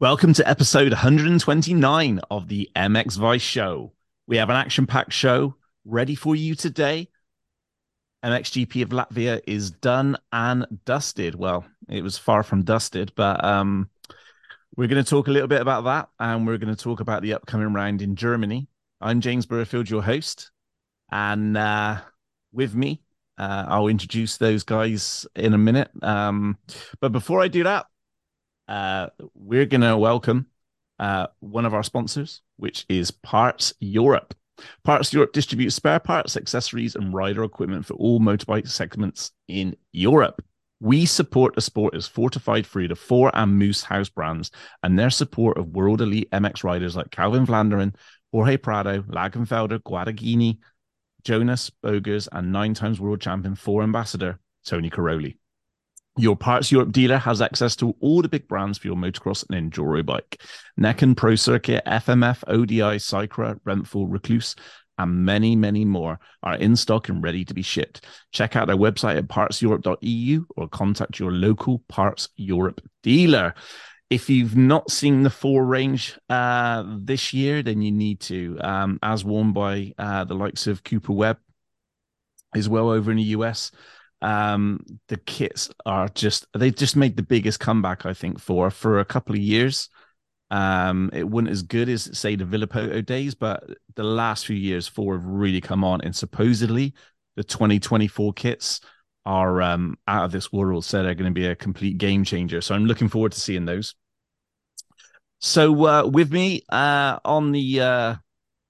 Welcome to episode 129 of the MX Vice Show. We have an action packed show ready for you today. MXGP of Latvia is done and dusted. Well, it was far from dusted, but um, we're going to talk a little bit about that and we're going to talk about the upcoming round in Germany. I'm James Burfield, your host, and uh, with me, uh, I'll introduce those guys in a minute. Um, but before I do that, uh, we're going to welcome uh, one of our sponsors, which is Parts Europe. Parts Europe distributes spare parts, accessories, and rider equipment for all motorbike segments in Europe. We support a sport as fortified through the Thor and Moose house brands and their support of world elite MX riders like Calvin Vlanderen, Jorge Prado, Längenfelder, Guadagnini, Jonas Bogers, and nine times world champion Thor ambassador Tony Cairoli. Your Parts Europe dealer has access to all the big brands for your motocross and enduro bike. Neken Pro Circuit, FMF, ODI, Cycra, Renthal, Rekluse, and many, many more are in stock and ready to be shipped. Check out their website at partseurope.eu or contact your local Parts Europe dealer. If you've not seen the Thor range uh, this year, then you need to, um, as worn by uh, the likes of Cooper Webb is well over in the US um the kits are just they just made the biggest comeback i think for for a couple of years. Um it wasn't as good as say the Villopoto days but the last few years Thor have really come on and supposedly the 2024 kits are um out of this world so they're going to be a complete game changer. So i'm looking forward to seeing those. So uh with me uh on the uh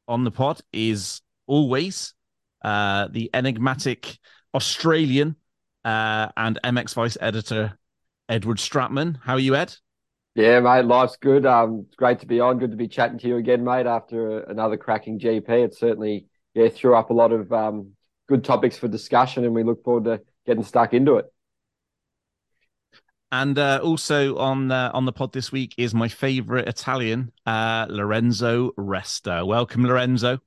on the pod is always uh the enigmatic Australian uh, and MX Vice editor Edward Stratmann. How are you, Ed? Yeah, mate, life's good. Um, it's great to be on. Good to be chatting to you again, mate. After another cracking GP, it certainly yeah threw up a lot of um, good topics for discussion, and we look forward to getting stuck into it. And uh, also on uh, on the pod this week is my favorite Italian, uh, Lorenzo Resta. Welcome, Lorenzo.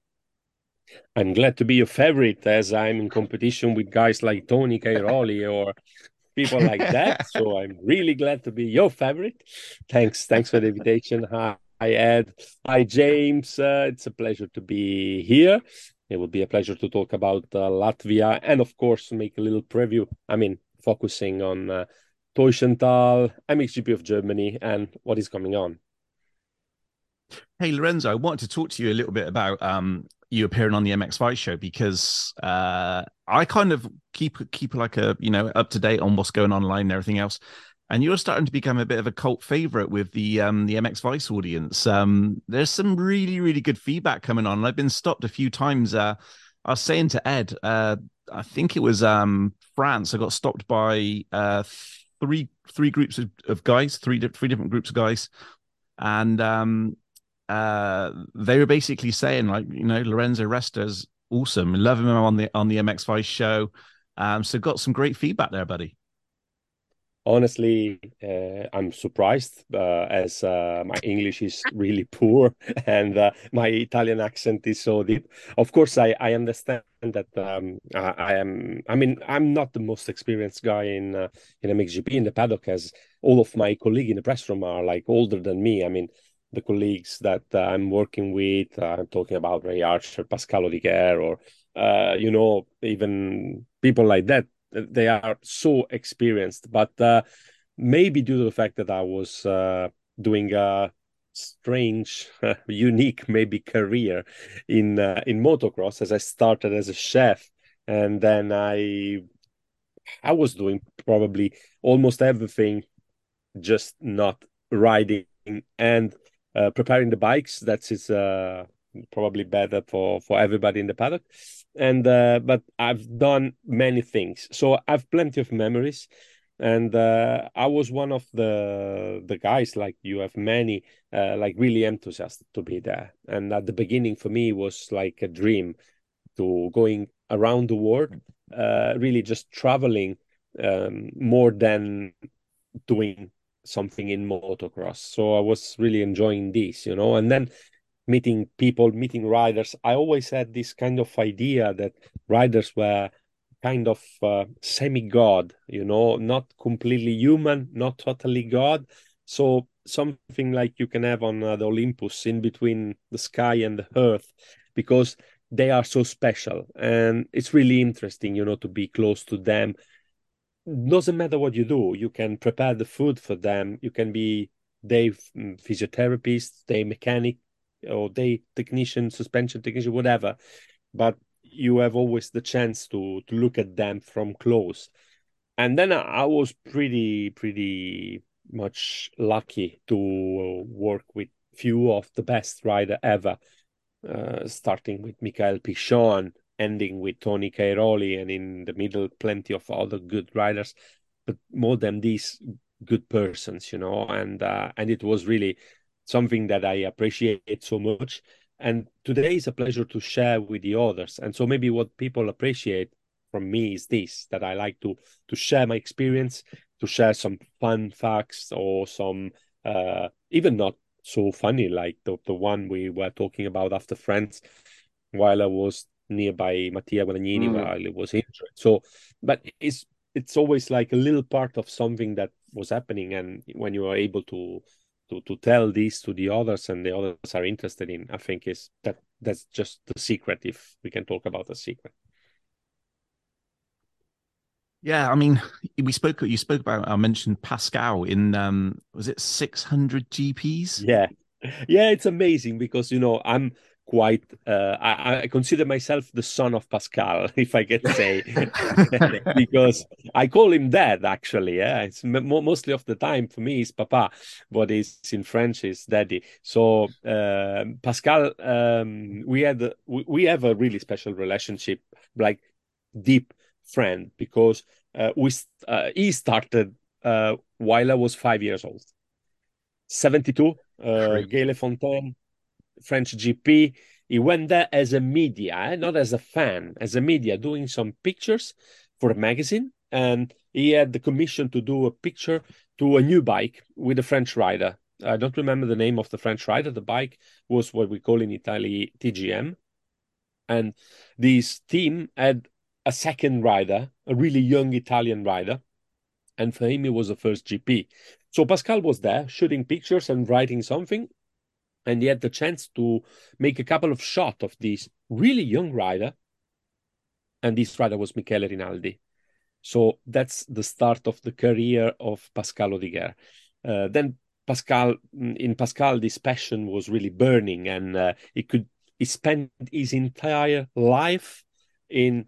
I'm glad to be your favorite as I'm in competition with guys like Tony Cairoli or people like that. so I'm really glad to be your favorite. Thanks. Thanks for the invitation. Hi, Ed. Hi, James. Uh, it's a pleasure to be here. It will be a pleasure to talk about uh, Latvia and, of course, make a little preview. I mean, focusing on uh, Teutschenthal, MXGP of Germany, and what is coming on. Hey Lorenzo, I wanted to talk to you a little bit about um, you appearing on the MX Vice show because uh, I kind of keep keep like a you know up to date on what's going on online and everything else. And you're starting to become a bit of a cult favorite with the um, the MX Vice audience. Um, there's some really really good feedback coming on. I've been stopped a few times. Uh, I was saying to Ed, uh, I think it was um, France. I got stopped by uh, three three groups of, of guys, three three different groups of guys, and um, uh, they were basically saying like, you know, Lorenzo Resta's awesome, love him on the on the MX Vice show. Um, so got some great feedback there, buddy. Honestly, uh, I'm surprised uh, as uh, my English is really poor and uh, my Italian accent is so deep. Of course, I, I understand that um, I, I, am. I mean, I'm not the most experienced guy in uh, in MXGP in the paddock, as all of my colleagues in the press room are like older than me. I mean, the colleagues that I'm working with. Uh, I'm talking about Ray Archer, Pascal Olivier, or uh, you know, even people like that. They are so experienced, but uh, maybe due to the fact that I was doing a strange, unique, maybe career in uh, in motocross, as I started as a chef, and then I I was doing probably almost everything, just not riding and uh, preparing the bikes. That is uh, probably better for for everybody in the paddock. And uh, but I've done many things, so I've plenty of memories. And uh, I was one of the the guys like you have many uh, like really enthusiastic to be there. And at the beginning for me was like a dream to going around the world, uh, really just traveling um, more than doing something in motocross. So I was really enjoying this, you know, and then meeting people, meeting riders. I always had this kind of idea that riders were kind of uh, semi god, you know, not completely human, not totally god. So something like you can have on uh, the Olympus in between the sky and the earth because they are so special and it's really interesting you know to be close to them doesn't matter what you do you can prepare the food for them. You can be day mm, physiotherapist day mechanic or day technician suspension technician whatever. But you have always the chance to to look at them from close. And then i was pretty pretty much lucky to work with few of the best rider ever uh, starting with Michael Pichon, ending with Tony Cairoli, and in the middle, plenty of other good riders, but more than these good persons, you know. And uh, and it was really something that I appreciate so much. And today is a pleasure to share with the others. And so maybe what people appreciate from me is this that I like to to share my experience, to share some fun facts or some uh, even not so funny, like the, the one we were talking about after France, while I was nearby Mattia Guadagnini mm. while it was injured. So, but it's it's always like a little part of something that was happening, and when you are able to to to tell this to the others, and the others are interested in, I think is that that's just the secret. If we can talk about the secret. Yeah, I mean, we spoke. You spoke about. I mentioned Pascal in. um Was it six hundred GPs? Yeah, yeah. It's amazing because you know I'm quite. Uh, I, I consider myself the son of Pascal, if I can say, because I call him dad. Actually, yeah. It's mostly of the time for me is Papa, but is in French is Daddy. So uh, Pascal, um, we had we, we have a really special relationship, like deep friend because uh, we uh, he started uh, while I was five years old. 72, uh, Gay Fontaine, French GP. He went there as a media, eh? not as a fan, as a media, doing some pictures for a magazine. And he had the commission to do a picture to a new bike with a French rider. I don't remember the name of the French rider. The bike was what we call in Italy TGM. And this team had a second rider, a really young Italian rider. And for him, it was the first GP. So Pascal was there shooting pictures and writing something. And he had the chance to make a couple of shots of this really young rider. And this rider was Michele Rinaldi. So that's the start of the career of Pascal Haudiquert. Uh, then Pascal, in Pascal, this passion was really burning, and uh, he could he spent his entire life in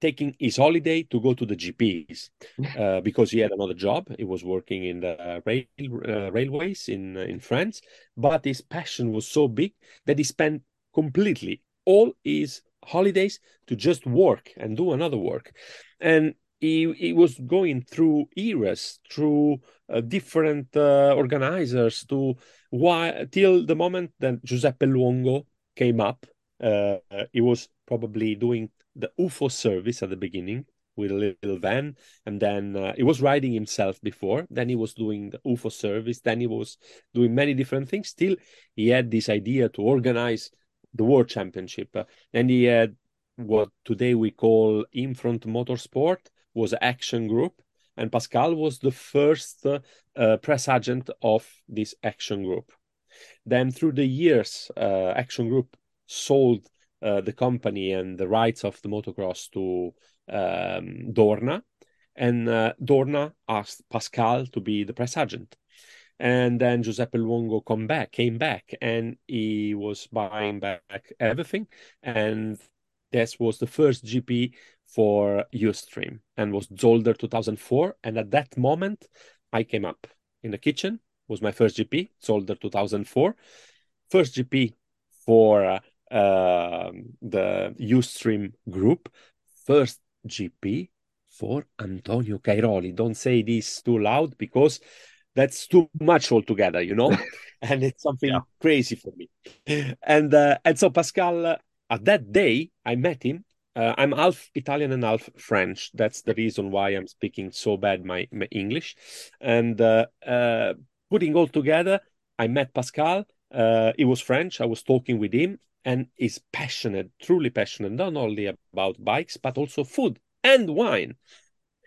taking his holiday to go to the GPs uh, because he had another job. He was working in the rail, uh, railways in uh, in France, but his passion was so big that he spent completely all his holidays to just work and do another work, and he he was going through eras, through uh, different uh, organizers, to why till the moment that Giuseppe Luongo came up. Uh, he was probably doing the UFO service at the beginning with a little van, and then uh, he was riding himself before. Then he was doing the UFO service. Then he was doing many different things. Still, he had this idea to organize the World Championship, uh, and he had what today we call Infront Motorsport was Action Group, and Pascal was the first uh, uh, press agent of this Action Group. Then through the years, uh, Action Group sold uh, the company and the rights of the motocross to um, Dorna, and uh, Dorna asked Pascal to be the press agent. And then Giuseppe Luongo come back, came back, and he was buying back everything. And this was the first GP for Youthstream and was Zolder 2004. And at that moment, I came up in the kitchen. Was my first GP, Zolder 2004. First GP for uh, uh, the Youthstream group. First GP for Antonio Cairoli. Don't say this too loud because that's too much altogether, you know, and it's something yeah. crazy for me. And uh, and so Pascal, uh, at that day, I met him. Uh, I'm half Italian and half French. That's the reason why I'm speaking so bad my, my English. And uh, uh, putting all together, I met Pascal. Uh, he was French. I was talking with him, and is passionate, truly passionate, not only about bikes, but also food and wine.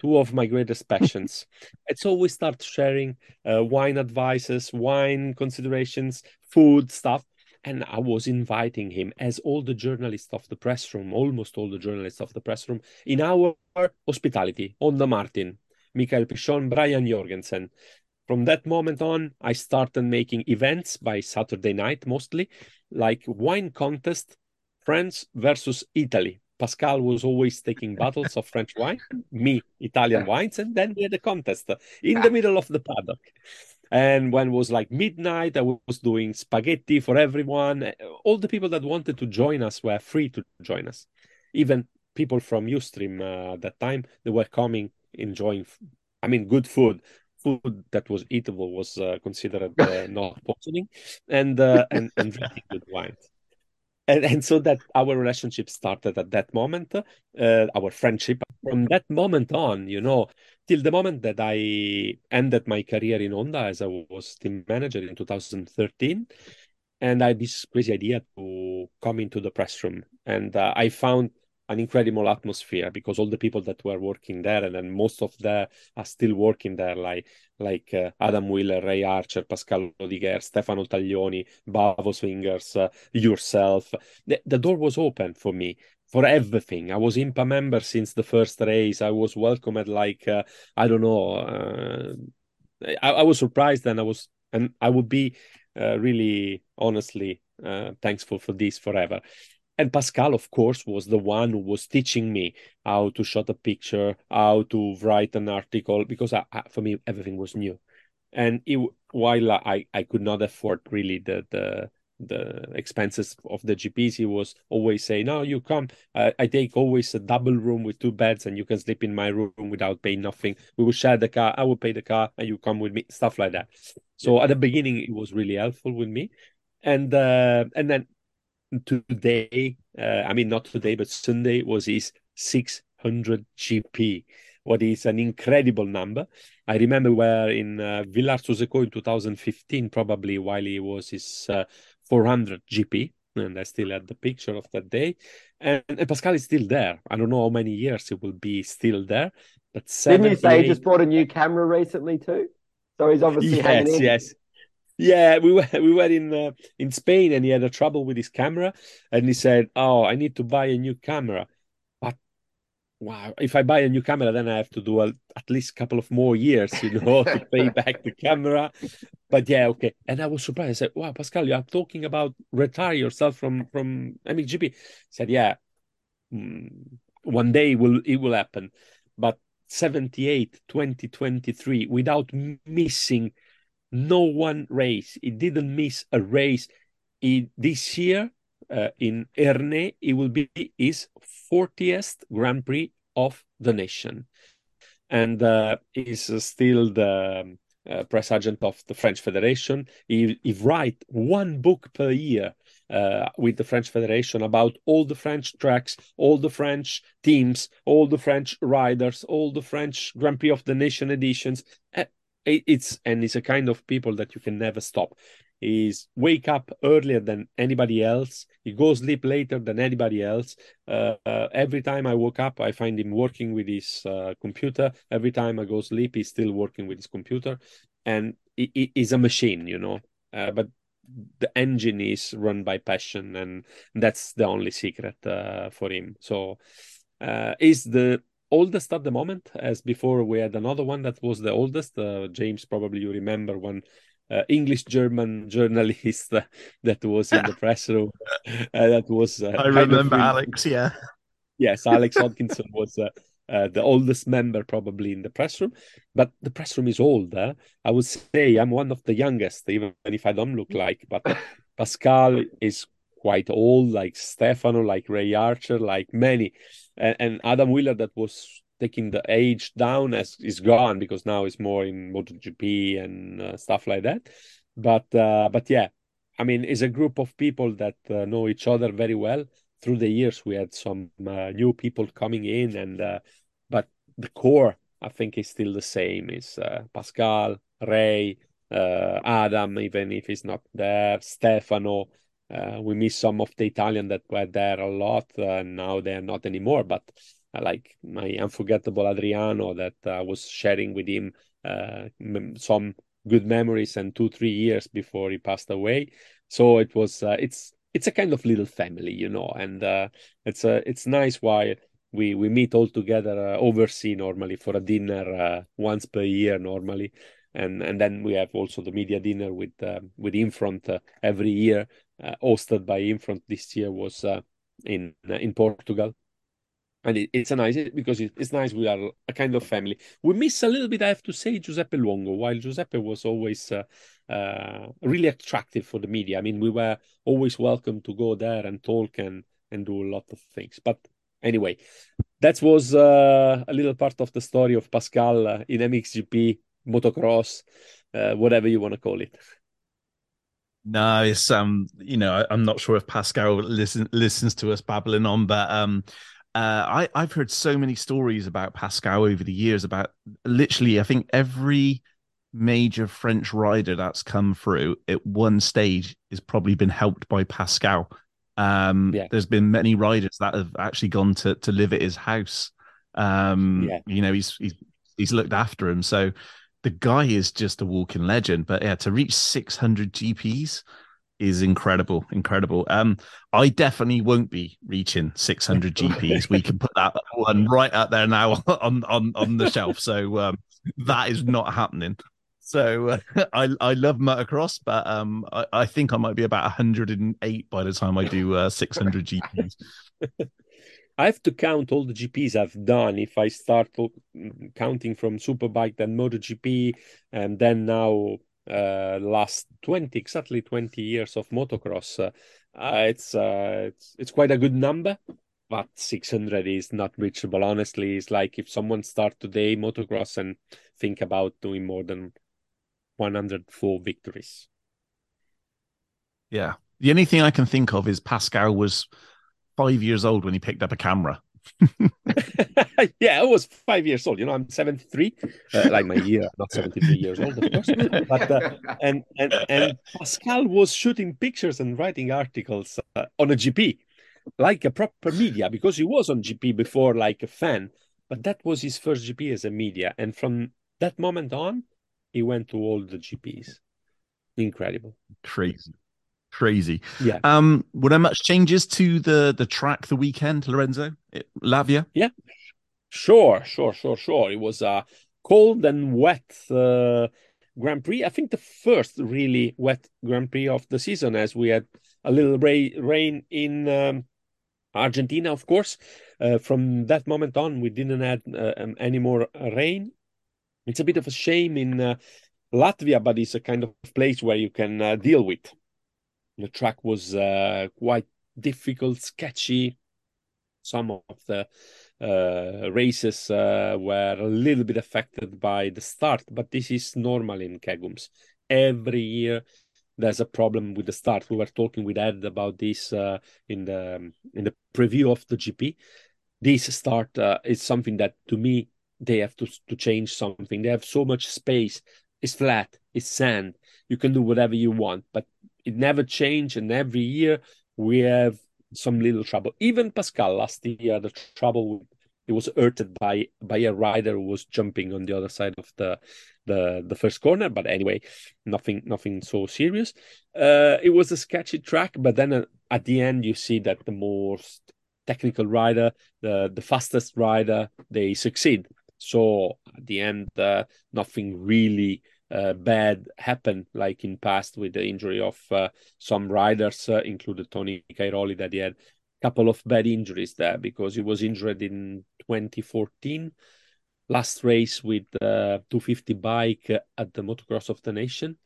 two of my greatest passions. and so we start sharing uh, wine advices, wine considerations, food stuff. And I was inviting him, as all the journalists of the press room, almost all the journalists of the press room, in our hospitality, Onda Martin, Michael Pichon, Brian Jorgensen. From that moment on, I started making events by Saturday night mostly, like wine contest, France versus Italy. Pascal was always taking bottles of French wine, me Italian wines, and then we had a contest in the middle of the paddock. And when it was like midnight, I was doing spaghetti for everyone. All the people that wanted to join us were free to join us. Even people from Youthstream uh, at that time, they were coming, enjoying, I mean, good food. Food that was eatable was uh, considered uh, not poisoning, and, uh, and and drinking good wine. and, and so that our relationship started at that moment uh, our friendship from that moment on you know till the moment that i ended my career in Onda as i was team manager in 2013 and i had this crazy idea to come into the press room and uh, i found an incredible atmosphere because all the people that were working there and then most of them are still working there like like uh, Adam Wheeler, Ray Archer, Pascal Haudiquert, Stefano Taglioni, Bavo Swijgers, uh, yourself. The, the door was open for me for everything. I was IMPA member since the first race. I was welcomed like uh, I don't know. Uh, I, I, was surprised and I was and I would be uh, really honestly uh, thankful for this forever. And Pascal, of course, was the one who was teaching me how to shot a picture, how to write an article, because I, I, for me everything was new. And it, while I, I could not afford really the the the expenses of the GPs, he was always saying, "No, you come. Uh, I take always a double room with two beds, and you can sleep in my room without paying nothing. We will share the car. I will pay the car, and you come with me. Stuff like that." So at the beginning, it was really helpful with me, and uh, and then today, uh, I mean, not today, but Sunday was his 600 GP, what is an incredible number. I remember where in uh, Villars-sous-Écot in 2015, probably while he was his uh, 400 GP, and I still had the picture of that day. And, and, Pascal is still there. I don't know how many years he will be still there, but didn't you say he just bought a new camera recently too? So he's obviously yes, yes. Yeah, we were we were in uh, in Spain, and he had a trouble with his camera, and he said, "Oh, I need to buy a new camera." But wow, if I buy a new camera, then I have to do a, at least a couple of more years, you know, to pay back the camera. But yeah, okay. And I was surprised. I said, "Wow, Pascal, you are talking about retire yourself from from MXGP." He said, "Yeah, mm, one day will it will happen." But 78, 2023, without missing no one race. He didn't miss a race. This year uh, in Ernée, it will be his 40th Grand Prix of the nation. And uh, he's still the uh, press agent of the French Federation. He, he write one book per year uh, with the French Federation about all the French tracks, all the French teams, all the French riders, all the French Grand Prix of the Nation editions it's and it's a kind of people that you can never stop. He's wake up earlier than anybody else. He goes sleep later than anybody else. Uh, uh, every time i woke up i find him working with his uh, computer. Every time i go sleep he's still working with his computer. And he, he's a machine you know? Uh, but the engine is run by passion and that's the only secret uh, for him. So uh, is the oldest at the moment, as before we had another one that was the oldest. Uh, James, probably you remember one uh, English German journalist uh, that was in the press room. Uh, that was. Uh, I remember Alex. Yeah. Yes, Alex Hodkinson was. Uh, the oldest member probably in the press room, but the press room is old. I would say I'm one of the youngest, even if I don't look like. But Pascal is quite old, like Stefano, like Ray Archer, like many and, and Adam Wheeler that was taking the age down as is gone because now it's more in MotoGP and uh, stuff like that. But uh, but yeah, I mean, it's a group of people that uh, know each other very well. Through the years, we had some uh, new people coming in, and uh, but the core, I think, is still the same. Is uh, Pascal, Ray, Adam, even if he's not there, Stefano. Uh, we miss some of the Italian that were there a lot, uh, now they are not anymore. But like my unforgettable Adriano that I was sharing with him some good memories and two three years before he passed away so it was it's it's a kind of little family you know and it's uh, it's nice why we we meet all together uh, overseas normally for a dinner uh, once per year normally and and then we have also the media dinner with uh, with Infront uh, every year uh, hosted by Infront this year was uh, in in Portugal. And it, it's a nice because it, it's nice we are a kind of family. We miss a little bit i have to say giuseppe luongo. While giuseppe was always uh, uh, really attractive for the media i mean we were always welcome to go there and talk and and do a lot of things. But anyway that was uh, a little part of the story of pascal uh, in mxgp motocross uh, whatever you want to call it no, it's um, you know, I, am not sure if Pascal listen, listens to us babbling on, but um, uh, I, I've heard so many stories about Pascal over the years about literally, I think every major French rider that's come through at one stage has probably been helped by Pascal. Um, yeah. There's been many riders that have actually gone to to live at his house. Um, yeah. You know, he's he's he's looked after him. So the guy is just a walking legend. But yeah, to reach 600 GPs, is incredible, incredible. Um, I definitely won't be reaching 600 GPs. we can put that one right out there now on on on the shelf. So um, that is not happening. So uh, I I love motocross, but um, I, I think I might be about 108 by the time I do uh, 600 GPs. I have to count all the GPs I've done. If I start counting from Superbike, then MotoGP, and then now uh, last 20 exactly 20 years of motocross uh, uh, it's uh, it's it's quite a good number but 600 is not reachable. Honestly it's like if someone start today motocross and think about doing more than 104 victories. Yeah. The only thing i can think of is pascal was five years old when he picked up a camera yeah, I was five years old. You know, I'm 73, uh, like my year, not 73 years old, of course. But uh, and and and Pascal was shooting pictures and writing articles uh, on a GP, like a proper media, because he was on GP before, like a fan. But that was his first GP as a media, and from that moment on, he went to all the GPs. Incredible, crazy crazy. Yeah. Um, were there much changes to the the track the weekend, Lorenzo? Lavia? Yeah. Sure, sure, sure, sure. It was a cold and wet uh, Grand Prix. I think the first really wet Grand Prix of the season, as we had a little ra- rain in um, Argentina, of course. Uh, from that moment on, we didn't have uh, um, any more rain. It's a bit of a shame in uh, Latvia, but it's a kind of place where you can uh, deal with. The track was uh, quite difficult, sketchy. Some of the uh, races uh, were a little bit affected by the start, but this is normal in Kegums. Every year there's a problem with the start. We were talking with Ed about this uh, in the in the preview of the GP. This start uh, is something that to me they have to to change something. They have so much space. It's flat. It's sand. You can do whatever you want, but it never changed, and every year we have some little trouble. Even Pascal last year, the trouble it was hurted by by a rider who was jumping on the other side of the the the first corner. But anyway, nothing nothing so serious. Uh, it was a sketchy track, but then uh, at the end you see that the most technical rider, the the fastest rider, they succeed. So at the end, uh, nothing really uh, bad happen, like in past with the injury of uh, some riders, uh, included Tony Cairoli, that he had a couple of bad injuries there because he was injured in 2014, last race with the 250 bike at the Motocross of the Nation.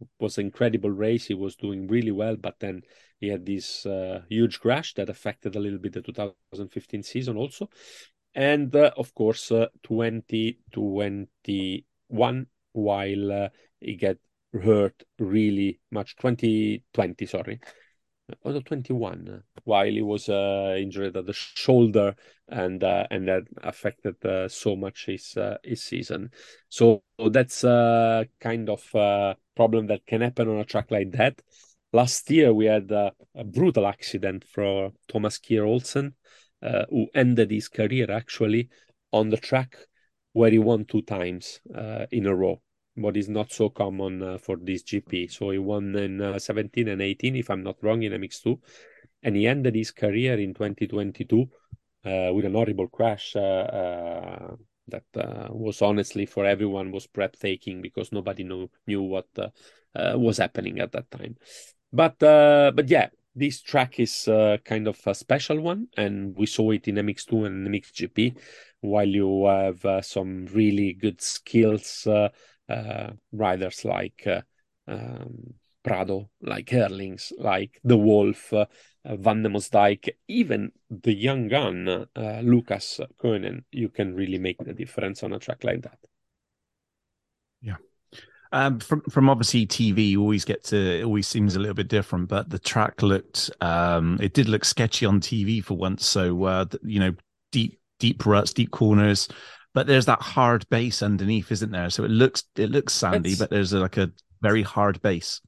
It was an incredible race. He was doing really well, but then he had this uh, huge crash that affected a little bit the 2015 season also. And uh, of course, uh, 2021 while uh, he get hurt really much. 2020 sorry. Or 21 uh, while he was uh, injured at the shoulder and uh, and that affected uh, so much his uh, his season. So that's a kind of uh, problem that can happen on a track like that. Last year we had a brutal accident for Thomas Kjer Olsen uh, who ended his career actually on the track where he won two times uh, in a row what is not so common uh, for this GP. So he won in uh, 17 and 18, if I'm not wrong, in MX2. And he ended his career in 2022 uh, with an horrible crash uh, uh, that uh, was honestly for everyone was breathtaking because nobody knew, what was happening at that time. But but yeah, this track is kind of a special one, and we saw it in MX2 and MXGP, while you have some really good skills riders like uh, um, Prado, like Herlings, like de Wolf, uh, Van de Moosdijk, even the young gun, Lucas Coenen, you can really make the difference on a track like that. Yeah. Um, from from obviously TV, you always get to it always seems a little bit different, but the track looked um, it did look sketchy on TV for once. So uh, you know, deep deep ruts, deep corners, but there's that hard base underneath, isn't there? So it looks it looks sandy, that's, but there's a, like a very hard base.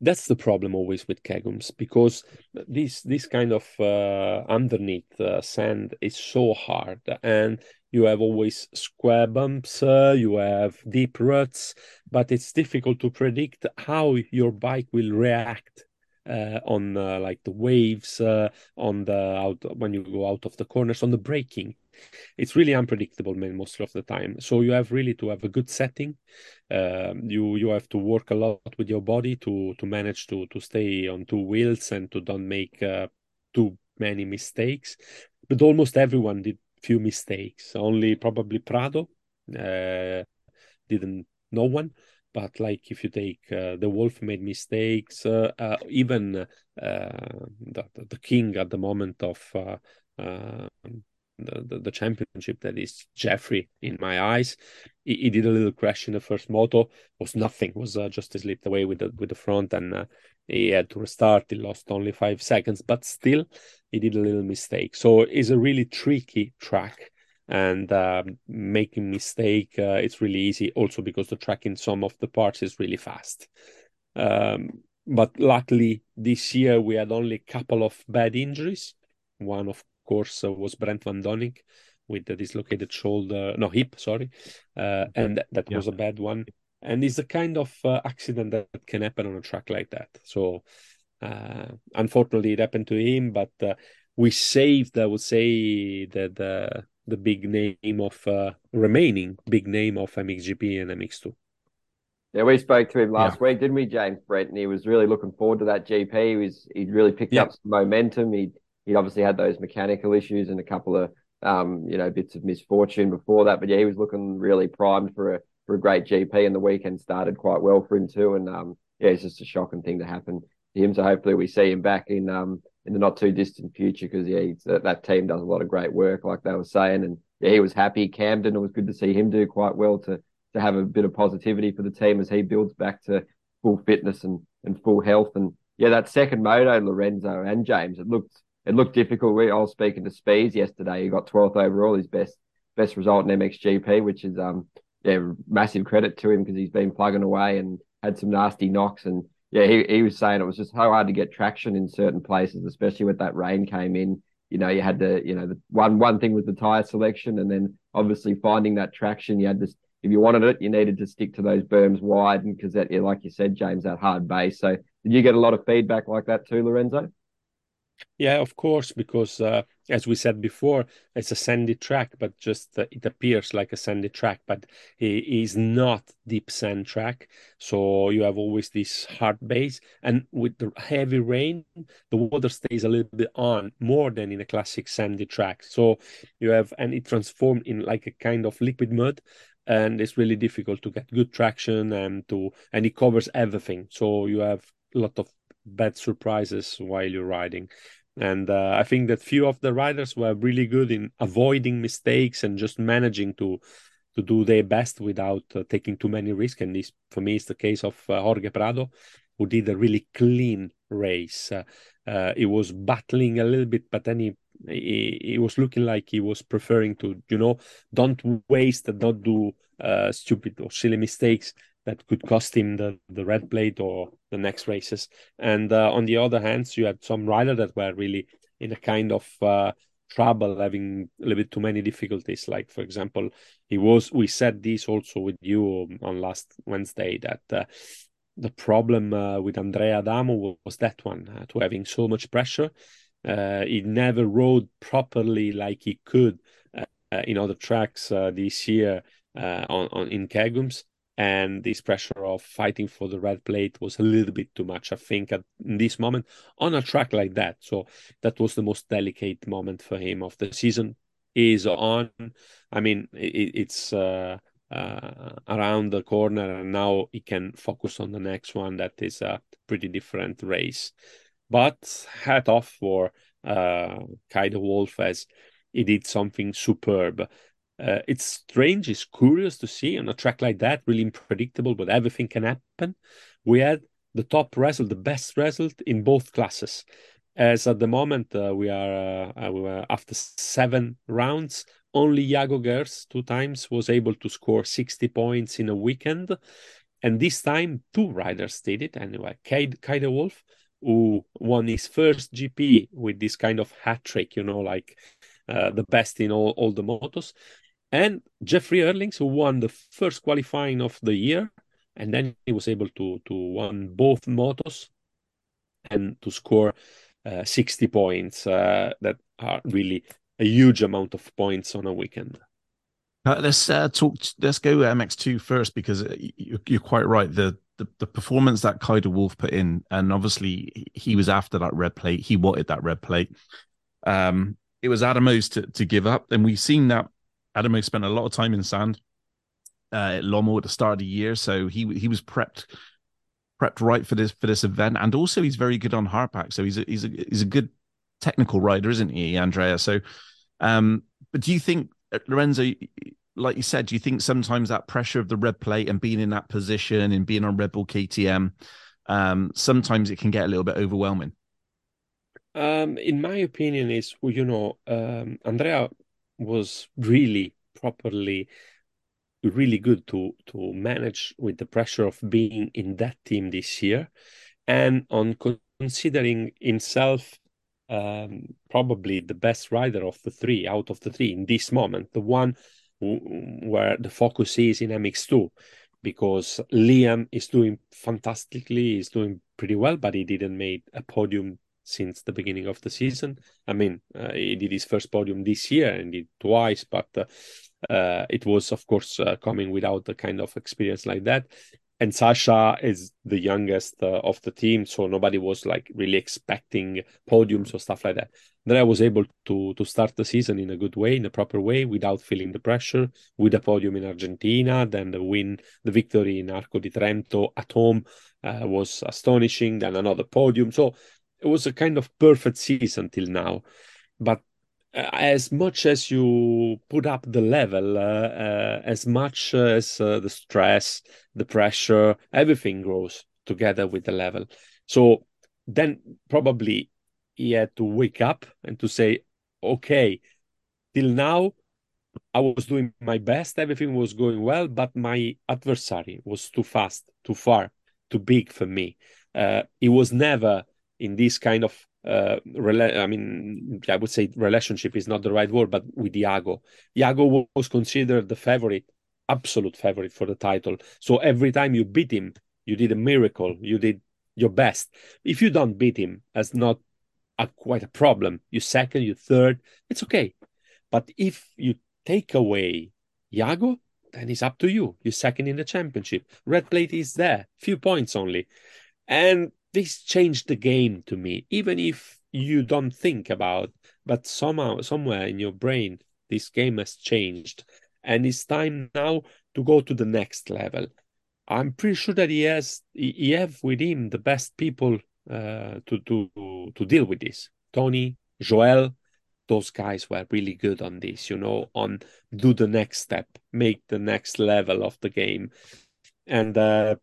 That's the problem always with kegums because this this kind of uh, underneath uh, sand is so hard, and you have always square bumps, uh, you have deep ruts, but it's difficult to predict how your bike will react uh, on uh, like the waves uh, on the out when you go out of the corners on the braking it's really unpredictable man, most of the time. So you have really to have a good setting. Um, you you have to work a lot with your body to to manage to to stay on two wheels and to don't make uh, too many mistakes. But almost everyone did few mistakes. Only probably prado uh, didn't no one. But like if you take uh, the wolf made mistakes uh, uh, even uh, the, the king at the moment of uh, um, the, the, the, championship that is Jeffrey in my eyes. He, he, did a little crash in the first moto, was nothing, was uh, just slipped away with the with the front, and uh, he had to restart. He lost only five seconds, but still, he did a little mistake. So it's a really tricky track, and uh, making mistake uh, it's really easy. Also because the track in some of the parts is really fast. Um, but luckily this year we had only a couple of bad injuries. One, of course, uh, was Brent Van Doninck with the dislocated shoulder, no hip, sorry, uh, and that yeah. was a bad one. And it's a kind of uh, accident that can happen on a track like that. So, uh, unfortunately, it happened to him, but uh, we saved, I would say, the the, the big name of uh, remaining big name of MXGP and MX2. Yeah, we spoke to him last yeah. week, didn't we, James Brent? And he was really looking forward to that GP. He was he really picked yeah. up some momentum. He he obviously had those mechanical issues and a couple of um, you know, bits of misfortune before that. But yeah, he was looking really primed for a for a great GP, and the weekend started quite well for him too. And um, yeah, it's just a shocking thing to happen to him. So hopefully we see him back in um in the not too distant future because yeah, that, that team does a lot of great work, like they were saying, and yeah, he was happy. Camden, it was good to see him do quite well to to have a bit of positivity for the team as he builds back to full fitness and and full health. And yeah, that second moto, Lorenzo and James, it looked it looked difficult. We I was speaking to Spees yesterday. He got 12th overall, his best best result in MXGP, which is um yeah massive credit to him because he's been plugging away and had some nasty knocks. And yeah, he, he was saying it was just so hard to get traction in certain places, especially with that rain came in. You know, you had to you know the one one thing was the tire selection, and then obviously finding that traction. You had to if you wanted it, you needed to stick to those berms wide, and because that, like you said, James, that hard base. So did you get a lot of feedback like that too, Lorenzo? Yeah, of course, because uh, as we said before, it's a sandy track, but just uh, it appears like a sandy track, but it is not deep sand track. So you have always this hard base, and with the heavy rain, the water stays a little bit on more than in a classic sandy track. So you have, and it transformed in like a kind of liquid mud, and it's really difficult to get good traction and to, and it covers everything. So you have a lot of bad surprises while you're riding. And uh, I think that few of the riders were really good in avoiding mistakes and just managing to to do their best without uh, taking too many risks. And this, for me, is the case of uh, Jorge Prado, who did a really clean race. Uh, uh, he was battling a little bit, but then he, he, he was looking like he was preferring to, you know, don't waste don't do uh, stupid or silly mistakes that could cost him the, the red plate or the next races. And uh, on the other hand, you had some riders that were really in a kind of uh, trouble, having a little bit too many difficulties. Like for example, he was. We said this also with you on last Wednesday that. Uh, the problem uh, with Andrea Adamo was that one, uh, to having so much pressure. Uh, he never rode properly like he could in other tracks this year on, on in Kegums and this pressure of fighting for the red plate was a little bit too much i think at this moment on a track like that. So that was the most delicate moment for him of the season. Is on i mean it, it's uh, uh, around the corner and now he can focus on the next one. That is a pretty different race. But hat off for uh Kay de Wolf as he did something superb uh, it's strange, it's curious to see on a track like that, really unpredictable, but everything can happen. We had the top result, the best result in both classes. As at the moment uh, we are uh, were after seven rounds, only Jago Geerts two times was able to score 60 points in a weekend. And this time, two riders did it anyway. Kay de Wolf, who won his first GP with this kind of hat trick, you know, like uh, the best in all, all the motos and Jeffrey Herlings, who won the first qualifying of the year, and then he was able to to win both motos and to score uh, 60 points. Uh, that are really a huge amount of points on a weekend. Uh, let's uh, talk. Let's go MX2 first because uh, you're quite right. The, the the performance that Kay de Wolf put in, and obviously he was after that red plate. He wanted that red plate. Um, it was Adamo's to to give up, and we've seen that Adamo spent a lot of time in sand uh, at Lommel at the start of the year, so he he was prepped prepped right for this for this event, and also he's very good on hardpack. So he's a, he's a he's a good technical rider, isn't he, Andrea? So, um, but do you think uh, Lorenzo? Like you said, do you think sometimes that pressure of the red plate and being in that position and being on Red Bull KTM, um, sometimes it can get a little bit overwhelming? Um, in my opinion, is you know, um, Andrea was really properly really good to to manage with the pressure of being in that team this year. And on considering himself um, probably the best rider of the three out of the three in this moment the one where the focus is in mx2 because liam is doing fantastically he's doing pretty well but he didn't make a podium since the beginning of the season. I mean, uh, he did his first podium this year and did twice, but uh, uh, it was, of course, uh, coming without the kind of experience like that. And Sacha is the youngest uh, of the team, so nobody was like really expecting podiums or stuff like that. Then I was able to to start the season in a good way, in a proper way, without feeling the pressure. With a podium in Argentina, then the win, the victory in Arco di Trento at home uh, was astonishing. Then another podium. So it was a kind of perfect season till now. But uh, as much as you put up the level, uh, uh, as much as uh, the stress, the pressure, everything grows together with the level. So then probably he had to wake up and to say, okay, till now I was doing my best, everything was going well, but my adversary was too fast, too far, too big for me. Uh, it was never in this kind of uh, rela- I mean, I would say relationship is not the right word, but with Jago. Jago was considered the favorite, absolute favorite for the title. So every time you beat him, you did a miracle. You did your best. If you don't beat him, that's not a, quite a problem. You second, you third, it's okay. But if you take away Jago, then it's up to you. You're second in the championship. Red plate is there, few points only. And this changed the game to me, even if you don't think about, but somehow, somewhere in your brain, this game has changed. And it's time now to go to the next level. I'm pretty sure that he has he have with him the best people uh, to to to deal with this. Tony, Joel, those guys were really good on this. You know, on do the next step, make the next level of the game, and uh,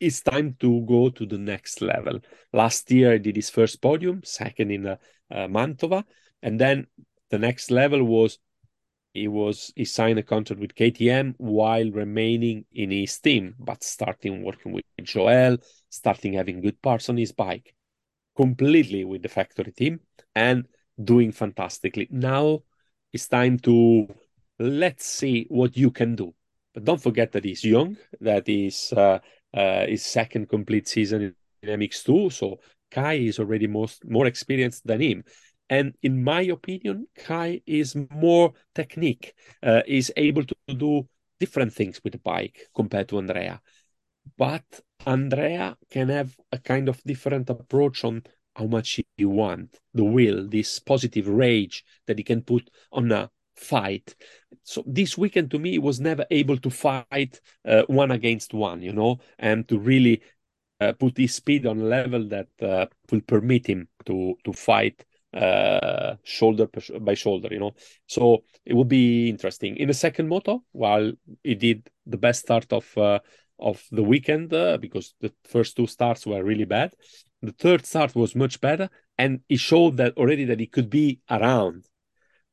it's time to go to the next level. Last year, I did his first podium, second in uh, uh, Mantova, and then the next level was he was he signed a contract with KTM while remaining in his team, but starting working with Joel, starting having good parts on his bike, completely with the factory team, and doing fantastically. Now it's time to let's see what you can do. But don't forget that he's young. That is uh, uh, his second complete season in MX2. So Kay is already most more experienced than him. And in my opinion, Kay is more technique. Uh, is able to do different things with the bike compared to Andrea. But Andrea can have a kind of different approach on how much you want, the will, this positive rage that he can put on a fight. So this weekend to me was never able to fight uh, one against one, you know, and to really uh, put his speed on a level that uh, will permit him to to fight uh, shoulder by shoulder, you know. So it will be interesting. In the second moto, while he did the best start of uh, of the weekend uh, because the first two starts were really bad, the third start was much better, and he showed that already that he could be around.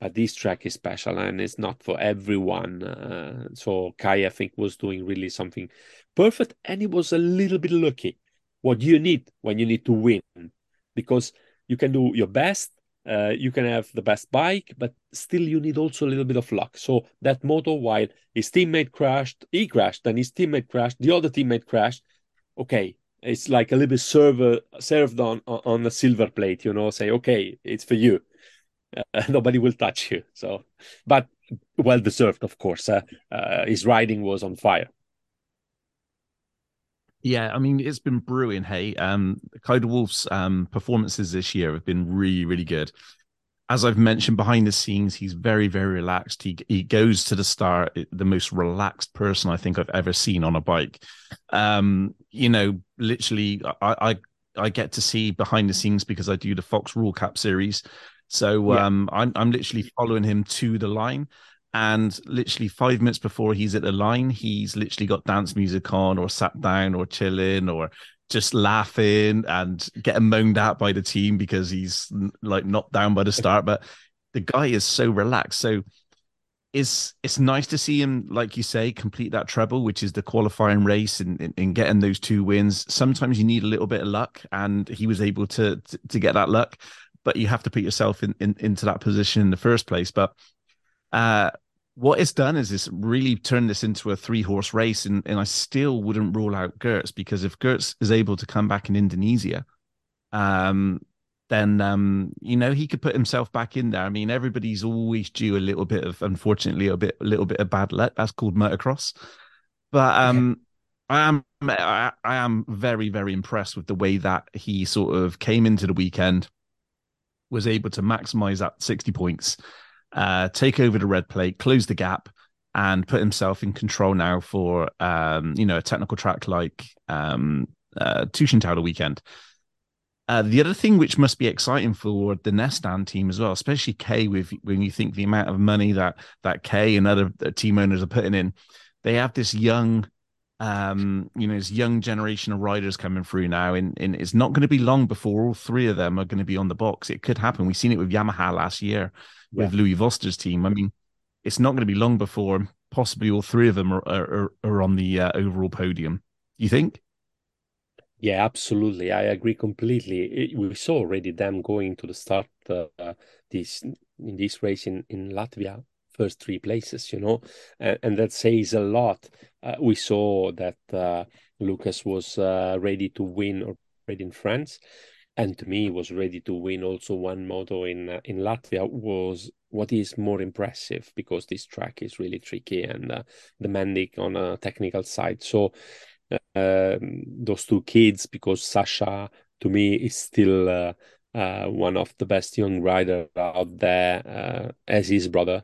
But this track is special and it's not for everyone. Uh, so Kay, I think, was doing really something perfect, and he was a little bit lucky. What you need when you need to win, because you can do your best, uh, you can have the best bike, but still you need also a little bit of luck. So that moto, while his teammate crashed, he crashed, then his teammate crashed, the other teammate crashed. Okay, it's like a little bit server, served on on a silver plate, you know. Say, okay, it's for you. Uh, nobody will touch you. So, but well deserved, of course. Uh, uh, his riding was on fire. Yeah, I mean it's been brewing. Hey, um, Kay de Wolf's um performances this year have been really, really good. As I've mentioned behind the scenes, he's very, very relaxed. He he goes to the start the most relaxed person I think I've ever seen on a bike. Um, you know, literally, I I, I get to see behind the scenes because I do the Fox Rule Cap series. So yeah. um, I'm I'm literally following him to the line, and literally five minutes before he's at the line, he's literally got dance music on, or sat down, or chilling, or just laughing and getting moaned at by the team because he's like knocked down by the start. But the guy is so relaxed. So it's it's nice to see him, like you say, complete that treble, which is the qualifying race and in, getting those two wins. Sometimes you need a little bit of luck, and he was able to to, to get that luck. But you have to put yourself in, in into that position in the first place. But uh, what it's done is it's really turned this into a three horse race, and, and I still wouldn't rule out Geerts because if Geerts is able to come back in Indonesia, um, then um, you know he could put himself back in there. I mean, everybody's always due a little bit of, unfortunately, a bit a little bit of bad luck. That's called motocross. But um, I am I, I am very very impressed with the way that he sort of came into the weekend, was able to maximize that sixty points uh, take over the red plate, close the gap, and put himself in control now for um, you know a technical track like um, uh, Teutschenthal the weekend. Uh, the other thing which must be exciting for the Nestaan team as well, especially K, with when you think the amount of money that that K and other uh, team owners are putting in, they have this young, um, you know, this young generation of riders coming through now, and, and it's not going to be long before all three of them are going to be on the box. It could happen. We've seen it with Yamaha last year with. Louis Vosters' team. I mean, it's not going to be long before possibly all three of them are are, are on the uh, overall podium. You think? Yeah, absolutely. I agree completely. We saw already them going to the start uh, this in this race in, in Latvia, first three places, you know, and, and that says a lot. Uh, we saw that uh, Lucas was uh, ready to win already in France. And to me was ready to win also one moto in uh, in Latvia was what is more impressive because this track is really tricky and uh, demanding on a technical side. So uh, those two kids because Sacha to me is still uh, uh, one of the best young rider out there uh, as his brother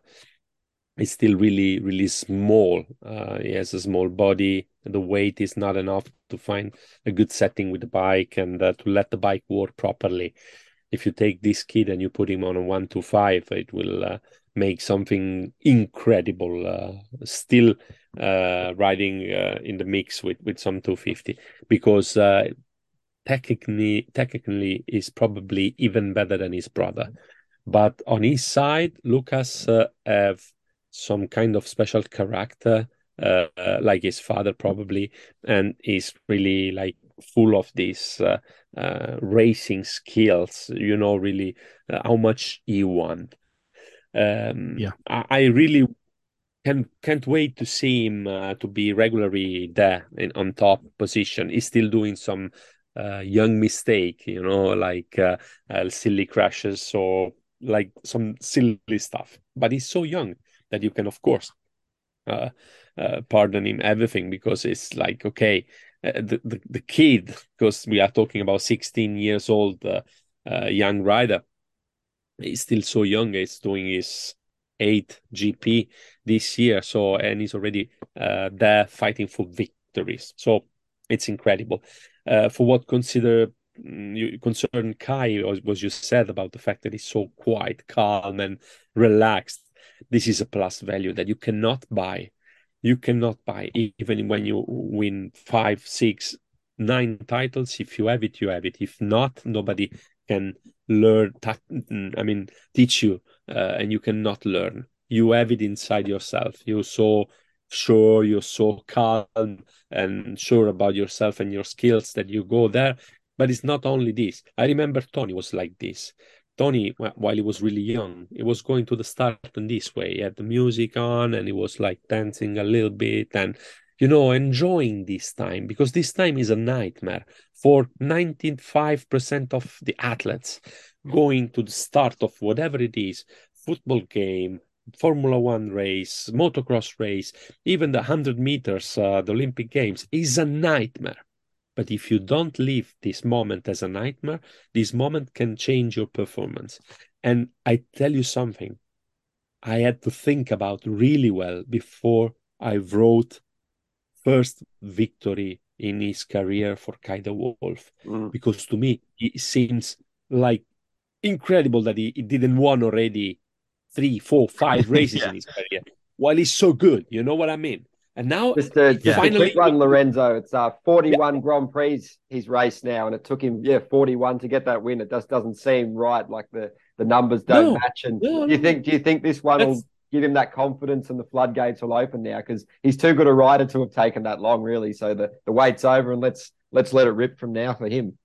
is still really really small he has a small body the weight is not enough to find a good setting with the bike and uh, to let the bike work properly. If you take this kid and you put him on a one to five, it will uh, make something incredible. Uh, still uh, riding uh, in the mix with with some 250 because uh, technically technically is probably even better than his brother. But on his side, Lucas have some kind of special character uh, like his father probably, and he's really like full of these uh, uh, racing skills. You know, really uh, how much he want. Um, yeah, I, I, really can can't wait to see him uh, to be regularly there in, on top position. He's still doing some uh, young mistake, you know, like uh, silly crashes or like some silly stuff. But he's so young that you can, of course, uh, uh, pardon him everything because it's like okay, uh, the, the the kid because we are talking about 16 years old uh, uh, young rider. He's still so young. He's doing his eighth GP this year. So and he's already uh, there fighting for victories. So it's incredible. for what consider mm, you concern Kay was, was you said about the fact that he's so quiet, calm, and relaxed this is a plus value that you cannot buy. You cannot buy even when you win five, six, nine titles. If you have it, you have it. If not, nobody can learn. I mean, teach you, uh, and you cannot learn. You have it inside yourself. You're so sure, you're so calm and sure about yourself and your skills that you go there. But it's not only this. I remember Tony was like this. Tony, while he was really young, he was going to the start in this way. He had the music on and he was like dancing a little bit and, you know, enjoying this time because this time is a nightmare for 95% of the athletes going to the start of whatever it is football game, Formula One race, motocross race, even the 100 meters, uh, the Olympic Games is a nightmare. But if you don't leave this moment as a nightmare, this moment can change your performance. And I tell you something, I had to think about really well before I wrote first victory in his career for Kay de Wolf. Mm. Because to me, it seems like incredible that he, he didn't won already three, four, five races yeah. in his career while he's so good. You know what I mean? And now, just a, yeah. finally, one, Lorenzo. It's uh, 41 yeah. Grand Prix he's raced now, and it took him yeah 41 to get that win. It just doesn't seem right. Like the the numbers don't no. match. And no, do you think do you think this one will give him that confidence and the floodgates will open now? Because he's too good a rider to have taken that long, really. So the the wait's over, and let's let's let it rip from now for him.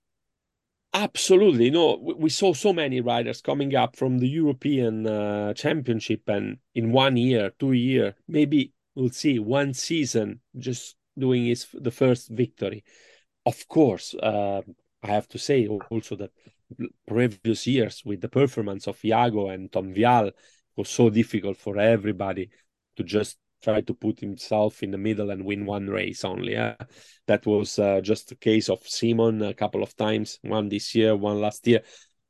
Absolutely. No, we saw so many riders coming up from the European uh, Championship, and in one year, two year, maybe we'll see one season just doing his the first victory. Of course, uh, I have to say also that previous years with the performance of Jago and Tom Vialle was so difficult for everybody to just try to put himself in the middle and win one race only. Uh, that was uh, just a case of Simon a couple of times, one this year, one last year.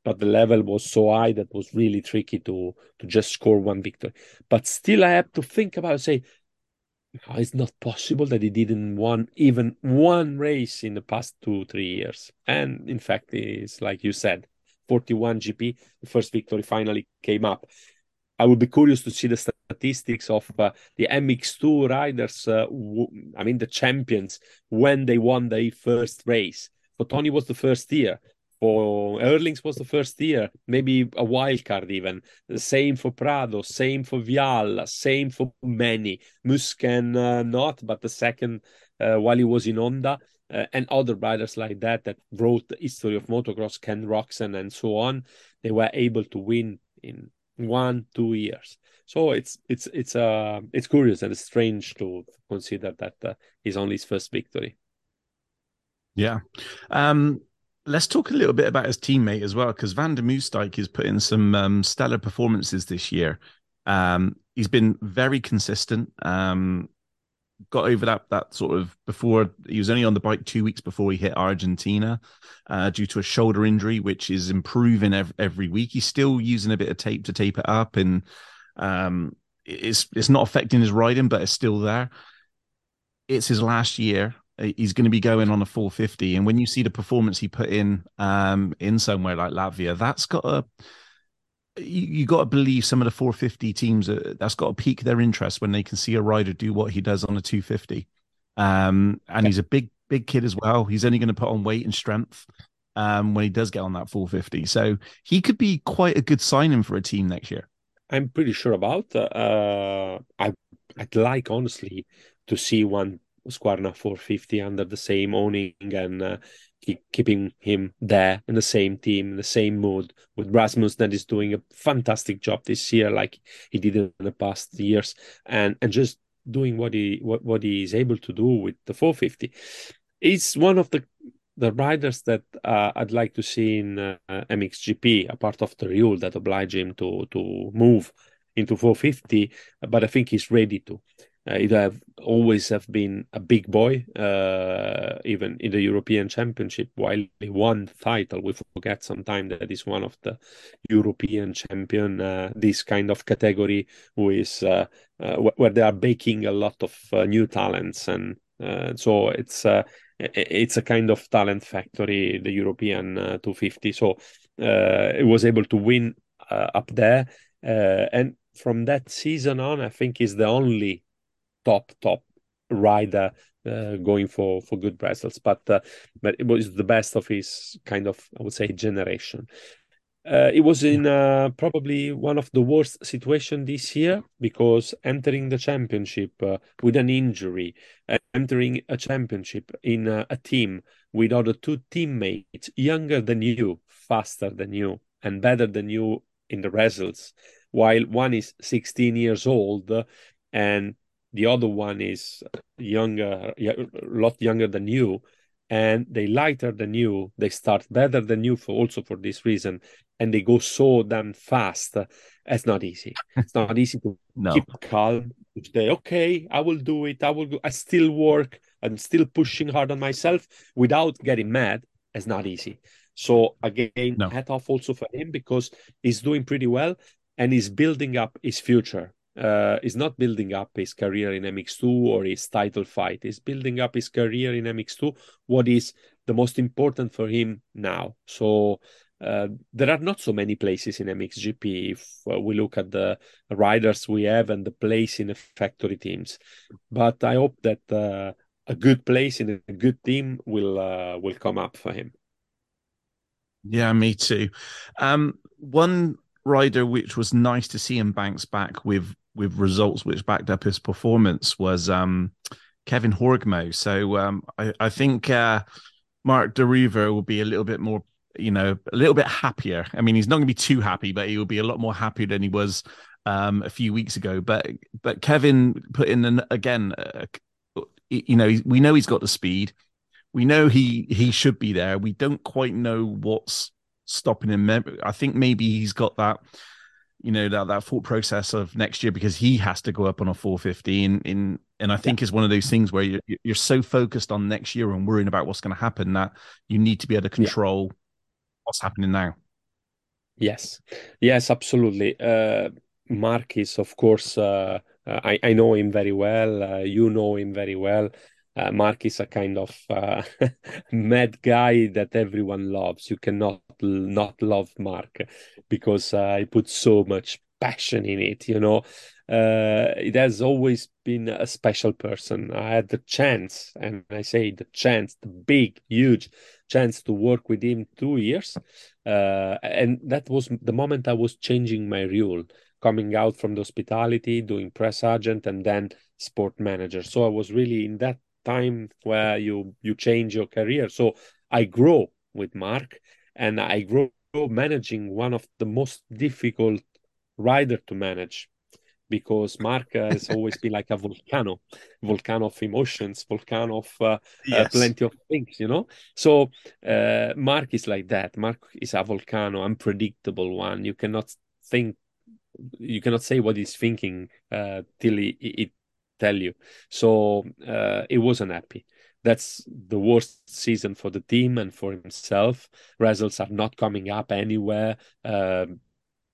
But the level was so high that was really tricky to to just score one victory. But still, I have to think about say it's not possible that he didn't won even one race in the past two three years. And in fact it's like you said 41 gp the first victory finally came up. I would be curious to see the statistics of uh, the mx2 riders uh, I mean the champions when they won their first race. For tony was the first year for Herlings was the first year, maybe a wild card even. Same for Prado, same for Vialle, same for many. Musquin uh, not, but the second uh, while he was in Honda. Uh, and other riders like that that wrote the history of motocross, Ken Roczen and so on, they were able to win in one, two years. So it's it's it's uh it's curious and it's strange to consider that uh, he's only his first victory. Yeah. Um let's talk a little bit about his teammate as well, because Van de Moosdijk has put in some um, stellar performances this year. Um, he's been very consistent. Um, got over that that sort of before he was only on the bike two weeks before he hit Argentina uh, due to a shoulder injury, which is improving every, every week. He's still using a bit of tape to tape it up, and um, it's it's not affecting his riding, but it's still there. It's his last year he's going to be going on a 450 and when you see the performance he put in um in somewhere like latvia that's got a you, you got to believe some of the 450 teams uh, that's got to pique their interest when they can see a rider do what he does on a 250 um and he's a big big kid as well. He's only going to put on weight and strength um when he does get on that 450 so he could be quite a good signing for a team next year. I'm pretty sure about uh i i'd like honestly to see one Husqvarna 450 under the same owning and uh, keep, keeping him there in the same team, in the same mood with Rasmus that is doing a fantastic job this year, like he did in the past years, and and just doing what he what, what he is able to do with the 450. He's one of the the riders that uh, I'd like to see in uh, MXGP, a part of the rule that oblige him to to move into 450, but I think he's ready to. Uh, he have always have been a big boy, uh, even in the European Championship. While he won title, we forget sometimes that he's one of the European champion. Uh, this kind of category, who is uh, uh, where they are baking a lot of uh, new talents, and so it's it's a kind of talent factory, the European 250. So it was able to win up there, and from that season on, I think is the only top top rider uh, going for for good results. But uh, but it was the best of his kind of I would say generation. Uh, it was in uh, probably one of the worst situation this year because entering the championship uh, with an injury, entering a championship in a, a team with other two teammates younger than you, faster than you, and better than you in the results, while one is 16 years old and the other one is younger, a lot younger than you, and they lighter than you. They start better than you for also for this reason, and they go so damn fast. It's not easy. It's not easy to no. keep calm. To say, okay, I will do it. I will. Go. I still work. I'm still pushing hard on myself without getting mad. It's not easy. So again, no. hat off also for him because he's doing pretty well and he's building up his future uh, is not building up his career in MX2 or his title fight. He's building up his career in MX2, what is the most important for him now. So uh, there are not so many places in MXGP if uh, we look at the riders we have and the place in the factory teams. But I hope that uh, a good place in a good team will uh, will come up for him. Yeah, me too. Um, one rider which was nice to see him bounce back with with results which backed up his performance was um, Kevin Horgmo. So um, I, I, think uh, Marc de will be a little bit more, you know, a little bit happier. I mean, he's not going to be too happy, but he will be a lot more happy than he was um, a few weeks ago. But but Kevin put in an again, uh, you know, we know he's got the speed. We know he he should be there. We don't quite know what's stopping him. I think maybe he's got that you know that that thought process of next year because he has to go up on a 450 in in and I think yeah. is one of those things where you're, you're so focused on next year and worrying about what's going to happen that you need to be able to control yeah. what's happening now. Yes, yes, absolutely. Uh, Mark is, of course, uh, I, I know him very well. Uh, you know him very well. Uh, Mark is a kind of uh, mad guy that everyone loves. You cannot not love Mark because uh, he puts so much passion in it. You know, uh, it has always been a special person. I had the chance, and I say the chance, the big, huge chance to work with him two years, uh, and that was the moment I was changing my rule, coming out from the hospitality, doing press agent, and then sport manager. So I was really in that time where you you change your career. So I grow with Mark, and I grow managing one of the most difficult rider to manage because Mark has always been like a volcano, volcano of emotions, volcano of uh, yes. uh, plenty of things, you know. So uh, Mark is like that. Mark is a volcano, unpredictable one. You cannot think, you cannot say what he's thinking uh, till he, he, tell you. So uh, it wasn't happy. That's the worst season for the team and for himself. Results are not coming up anywhere. Uh,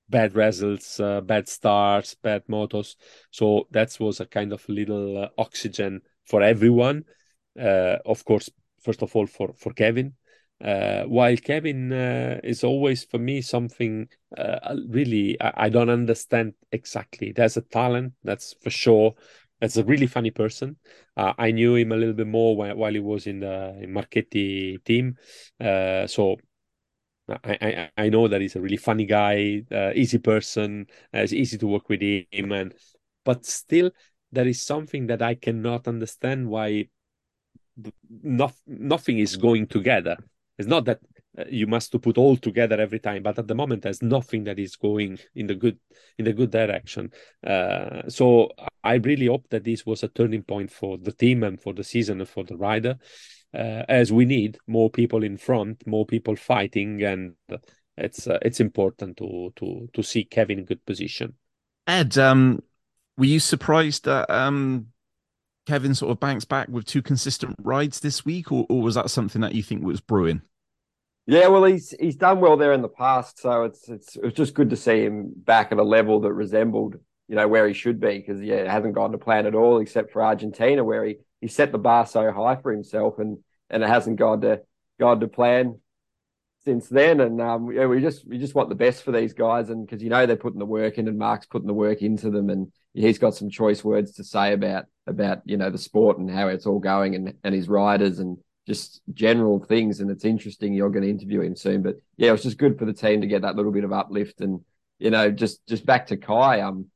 bad results, uh, bad starts, bad motos. So that was a kind of little uh, oxygen for everyone. Uh, of course, first of all for for Kevin. Uh, while Kevin is always for me something really I, I, don't understand exactly. There's a talent that's for sure, that's a really funny person. Uh, I knew him a little bit more while, while he was in the in Marchetti team. Uh, so I, I, I know that he's a really funny guy, uh, easy person. Uh, it's easy to work with him, and but still there is something that I cannot understand why not, nothing is going together. It's not that you must to put all together every time, but at the moment there's nothing that is going in the good in the good direction. Uh, so I really hope that this was a turning point for the team and for the season and for the rider, uh, as we need more people in front, more people fighting, and it's uh, it's important to to to see Kevin in good position. Ed, um, were you surprised that um, Kevin sort of banks back with two consistent rides this week, or, or was that something that you think was brewing? Yeah, well, he's he's done well there in the past, so it's it's it's just good to see him back at a level that resembled you know where he should be because yeah, it hasn't gone to plan at all except for Argentina where he he set the bar so high for himself and and it hasn't gone to gone to plan since then. And um, yeah, we just we just want the best for these guys, and because you know they're putting the work in, and Mark's putting the work into them, and he's got some choice words to say about about you know the sport and how it's all going, and and his riders, and just general things. And it's interesting. You're going to interview him soon, but yeah, it was just good for the team to get that little bit of uplift, and you know, just just back to Kay. Um,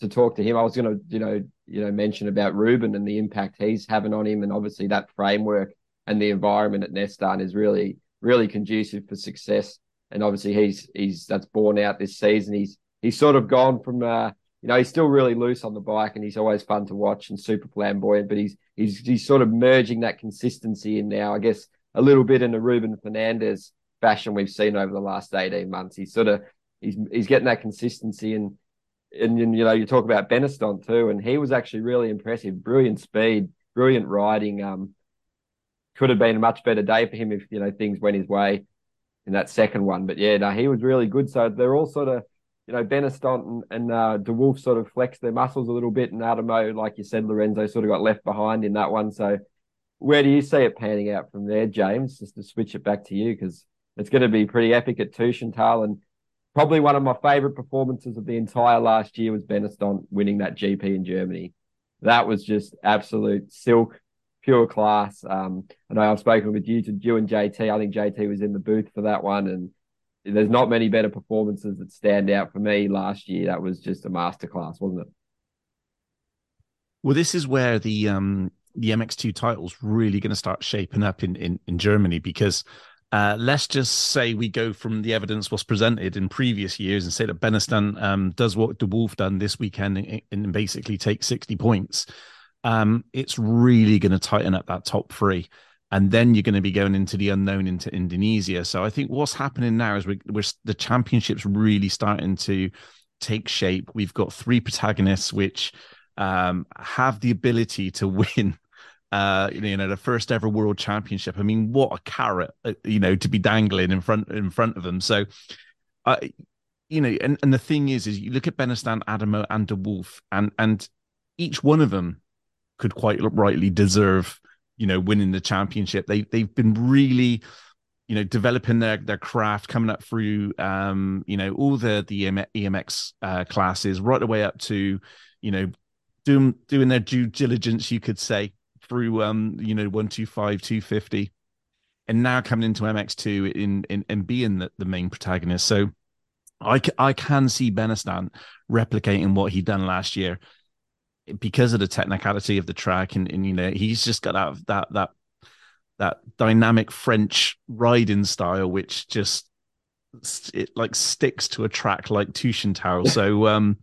to talk to him, I was going to you know you know mention about Ruben and the impact he's having on him, and obviously that framework and the environment at Nestaan is really really conducive for success. And obviously, he's he's that's borne out this season. He's he's sort of gone from uh, you know he's still really loose on the bike, and he's always fun to watch and super flamboyant. But he's he's he's sort of merging that consistency in now. I guess a little bit in the Ruben Fernandez fashion we've seen over the last eighteen months. He's sort of he's he's getting that consistency and. And, and you know you talk about Benistant too, and he was actually really impressive. Brilliant speed, brilliant riding. Um, could have been a much better day for him if you know things went his way in that second one. But yeah, no, he was really good. So they're all sort of you know Benistant and, and uh, De Wolf sort of flexed their muscles a little bit, and Adamo, like you said, Lorenzo sort of got left behind in that one. So where do you see it panning out from there, James? Just to switch it back to you because it's going to be pretty epic at Teutschenthal and probably one of my favorite performances of the entire last year was Benistant winning that GP in Germany. That was just absolute silk pure class. Um, I know I've spoken with you to you and JT. I think JT was in the booth for that one, and there's not many better performances that stand out for me last year. That was just a masterclass, wasn't it? Well, this is where the um the MX2 title's really going to start shaping up in in, in Germany because. Uh, let's just say we go from the evidence was presented in previous years and say that Benistant um, does what De Wolf done this weekend and, and basically take 60 points um, it's really going to tighten up that top three. And then you're going to be going into the unknown into Indonesia. So I think what's happening now is we're, we're the championship's really starting to take shape. We've got three protagonists which um, have the ability to win uh, you know, the first ever world championship. I mean, what a carrot, uh, you know, to be dangling in front in front of them. So, uh, you know, and, and the thing is, is you look at Benistant, Adamo, and De Wolf, and and each one of them could quite rightly deserve, you know, winning the championship. They they've been really, you know, developing their their craft, coming up through, um, you know, all the the EMX uh, classes, right the way up to, you know, doing doing their due diligence, you could say, through, um, you know, one two five, two fifty, and now coming into MX two in in and being the, the main protagonist. So. I, I can see Benistant replicating what he done last year because of the technicality of the track and, and you know he's just got that that that that dynamic French riding style which just it like sticks to a track like Teutschenthal. So um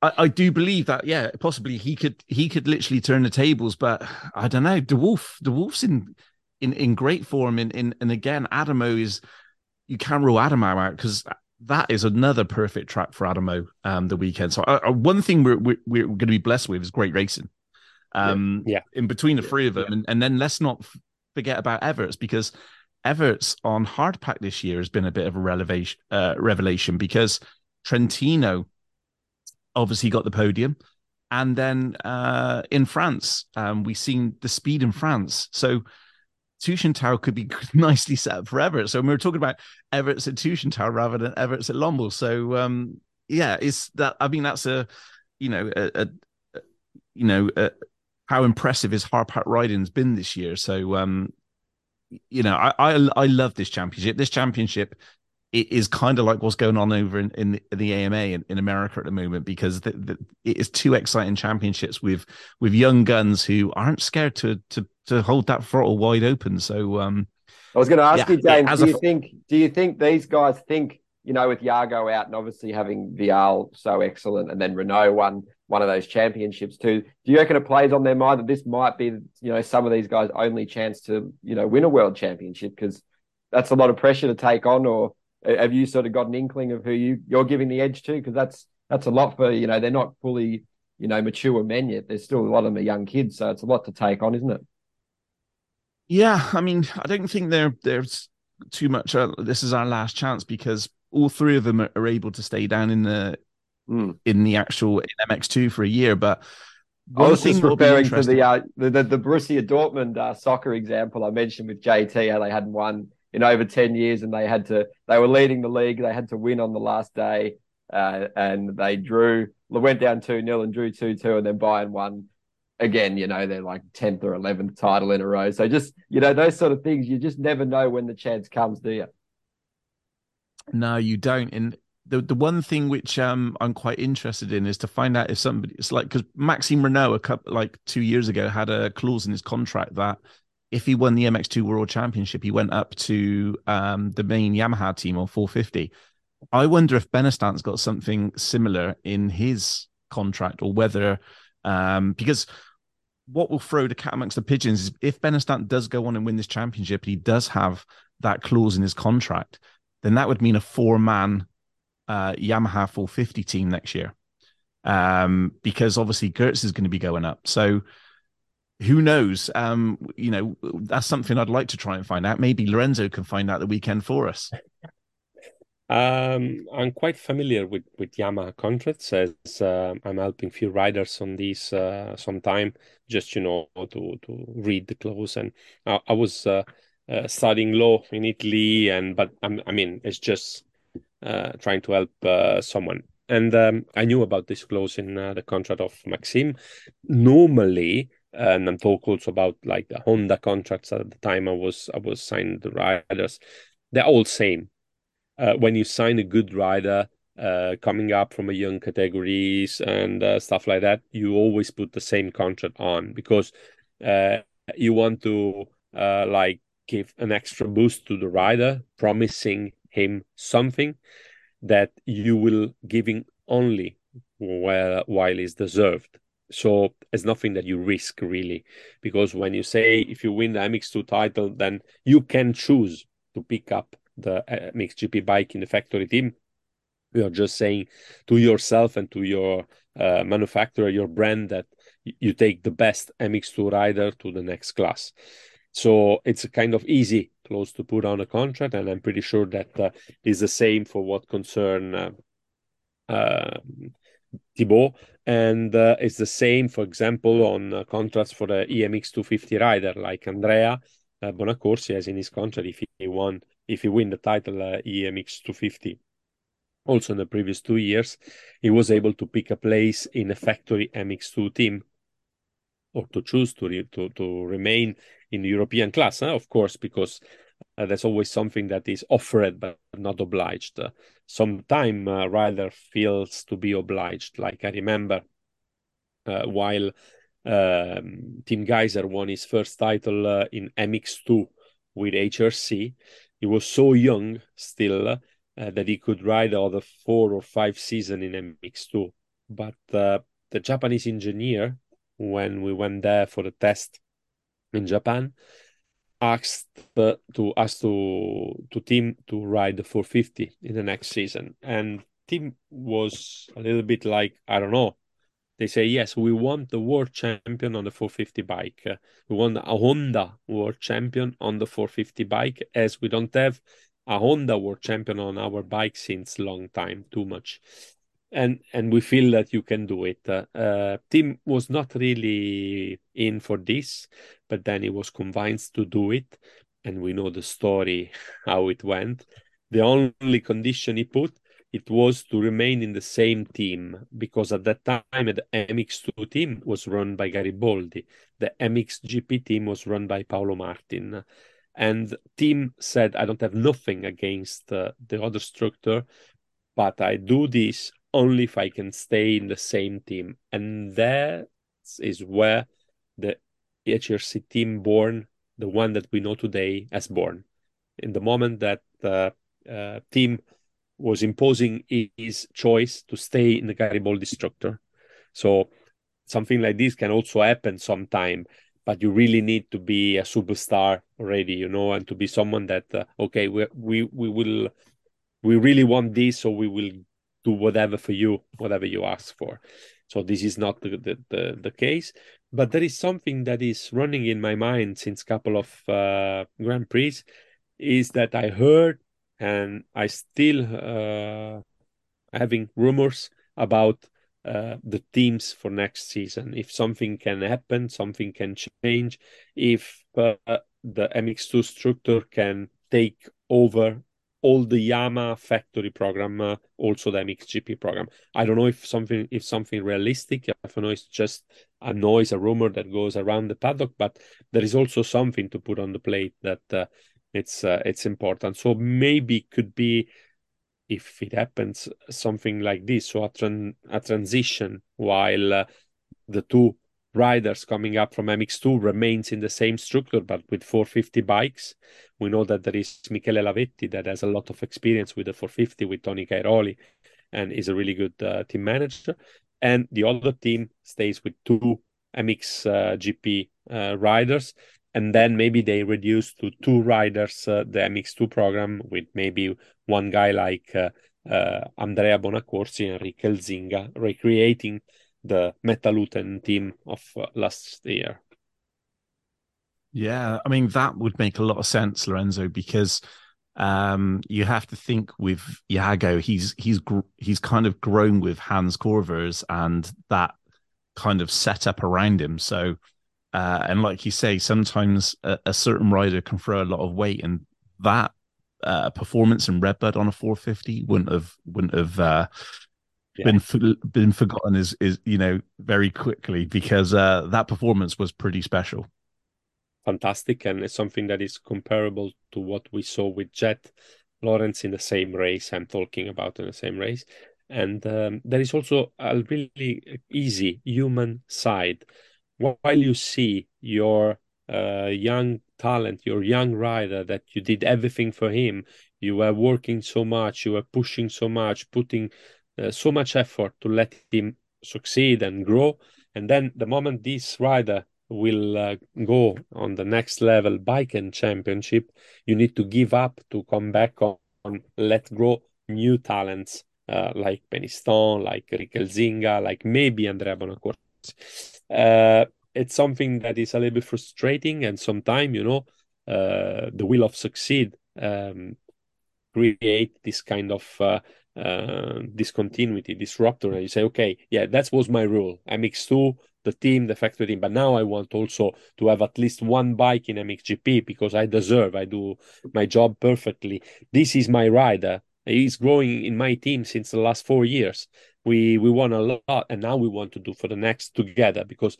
I, I, do believe that yeah possibly he could he could literally turn the tables, but I don't know. The Wolf De Wolf's in in in great form in in and again Adamo is you can't rule Adamo out because that is another perfect track for Adamo um, the weekend. So uh, uh one thing we're, we're, we're going to be blessed with is great racing. Um, yeah. In between the three of them, yeah. and, and then let's not forget about Everts because Everts on hardpack this year has been a bit of a revelation, uh, revelation because Trentino obviously got the podium. And then uh, in France, um, we've seen the speed in France. So Teutschenthal could be nicely set up for Everts. So we were talking about Everett's at tower rather than Everett's at Lommel. So um, yeah, it's that. I mean, that's a you know a, a, you know a, how impressive his hardpack riding's been this year. So um, you know, I, I I love this championship. This championship it is kind of like what's going on over in, in the, the AMA in, in, America at the moment because the, the, it is two exciting championships with with young guns who aren't scared to to to hold that throttle wide open. So um, I was going to ask yeah, you, James, do you a, think do you think these guys think you know with Jago out and obviously having Vialle so excellent and then Renaux won one of those championships too? Do you reckon it plays on their mind that this might be you know some of these guys' only chance to you know win a world championship because that's a lot of pressure to take on or have you sort of got an inkling of who you you're giving the edge to? Because that's that's a lot for you know they're not fully you know mature men yet. There's still a lot of them are young kids, so it's a lot to take on, isn't it? Yeah, I mean, I don't think there there's too much. Uh, this is our last chance because all three of them are, are able to stay down in the mm. in the actual in MX2 for a year, but. I was just referring to the, uh, the, the the Borussia Dortmund uh, soccer example I mentioned with JT, how they hadn't won in over 10 years and they had to they were leading the league. They had to win on the last day uh, and they drew went down 2-0 and drew 2-2 and then Bayern won again you know they're like 10th or 11th title in a row. So just you know those sort of things you just never know when the chance comes do you? No you don't. And the the one thing which um I'm quite interested in is to find out if somebody it's like because Maxime Renaux a couple like two years ago had a clause in his contract that if he won the MX2 World Championship, he went up to um, the main Yamaha team on 450. I wonder if Benistant's got something similar in his contract, or whether um, because what will throw the cat amongst the pigeons is if Benistant does go on and win this championship, he does have that clause in his contract, then that would mean a four-man uh, Yamaha 450 team next year, um, because obviously Geerts is going to be going up. So who knows? Um, you know, that's something I'd like to try and find out. Maybe Lorenzo can find out the weekend for us. Um, I'm quite familiar with with Yamaha contracts as uh, I'm helping few riders on this uh, sometime. Just you know to to read the clause, and I, I was uh, uh, studying law in Italy, and but I'm, i mean it's just uh, trying to help uh, someone. And um, I knew about this clause in the contract of Maxime. Normally, and I'm talking also about like the Honda contracts at the time I was I was signing the riders. They're all same. Uh, when you sign a good rider uh, coming up from a young categories and uh, stuff like that, you always put the same contract on because uh, you want to uh, like give an extra boost to the rider, promising him something that you will giving only while while is deserved so it's nothing that you risk really, because when you say if you win the MX2 title, then you can choose to pick up the uh, MXGP bike in the factory team. You are just saying to yourself and to your uh, manufacturer, your brand, that you take the best MX2 rider to the next class. So it's kind of easy close to put on a contract, and I'm pretty sure that uh, is the same for what concern uh, Thibault, and uh, it's the same, for example, on uh, contracts for the EMX 250 rider like Andrea uh, Bonaccorsi has in his contract if he won, if he win the title uh, EMX 250. Also, in the previous two years, he was able to pick a place in a factory MX2 team, or to choose to re- to to remain in the European class, huh? of course, because uh, there's always something that is offered but not obliged. Uh, Sometimes uh, rider feels to be obliged. Like I remember uh, while um, Tim Gajser won his first title uh, in MX2 with HRC, he was so young still uh, that he could ride other four or five seasons in MX2. But the Japanese engineer, when we went there for the test in Japan, asked uh, to ask to to Tim to ride the 450 in the next season, and Tim was a little bit like I don't know. They say yes, we want the world champion on the 450 bike. We want a Honda world champion on the 450 bike, as we don't have a Honda world champion on our bike since long time, too much and and we feel that you can do it. Uh, uh, Tim was not really in for this, but then he was convinced to do it, and we know the story how it went. The only condition he put it was to remain in the same team because at that time the MX2 team was run by Gariboldi, the MXGP team was run by Paolo Martin. And team said, I don't have nothing against uh, the other structure, but I do this only if I can stay in the same team. And that is where the HRC team born, the one that we know today, as born. In the moment that the uh, team was imposing his choice to stay in the Gariboldi structure. So something like this can also happen sometime, but you really need to be a superstar already, you know, and to be someone that uh, okay, we we we will we really want this, so we will do whatever for you, whatever you ask for. So this is not the, the, the, the case, but there is something that is running in my mind since couple of uh, Grand Prix, is that I heard and I still uh, having rumors about uh, the teams for next season. If something can happen, something can change. If uh, the MX2 structure can take over all the Yama factory program, uh, also the MXGP program. I don't know if something if something realistic. I don't know it's just a noise, a rumor that goes around the paddock, but there is also something to put on the plate that uh, it's uh, it's important. So maybe could be if it happens something like this, so a, tran- a transition while uh, the two riders coming up from MX2 remains in the same structure, but with 450 bikes. We know that there is Michele Lavetti that has a lot of experience with the 450 with Tony Cairoli and is a really good uh, team manager. And the other team stays with two MX uh, GP uh, riders. And then maybe they reduce to two riders uh, the MX2 program with maybe one guy like uh, uh, Andrea Bonaccorsi and Rick Elzinga recreating the Metaluten team of uh, last year. Yeah, I mean that would make a lot of sense, Lorenzo, because um, you have to think with Jago, he's he's he's kind of grown with Hans Corvers and that kind of setup around him. So, uh, and like you say, sometimes a, a, certain rider can throw a lot of weight, and that uh, performance in Redbud on a 450 wouldn't have wouldn't have uh, yeah. been been forgotten is is you know very quickly because uh, that performance was pretty special. Fantastic, and it's something that is comparable to what we saw with Jett Lawrence in the same race. I'm talking about in the same race, and um, there is also a really easy human side. While you see your uh, young talent, your young rider, that you did everything for him, you were working so much, you were pushing so much, putting uh, so much effort to let him succeed and grow. And then the moment this rider will uh, go on the next level bike and championship, you need to give up to come back on, on let grow new talents uh, like Benistant, like Rick Elzinga, like maybe Andrea Bonaccorsi. Uh, it's something that is a little bit frustrating, and sometimes you know uh, the will of succeed um, create this kind of uh, discontinuity, disruptor, and you say, okay, yeah, that was my rule. MX2, the team, the factory team, but now I want also to have at least one bike in MXGP because I deserve, I do my job perfectly. This is my rider. He's growing in my team since the last four years. We we won a lot, and now we want to do for the next together because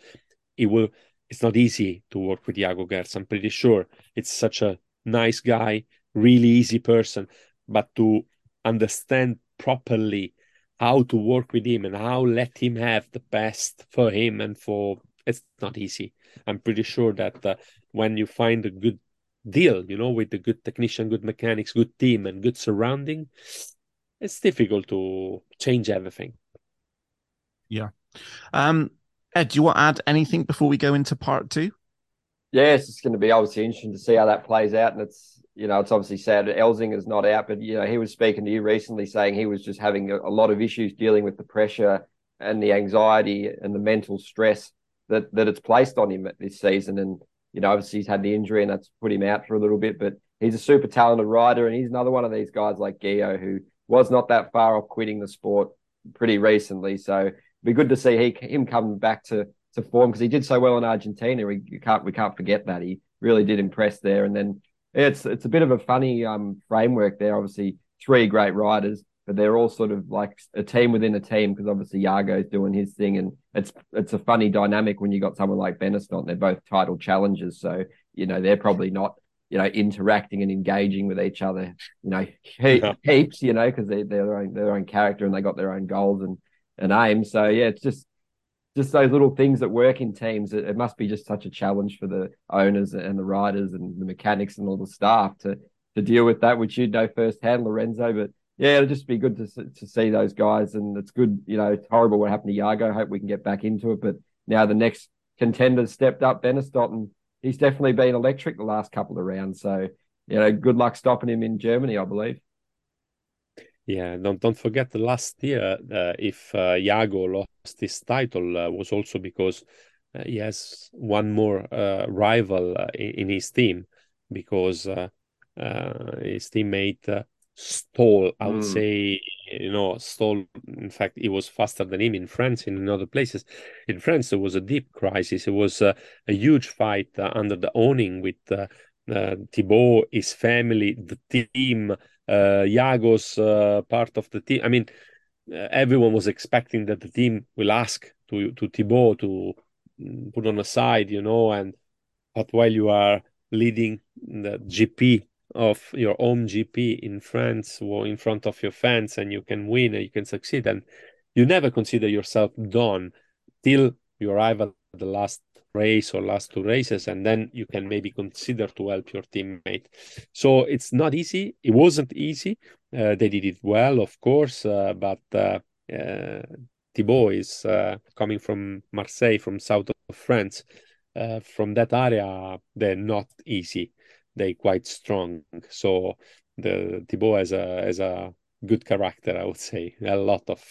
it will. It's not easy to work with Jago Geerts. I'm pretty sure it's such a nice guy, really easy person, but to understand properly how to work with him and how let him have the best for him and for it's not easy. I'm pretty sure that uh, when you find a good deal you know with the good technician good mechanics good team and good surrounding it's difficult to change everything. Yeah. Um ed do you want to add anything before we go into part two? Yes it's going to be obviously interesting to see how that plays out and it's you know, it's obviously sad Elzing is not out, but you know, he was speaking to you recently saying he was just having a, a, lot of issues dealing with the pressure and the anxiety and the mental stress that that it's placed on him this season. And you know, obviously he's had the injury and that's put him out for a little bit, but he's a super talented rider and he's another one of these guys like Gio who was not that far off quitting the sport pretty recently. So it'd be good to see he him come back to to form because he did so well in Argentina. We can't we can't forget that he really did impress there. And then it's it's a bit of a funny um, framework there. Obviously, three great riders, but they're all sort of like a team within a team because obviously Jago's doing his thing, and it's it's a funny dynamic when you got someone like Benistant. They're both title challengers, so you know they're probably not you know, interacting and engaging with each other, you know, he- Yeah. heaps, you know, because they, they're their own, their own character and they got their own goals and, and aims. So yeah, it's just, just those little things that work in teams. It, it must be just such a challenge for the owners and the riders and the mechanics and all the staff to, to deal with that, which you know firsthand, Lorenzo. But yeah, it'll just be good to to see those guys, and it's good. You know, it's horrible what happened to Jago. Hope we can get back into it. But now the next contender stepped up, Benistant, and he's definitely been electric the last couple of rounds. So you know, good luck stopping him in Germany, I believe. Yeah, don't don't forget the last year, uh, if uh, Jago lost his title, uh, was also because uh, he has one more uh, rival uh, in, in his team, because uh, uh, his teammate uh, Stoll, I would Mm. say, you know, Stoll. In fact, he was faster than him in France and in other places. In France, there was a deep crisis. It was uh, a huge fight uh, under the awning with uh, Thibaut, his family, the team uh, Jago's uh, part of the team. I mean, everyone was expecting that the team will ask to to Thibaut to mm, put on a side, you know, and but while you are leading the GP of your own GP in France or in front of your fans and you can win and you can succeed and you never consider yourself done till you arrive at the last race or last two races and then you can maybe consider to help your teammate. So it's not easy. It wasn't easy uh, they did it well of course uh, but uh, uh, Thibaut is uh, coming from Marseille from south of France. Uh, from that area they're not easy. They're quite strong. So the Thibaut has a has a good character I would say. A lot of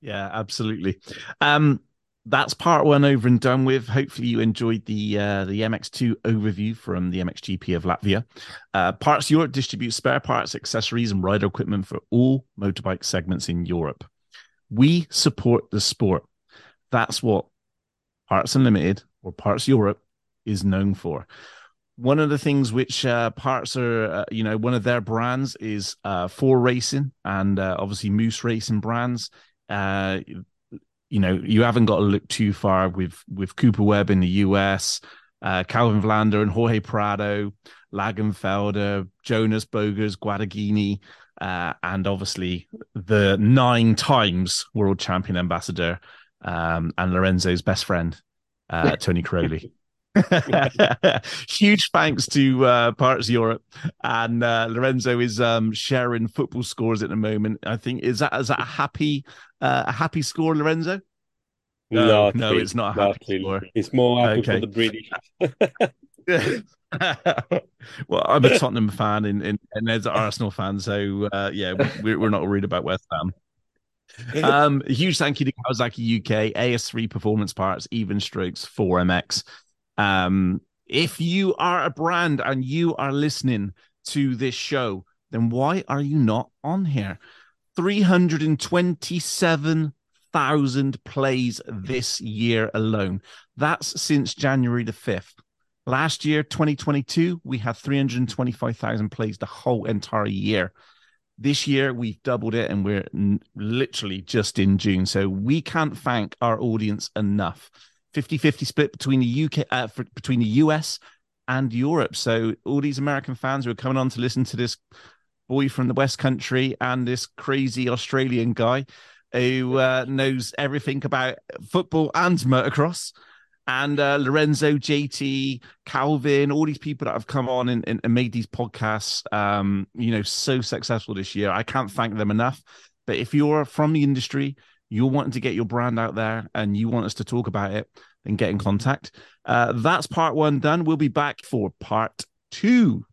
Yeah, absolutely. Um, that's part one over and done with. Hopefully, you enjoyed the uh, the MX2 overview from the MXGP of Latvia. Uh, Parts Europe distributes spare parts, accessories, and rider equipment for all motorbike segments in Europe. We support the sport. That's what Parts Unlimited or Parts Europe is known for. One of the things which uh, Parts are, uh, you know, one of their brands is uh, Thor Racing and uh, obviously Moose Racing brands uh, you know, you haven't got to look too far with with Cooper Webb in the US, uh, Calvin Vlaanderen and Jorge Prado, Längenfelder, Jonas Bogers, Guadagnini, uh, and obviously the nine times world champion ambassador um, and Lorenzo's best friend, uh, Tony Cairoli. Huge thanks to uh, Parts Europe and uh, Lorenzo is um, sharing football scores at the moment. I think is that is that a happy uh, a happy score, Lorenzo? No, Not no, it's not a happy really. score. It's more happy Okay. for the British. well, I'm a Tottenham fan and, and, and Ed's an Arsenal fan, so uh, yeah, we're, we're not worried about West Ham. Um, huge thank you to Kawasaki UK, AS3 Performance Parts, Even Strokes, 4MX. Um, if you are a brand and you are listening to this show, then why are you not on here? 327,000 plays this year alone. That's since January the 5th. Last year, 2022, we had 325,000 plays the whole entire year. This year, we've doubled it and we're n- literally just in June. So we can't thank our audience enough. 50 50 split between the UK, uh, for, between the US and Europe. So all these American fans who are coming on to listen to this boy from the West Country and this crazy Australian guy who uh, knows everything about football and motocross. And uh, Lorenzo, JT, Calvin, all these people that have come on and, and, and made these podcasts, um, you know, so successful this year. I can't thank them enough. But if you're from the industry, you're wanting to get your brand out there and you want us to talk about it, then get in contact. Uh, that's part one done. We'll be back for part two.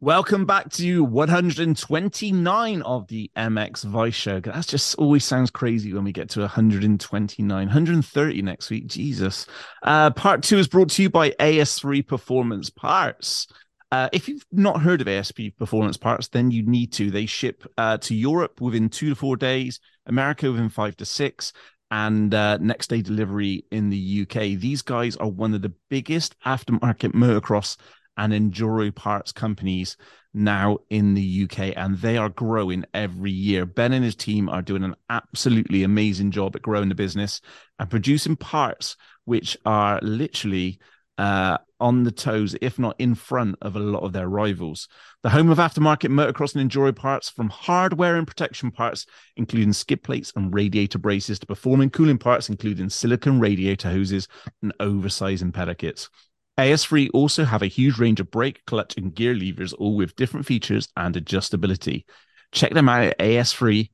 Welcome back to 129 of the MX Vice Show. That just always sounds crazy when we get to 129, 130 next week. Jesus. Uh, part two is brought to you by AS3 Performance Parts. Uh, if you've not heard of AS3 Performance Parts, then you need to. They ship uh, to Europe within two to four days, America within five to six, and uh, next day delivery in the UK. These guys are one of the biggest aftermarket motocross and enduro parts companies now in the UK, and they are growing every year. Ben and his team are doing an absolutely amazing job at growing the business and producing parts which are literally uh, on the toes, if not in front of a lot of their rivals. The home of aftermarket motocross and enduro parts, from hardware and protection parts, including skid plates and radiator braces, to performing cooling parts, including silicon radiator hoses and oversized impeller kits. AS3 also have a huge range of brake, clutch, and gear levers, all with different features and adjustability. Check them out at AS3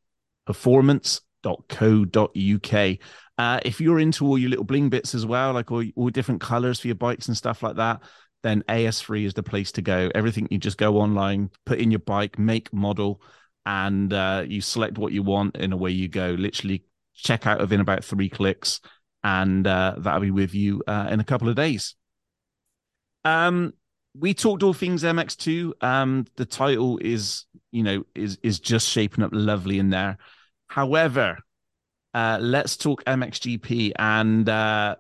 performance.co.uk. Uh, if you're into all your little bling bits as well, like all, all different colors for your bikes and stuff like that, then AS3 is the place to go. Everything you just go online, put in your bike, make, model, and uh, you select what you want, and away you go. Literally check out within about three clicks, and uh, that'll be with you uh, in a couple of days. Um, we talked all things MX2. Um, the title is, you know, is is just shaping up lovely in there. However, uh, let's talk MXGP and uh,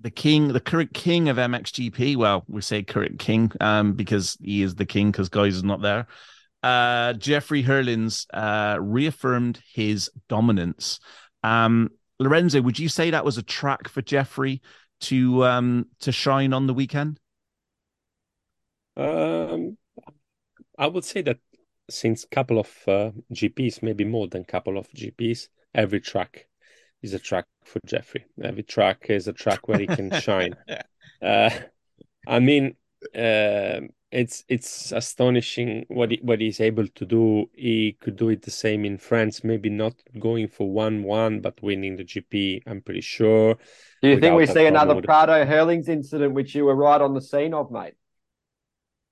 the king, the current king of MXGP. Well, we say current king um, because he is the king because Gajser is not there. Uh, Jeffrey Herlings uh, reaffirmed his dominance. Um, Lorenzo, would you say that was a track for Jeffrey to um, to shine on the weekend? Um, I would say that since couple of uh, GPs, maybe more than couple of GPs, every track is a track for Jeffrey. Every track is a track where he can shine. Uh, I mean, uh, it's it's astonishing what he, what he's able to do. He could do it the same in France, maybe not going for one one, but winning the GP. I'm pretty sure. Do you think we see another Prado Herlings incident, which you were right on the scene of, mate?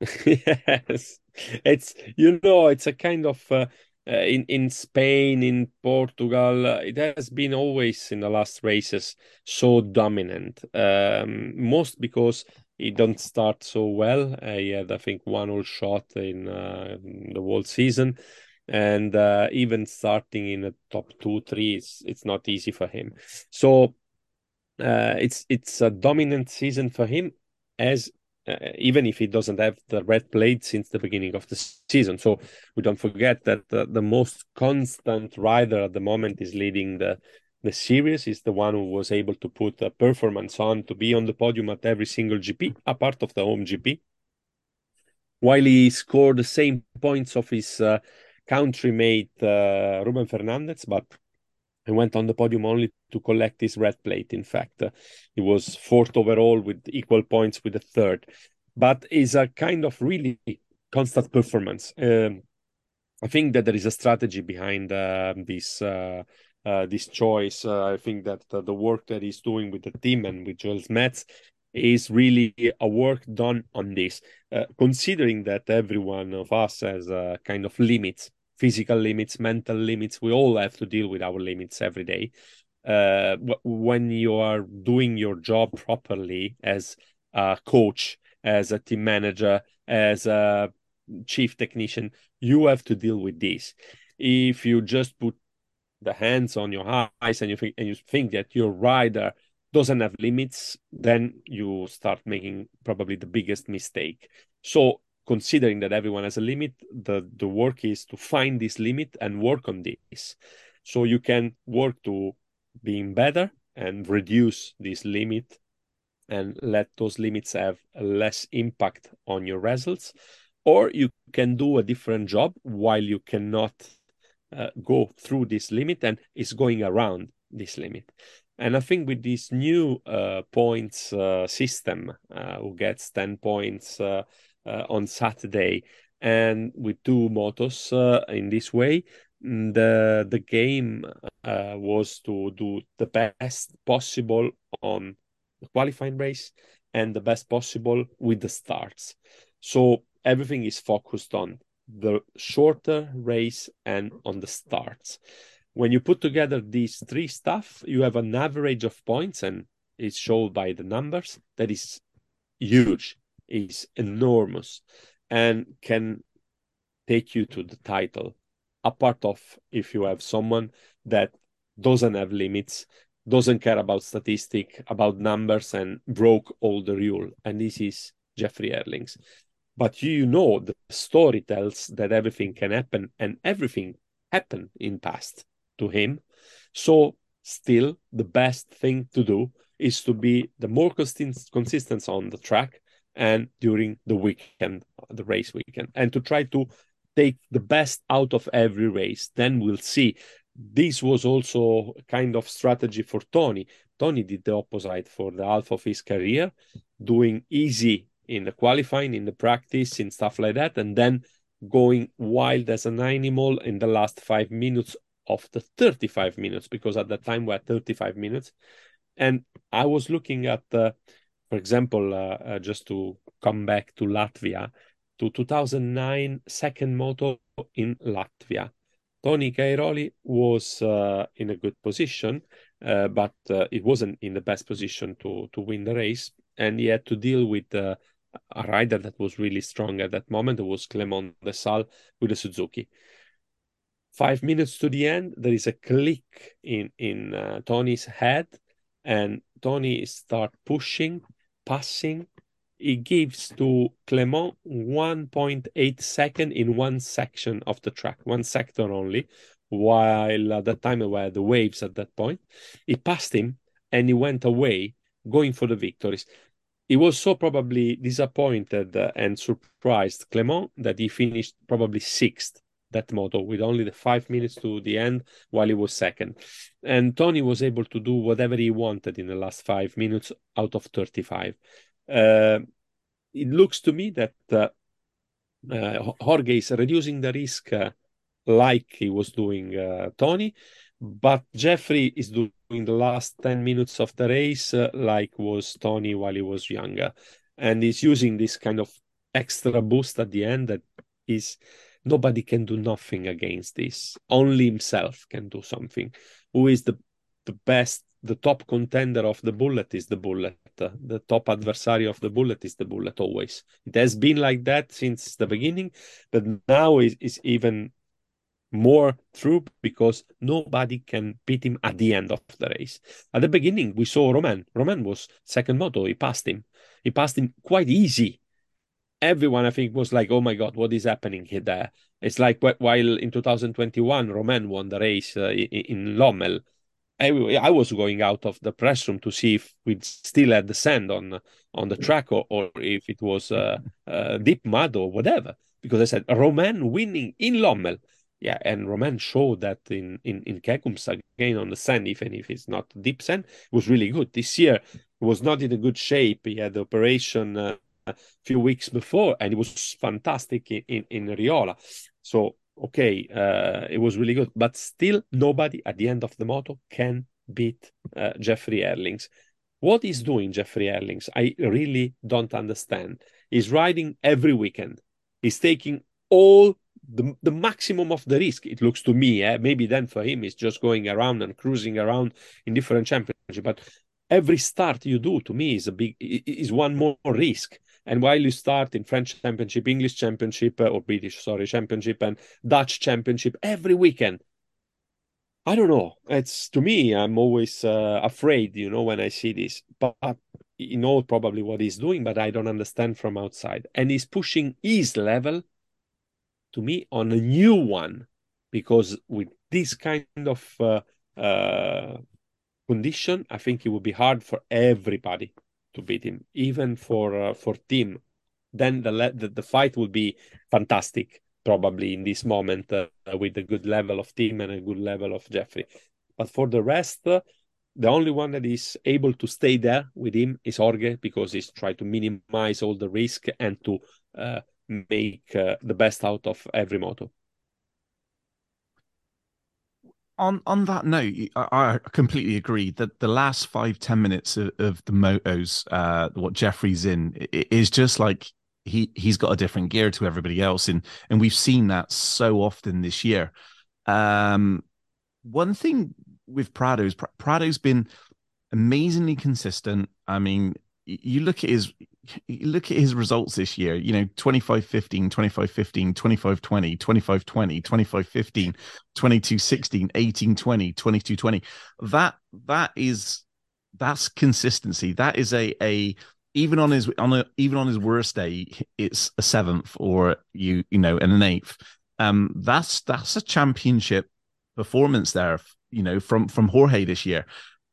yes, it's you know it's a kind of uh, uh, in in Spain, in Portugal, uh, it has been always in the last races so dominant. Um, most because he don't start so well. Uh, he had I think one holeshot in, uh, the whole season, and uh, even starting in the top two, three, it's it's not easy for him. So. Uh, it's it's a dominant season for him as uh, even if he doesn't have the red plate since the beginning of the season. So we don't forget that the, the most constant rider at the moment is leading the the series. Is the one who was able to put a performance on to be on the podium at every single GP, a part of the home GP. While he scored the same points of his uh, countrymate uh, Ruben Fernandez, but and went on the podium only to collect his red plate. In fact, uh, he was fourth overall with equal points with the third, but is a kind of really constant performance. Um, I think that there is a strategy behind uh, this uh, uh, this choice. Uh, I think that the work that he's doing with the team and with Joel Smets is really a work done on this, uh, considering that every one of us has a kind of limits physical limits, mental limits. We all have to deal with our limits every day. Uh, when you are doing your job properly as a coach, as a team manager, as a chief technician, you have to deal with this. If you just put the hands on your eyes and you think and you think that your rider doesn't have limits, then you start making probably the biggest mistake. So considering that everyone has a limit, the, the work is to find this limit and work on this. So you can work to being better and reduce this limit and let those limits have less impact on your results. Or you can do a different job while you cannot uh, go through this limit and is going around this limit. And I think with this new uh, points uh, system, uh, who gets 10 points uh, on Saturday, and with two motos uh, in this way, mm, the the game uh, was to do the best possible on the qualifying race and the best possible with the starts. So everything is focused on the shorter race and on the starts. When you put together these three stuff, you have an average of points, and it's shown by the numbers that is huge is enormous and can take you to the title. Apart of if you have someone that doesn't have limits, doesn't care about statistic, about numbers, and broke all the rule. And this is Jeffrey Herlings But you know the story tells that everything can happen, and everything happened in past to him. So still the best thing to do is to be the more consistent on the track and during the weekend, the race weekend, and to try to take the best out of every race. Then we'll see. This was also a kind of strategy for Tony. Tony did the opposite for the half of his career, doing easy in the qualifying, in the practice, in stuff like that, and then going wild as an animal in the last five minutes of the 35 minutes, because at that time we had 35 minutes. And I was looking at, uh, for example, uh, uh, just to come back to Latvia, to 2009 second moto in Latvia. Tony Cairoli was uh, in a good position, uh, but uh, it wasn't in the best position to to win the race, and he had to deal with uh, a rider that was really strong at that moment. It was Clement Desalle with a Suzuki. Five minutes to the end, there is a click in in uh, Tony's head, and Tony start pushing, passing, he gives to Clement 1.8 second in one section of the track, one sector only, while at that time were the waves at that point. He passed him and he went away going for the victories. He was so probably disappointed and surprised, Clement, that he finished probably sixth that moto with only the five minutes to the end while he was second. And Tony was able to do whatever he wanted in the last five minutes out of 35. Uh, it looks to me that uh, uh, Jorge is reducing the risk like he was doing Tony, but Jeffrey is doing the last 10 minutes of the race like was Tony while he was younger. And he's using this kind of extra boost at the end that is nobody can do nothing against this. Only himself can do something. Who is the the best the top contender of the bullet is the bullet. The top adversary of the bullet is the bullet always. It has been like that since the beginning, but now is is even more true because nobody can beat him at the end of the race. At the beginning, we saw Romain. Romain was second moto. He passed him. He passed him quite easy. Everyone, I think, was like, "Oh my God, what is happening here?" There, it's like while in 2021, Romain won the race uh, in, Lommel I, I was going out of the press room to see if we still had the sand on on the track or, or if it was uh, uh, deep mud or whatever. Because I said Romain winning in Lommel. Yeah, and Romain showed that in in in Kegums again on the sand, even if it's not deep sand, was really good. This year was not in a good shape. He had the operation uh, a few weeks before, and it was fantastic in in, in Riola. So okay, uh, it was really good, but still nobody at the end of the moto can beat uh, Jeffrey Herlings. What is doing Jeffrey Herlings? I really don't understand. He's riding every weekend. He's taking all the, the maximum of the risk. It looks to me, eh? maybe then for him, he's just going around and cruising around in different championships. But every start you do to me is a big is one more risk. And while you start in French Championship, English Championship, uh, or British, sorry, Championship, and Dutch Championship every weekend, I don't know. It's to me, I'm always uh, afraid, you know, when I see this. But you know probably what he's doing, but I don't understand from outside. And he's pushing his level to me on a new one because with this kind of uh, uh, condition, I think it would be hard for everybody to beat him, even for uh, for Tim. Then the, the, the fight will be fantastic, probably in this moment uh, with a good level of Tim and a good level of Jeffrey. But for the rest, uh, the only one that is able to stay there with him is Jorge because he's trying to minimize all the risk and to uh, make uh, the best out of every moto on on that note, I, I, completely agree that the last five ten minutes of, of the motos, uh, what Jeffrey's in, is just like he he's got a different gear to everybody else, and and we've seen that so often this year. Um, one thing with Prado's Prado's been amazingly consistent. I mean, you look at his look at his results this year, you know, 25 15, 25 15, 25 20, 25 20, 25 15, 22 16, 18 20, 22 20. That that is that's consistency. That is a a even on his on a even on his worst day, it's a seventh or you you know and an eighth. Um, that's that's a championship performance there, you know, from from Jorge this year.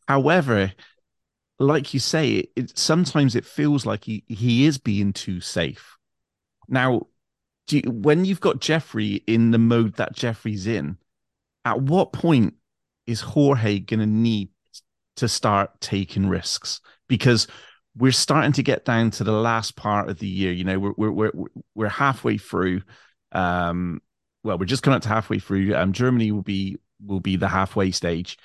However, like you say, it, it sometimes it feels like he he is being too safe. Now, you, when you've got Jeffrey in the mode that Jeffrey's in, at what point is Jorge going to need to start taking risks? Because we're starting to get down to the last part of the year. You know, we're we're we're we're halfway through. Um, well, we're just coming up to halfway through. Um, Germany will be will be the halfway stage.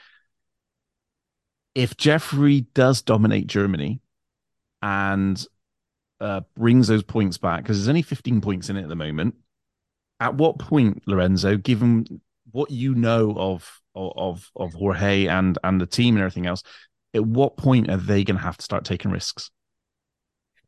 If Jeffrey does dominate Germany and uh, brings those points back, because there's only 15 points in it at the moment, at what point, Lorenzo, given what you know of of of Jorge and and the team and everything else, at what point are they going to have to start taking risks?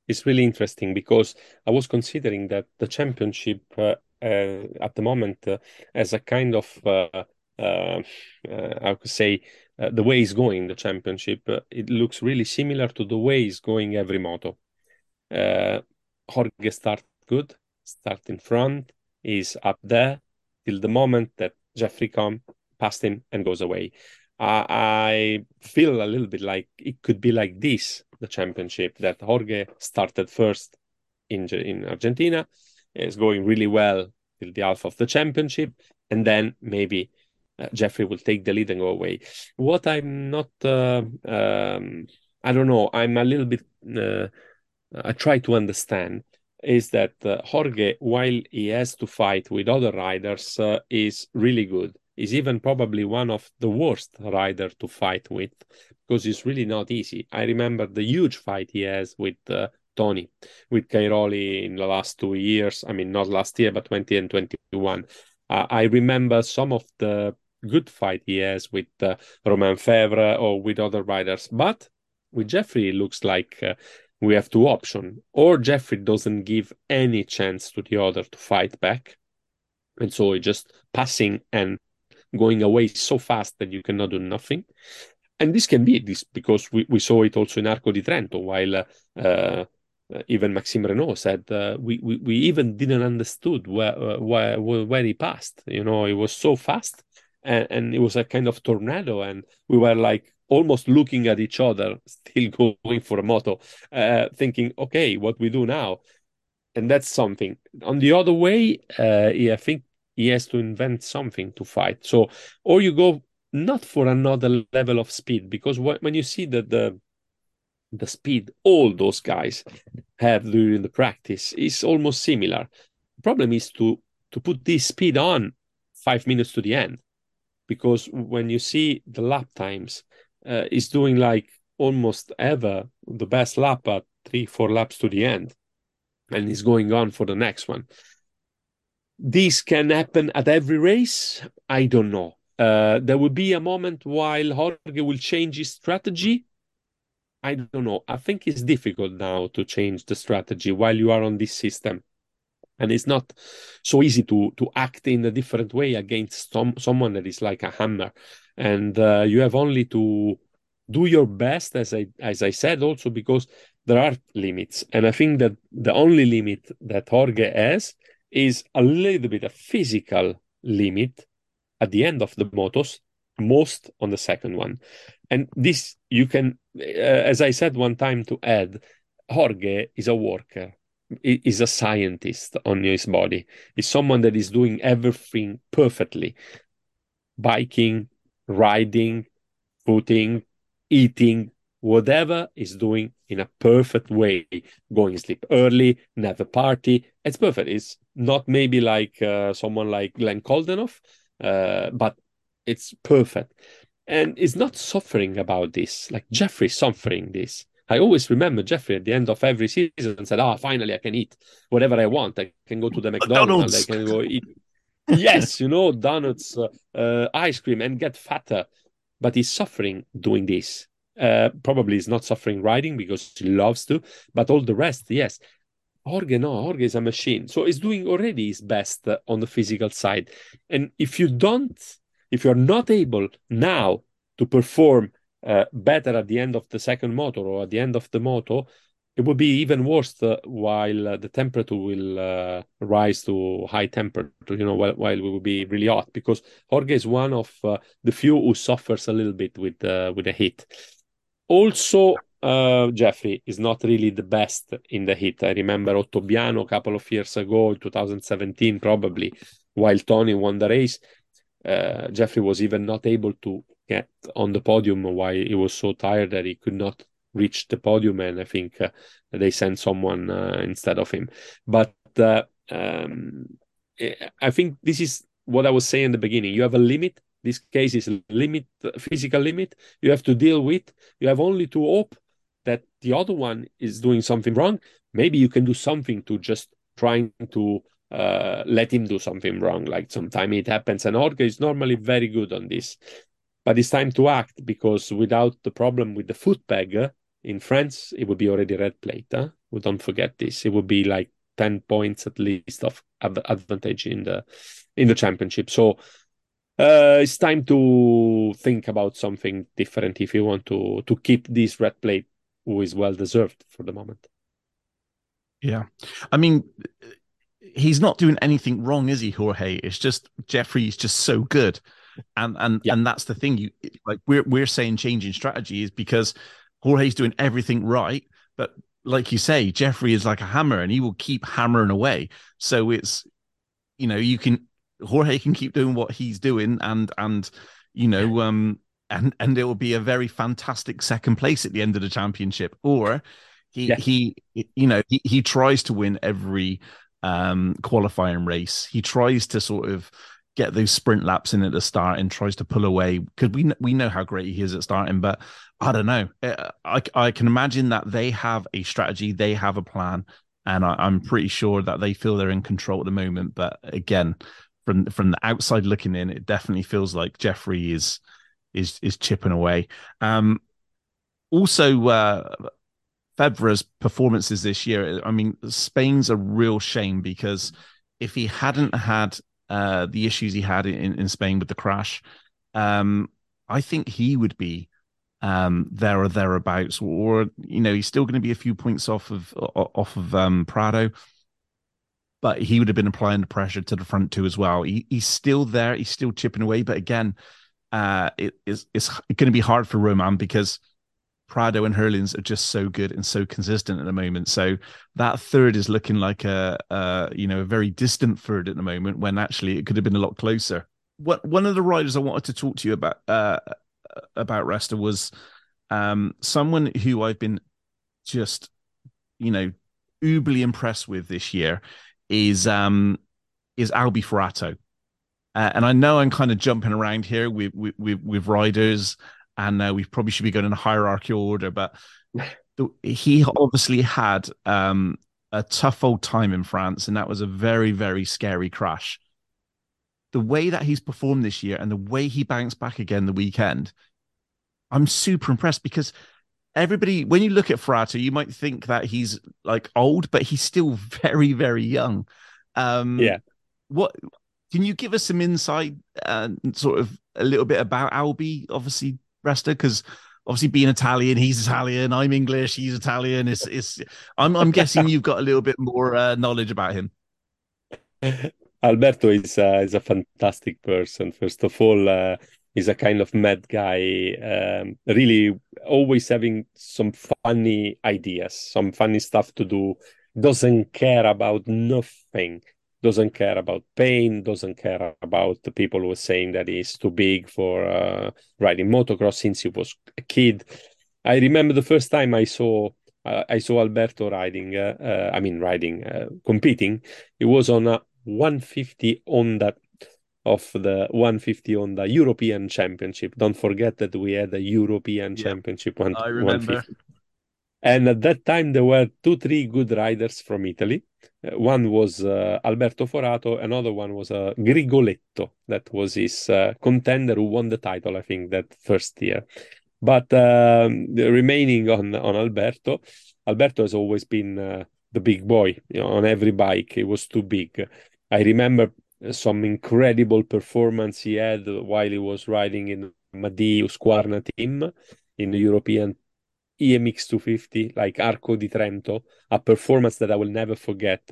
It's really interesting because I was considering that the championship uh, uh, at the moment uh, as a kind of uh, uh, I could say the way it's going the championship it looks really similar to the way it's going every moto. Jorge start good, start in front, is up there till the moment that Jeffrey come past him and goes away. I feel a little bit like it could be like this the championship that Jorge started first in in Argentina is going really well till the half of the championship and then maybe uh, Jeffrey will take the lead and go away. What I'm not uh, um, I don't know I'm a little bit uh, I try to understand is that uh, Jorge while he has to fight with other riders is really good is even probably one of the worst rider to fight with because it's really not easy. I remember the huge fight he has with uh, Tony, with Cairoli in the last two years. I mean, not last year, but 20 and 21. Uh, I remember some of the good fight he has with uh, Romain Febvre or with other riders. But with Jeffrey, it looks like uh, we have two options. Or Jeffrey doesn't give any chance to the other to fight back. And so he just passing and going away so fast that you cannot do nothing. And this can be this because we, we saw it also in Arco di Trento, while uh, uh, even Maxime Renaux said uh, we, we we even didn't understood where, uh, where where he passed. You know, it was so fast, and, and it was a kind of tornado, and we were like almost looking at each other, still going for a moto, uh, thinking, okay, what we do now, and that's something. On the other way, uh, yeah, I think he has to invent something to fight. So, or you go not for another level of speed, because when you see that the the speed all those guys have during the practice is almost similar. The problem is to to put this speed on five minutes to the end, because when you see the lap times, uh, is doing like almost ever the best lap at three four laps to the end, and is going on for the next one this can happen at every race? I don't know. Uh, there will be a moment while Jorge will change his strategy. I don't know. I think it's difficult now to change the strategy while you are on this system. And it's not so easy to to act in a different way against some, someone that is like a hammer. And uh, you have only to do your best, as I as I said, also because there are limits. And I think that the only limit that Jorge has is a little bit a physical limit at the end of the motos, most on the second one. And this you can, uh, as I said one time to add, Jorge is a worker, is a scientist on his body, is someone that is doing everything perfectly biking, riding, footing, eating, whatever is doing in a perfect way, going sleep early, never party. It's perfect. It's not maybe like uh, someone like Glenn Coldenhoff, uh, but it's perfect. And is not suffering about this. Like Jeffrey suffering this. I always remember Jeffrey at the end of every season said, "Ah, oh, finally I can eat whatever I want. I can go to the McDonald's. I can go eat." yes, you know, donuts, uh, uh, ice cream, and get fatter. But he's suffering doing this. Uh, probably is not suffering riding because he loves to, but all the rest, yes. Jorge, no, Jorge is a machine. So he's doing already his best uh, on the physical side. And if you don't, if you're not able now to perform uh, better at the end of the second motor or at the end of the moto, it would be even worse uh, while uh, the temperature will uh, rise to high temperature, you know, while, while it will be really hot. Because Jorge is one of uh, the few who suffers a little bit with, with the heat. Also, uh, Jeffrey is not really the best in the heat. I remember Ottobiano a couple of years ago, 2017 probably, while Tony won the race. Uh, Jeffrey was even not able to get on the podium why he was so tired that he could not reach the podium, and I think uh, they sent someone uh, instead of him. But uh, um, I think this is what I was saying in the beginning. You have a limit. This case is limit, physical limit. You have to deal with. You have only to hope that the other one is doing something wrong. Maybe you can do something to just trying to uh, let him do something wrong. Like sometimes it happens, and Jorge is normally very good on this. But it's time to act because without the problem with the foot peg uh, in France, it would be already red plate. Huh? We don't forget this. It would be like 10 points at least of advantage in the in the championship so uh, it's time to think about something different if you want to to keep this red plate who is well deserved for the moment yeah i mean he's not doing anything wrong is he jorge it's just jeffrey's just so good and and yeah. and that's the thing you like we're we're saying changing strategy is because jorge's doing everything right but like you say, Jeffrey is like a hammer and he will keep hammering away. So it's, you know, you can Jorge can keep doing what he's doing and and you know um and and it will be a very fantastic second place at the end of the championship or he yeah. he you know he, he tries to win every um qualifying race he tries to sort of get those sprint laps in at the start and tries to pull away because we we know how great he is at starting. But I don't know. Uh, I I can imagine that they have a strategy, they have a plan, and I, I'm pretty sure that they feel they're in control at the moment. But again, from from the outside looking in, it definitely feels like Jeffrey is is is chipping away. Um, also, uh, performances this year. I mean, Spain's a real shame because if he hadn't had uh, the issues he had in, in Spain with the crash, um, I think he would be um, there or thereabouts, or you know, he's still going to be a few points off of off of um, Prado, but he would have been applying the pressure to the front too as well. He, he's still there, he's still chipping away, but again, uh, it, it's it's going to be hard for Romain because Prado and Herlings are just so good and so consistent at the moment. So that third is looking like a, a, you know a very distant third at the moment when actually it could have been a lot closer. What one of the riders I wanted to talk to you about uh, about Resta was um, someone who I've been just you know uberly impressed with this year is um is Albi Forato. Uh, and I know I'm kind of jumping around here with with, with, with riders and uh, we probably should be going in a hierarchical order. But the, he obviously had um, a tough old time in France, and that was a very, very scary crash. The way that he's performed this year and the way he bounced back again the weekend, I'm super impressed because everybody, when you look at Forato, you might think that he's like old, but he's still very, very young. Um, yeah. What can you give us some insight and sort of a little bit about Albi? Obviously, Resta because obviously being Italian, he's Italian. I'm English, he's Italian. It's it's. I'm I'm guessing you've got a little bit more uh, knowledge about him. Alberto is uh, is a fantastic person. First of all, uh, he's a kind of mad guy. Um, really, always having some funny ideas, some funny stuff to do. Doesn't care about nothing doesn't care about pain, doesn't care about the people who are saying that he's too big for uh, riding motocross since he was a kid. I remember the first time I saw uh, I saw Alberto riding. Uh, uh I mean, riding, uh, competing. It was on a 150 Honda of the 150 on the European Championship. Don't forget that we had a European yeah, Championship. One, I remember. And at that time, there were two, three good riders from Italy. Uh, one was uh, Alberto Forato, another one was uh, Grigoletto. That was his uh, contender who won the title, I think, that first year. But um, remaining on, on Alberto, Alberto has always been uh, the big boy you know, on every bike. He was too big. I remember some incredible performance he had while he was riding in Maddii Husqvarna team in the European EMX 250, like Arco di Trento, a performance that I will never forget.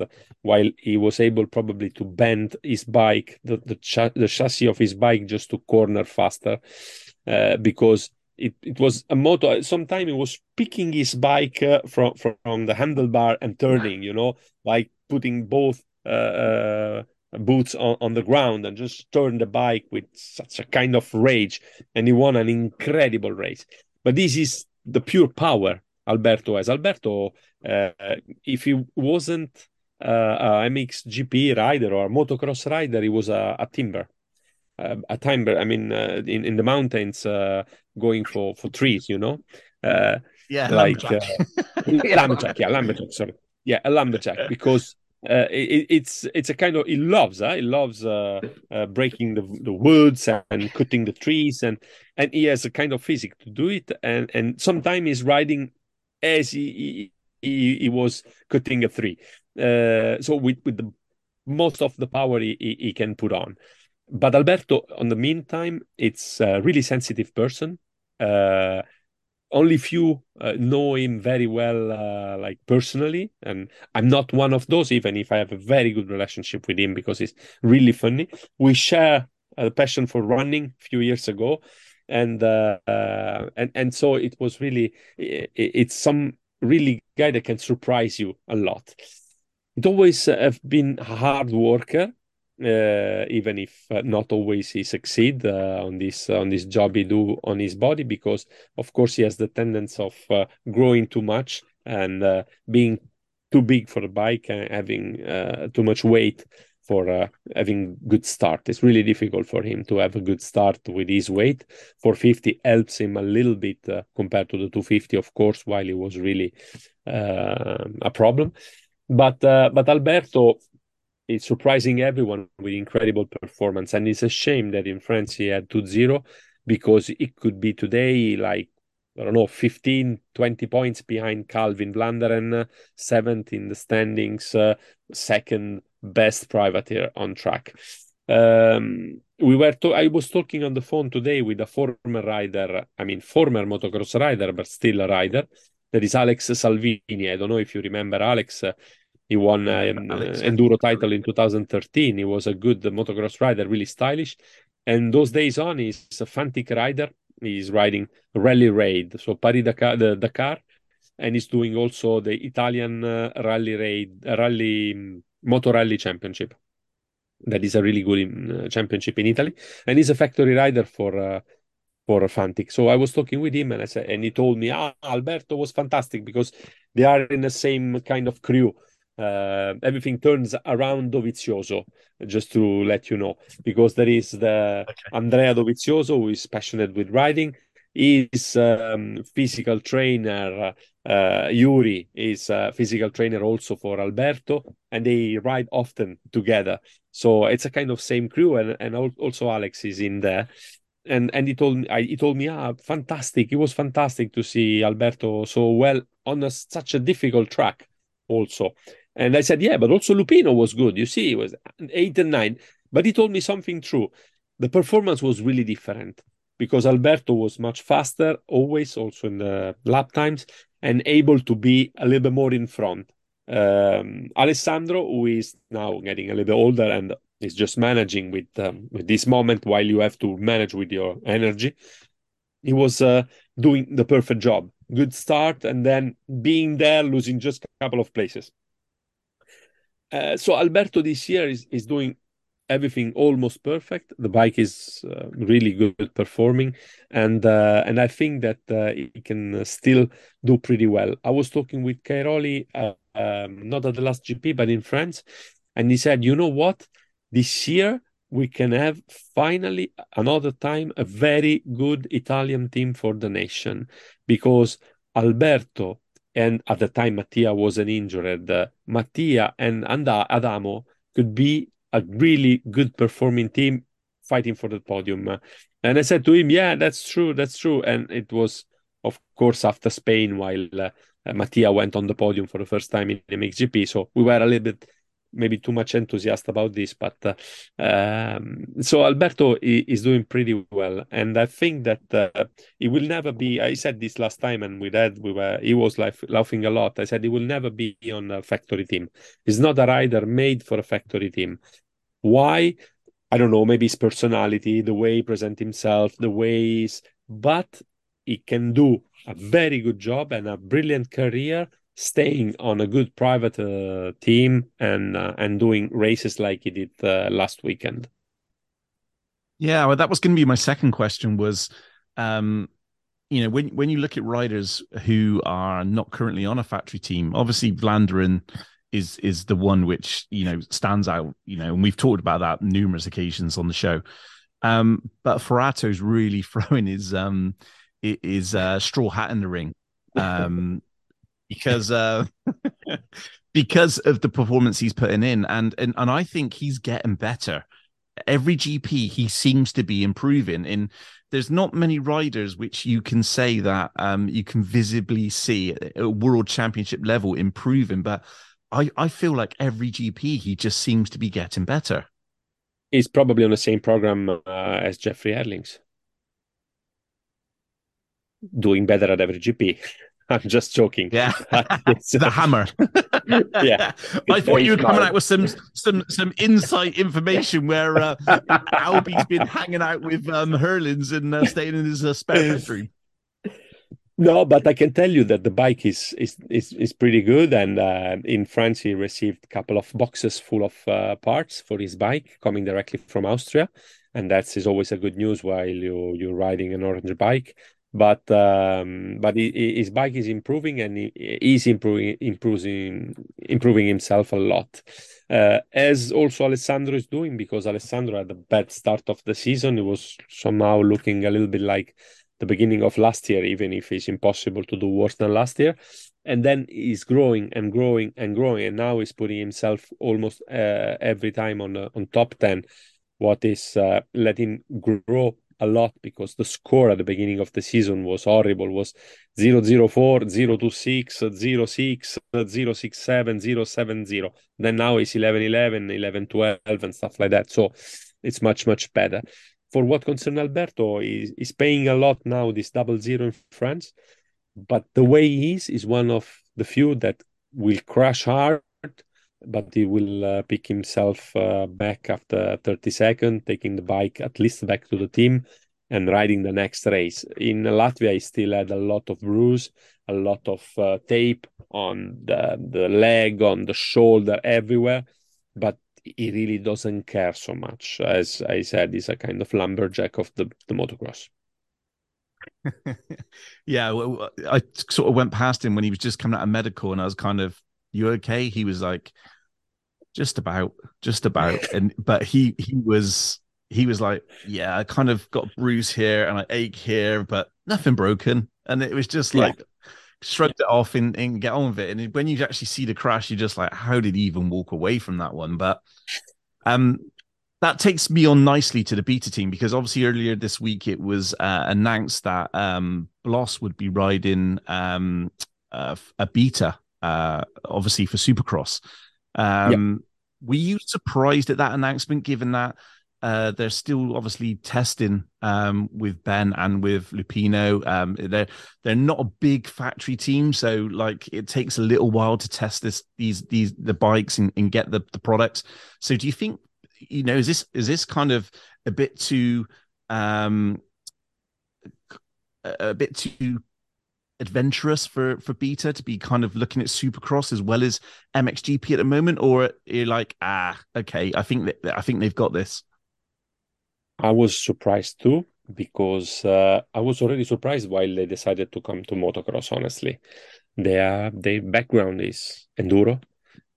While he was able probably to bend his bike, the the, ch- the chassis of his bike, just to corner faster, uh, because it, it was a moto. Sometimes he was picking his bike uh, from from the handlebar and turning, you know, like putting both uh, uh, boots on, on the ground and just turn the bike with such a kind of rage. And he won an incredible race. But this is the pure power Alberto has. Alberto, uh, if he wasn't uh, a MXGP rider or a motocross rider, he was a, a timber uh, a timber, I mean, uh, in in the mountains, uh, going for for trees, you know. Uh, yeah, like lumberjack. Lumberjack. Yeah, lumberjack. Sorry. Yeah, a lumberjack because. Uh, it, it's it's a kind of he loves huh? he loves uh, uh, breaking the the woods and cutting the trees and and he has a kind of physique to do it and and sometimes he's riding as he he, he was cutting a tree uh, so with with the most of the power he, he, he can put on but Alberto, on the meantime, it's a really sensitive person. Only few uh, know him very well, uh, like personally, and I'm not one of those. Even if I have a very good relationship with him because he's really funny. We share a passion for running a few years ago, and uh, uh, and and so it was really it, it's some really guy that can surprise you a lot. It always uh, have been a hard worker uh, even if uh, not always he succeed uh, on this on this job he do on his body because of course he has the tendency of uh, growing too much and uh, being too big for the bike and having uh, too much weight for having good start. It's really difficult for him to have a good start with his weight. 450 helps him a little bit compared to the 250 of course while it was really a problem. But but alberto it's surprising everyone with incredible performance. And it's a shame that in France he had 2 0 because it could be today like, I don't know, 15, 20 points behind Calvin Vlaanderen, seventh in the standings, uh, second best privateer on track. Um, we were to- I was talking on the phone today with a former rider, I mean, former motocross rider, but still a rider. That is Alex Salvini. I don't know if you remember Alex. Uh, he won um, uh, enduro title in 2013. He was a good motocross rider, really stylish. And those days on, he's a Fantic rider. He's riding Rally Raid, so Paris Dakar, the Dakar, and he's doing also the Italian uh, Rally Raid, Rally um, Motor Rally Championship. That is a really good um, championship in Italy, and he's a factory rider for uh, for Fantic. So I was talking with him, and I said, and he told me, ah, Alberto was fantastic because they are in the same kind of crew uh, everything turns around Dovizioso, just to let you know, because there is the okay. Andrea Dovizioso who is passionate with riding. He's um, physical trainer. Uh, Yuri is a physical trainer also for Alberto, and they ride often together. So it's a kind of same crew, and and also Alex is in there. And and he told me, I, he told me, ah, fantastic! It was fantastic to see Alberto so well on a, such a difficult track, also and I said, yeah, but also Lupino was good. You see, it was eight and nine. But he told me something true. The performance was really different because Alberto was much faster, always also in the lap times, and able to be a little bit more in front. Um, Alessandro, who is now getting a little bit older and is just managing with um, with this moment while you have to manage with your energy, he was uh, doing the perfect job. Good start, and then being there, losing just a couple of places. Uh, so Alberto this year is, is doing everything almost perfect. The bike is uh, really good performing, and uh, and I think that uh, he can still do pretty well. I was talking with Cairoli, uh, um, not at the last GP, but in France, and he said, you know what, this year we can have finally another time a very good Italian team for the nation because Alberto and at the time Mattia wasn't injured, uh, Mattia and Anda- Adamo could be a really good performing team fighting for the podium. And I said to him, "Yeah, that's true, that's true." And it was, of course, after Spain, while uh, Mattia went on the podium for the first time in MXGP. So we were a little bit maybe too much enthusiast about this, but uh, um, so Alberto is doing pretty well, and I think that uh, he will never be. I said this last time, and with Ed, we were he was laughing a lot. I said he will never be on a factory team. He's not a rider made for a factory team. Why? I don't know. Maybe his personality, the way he presents himself, the ways, but he can do a very good job and a brilliant career staying on a good private uh, team and uh, and doing races like he did uh, last weekend. Yeah, well, that was going to be my second question. Was um, you know when when you look at riders who are not currently on a factory team, obviously Vlaanderen is is the one which you know stands out. You know, and we've talked about that numerous occasions on the show. Um, but Forato's really throwing his um his uh, straw hat in the ring. Um, because uh because of the performance he's putting in. And and and I think he's getting better. Every GP he seems to be improving. In there's not many riders which you can say that um you can visibly see at a world championship level improving. But I I feel like every GP he just seems to be getting better. He's probably on the same program uh, as Jeffrey Herlings doing better at every GP I'm just joking. Yeah, the hammer. yeah, I thought you were coming out with some some some insight information where uh, Albie's been hanging out with um, Herlings and uh, staying in his uh, spare bedroom. No, but I can tell you that the bike is is is, is pretty good, and uh, in France he received a couple of boxes full of uh, parts for his bike coming directly from Austria, and that is always a good news while you you're riding an orange bike but um, but he, his bike is improving and he is improving improving improving himself a lot. Uh, as also alessandro is doing because alessandro had a bad start of the season. It was somehow looking a little bit like the beginning of last year even if it's impossible to do worse than last year. And then he's growing and growing and growing and now he's putting himself almost uh, every time on uh, on top 10 what is uh, letting grow a lot because the score at the beginning of the season was horrible. Was 004 026 06 067 070 then now it's 11 11 11 12 and stuff like that. So it's much much better. For what concerns alberto he's, he's paying a lot now this double zero in france. But the way he is is one of the few that will crash hard but he will uh, pick himself uh, back after 30 seconds, taking the bike at least back to the team and riding the next race. In Latvia, he still had a lot of bruise, a lot of uh, tape on the, the leg, on the shoulder, everywhere, but he really doesn't care so much. As I said, he's a kind of lumberjack of the, the motocross. yeah, I sort of went past him when he was just coming out of medical, and I was kind of, "You okay?" He was like, just about just about. And but he he was he was like yeah i kind of got bruise here and i ache here but nothing broken. And it was just like yeah. shrugged it off and, and get on with it. And when you actually see the crash you're just like how did he even walk away from that one? But um that takes me on nicely to the beta team because obviously earlier this week it was uh, announced that um bloss would be riding um uh, a beta uh obviously for supercross um. Were you surprised at that announcement, given that uh, they're still obviously testing um, with Ben and with Lupino. Um, they're they're not a big factory team, so like it takes a little while to test this these these the bikes and, and get the the products. So do you think you know is this is this kind of a bit too um a bit too adventurous for for beta to be kind of looking at supercross as well as mxgp at the moment or you're like ah okay i think that i think they've got this. I was surprised too because uh, i was already surprised while they decided to come to motocross honestly. Their their background is enduro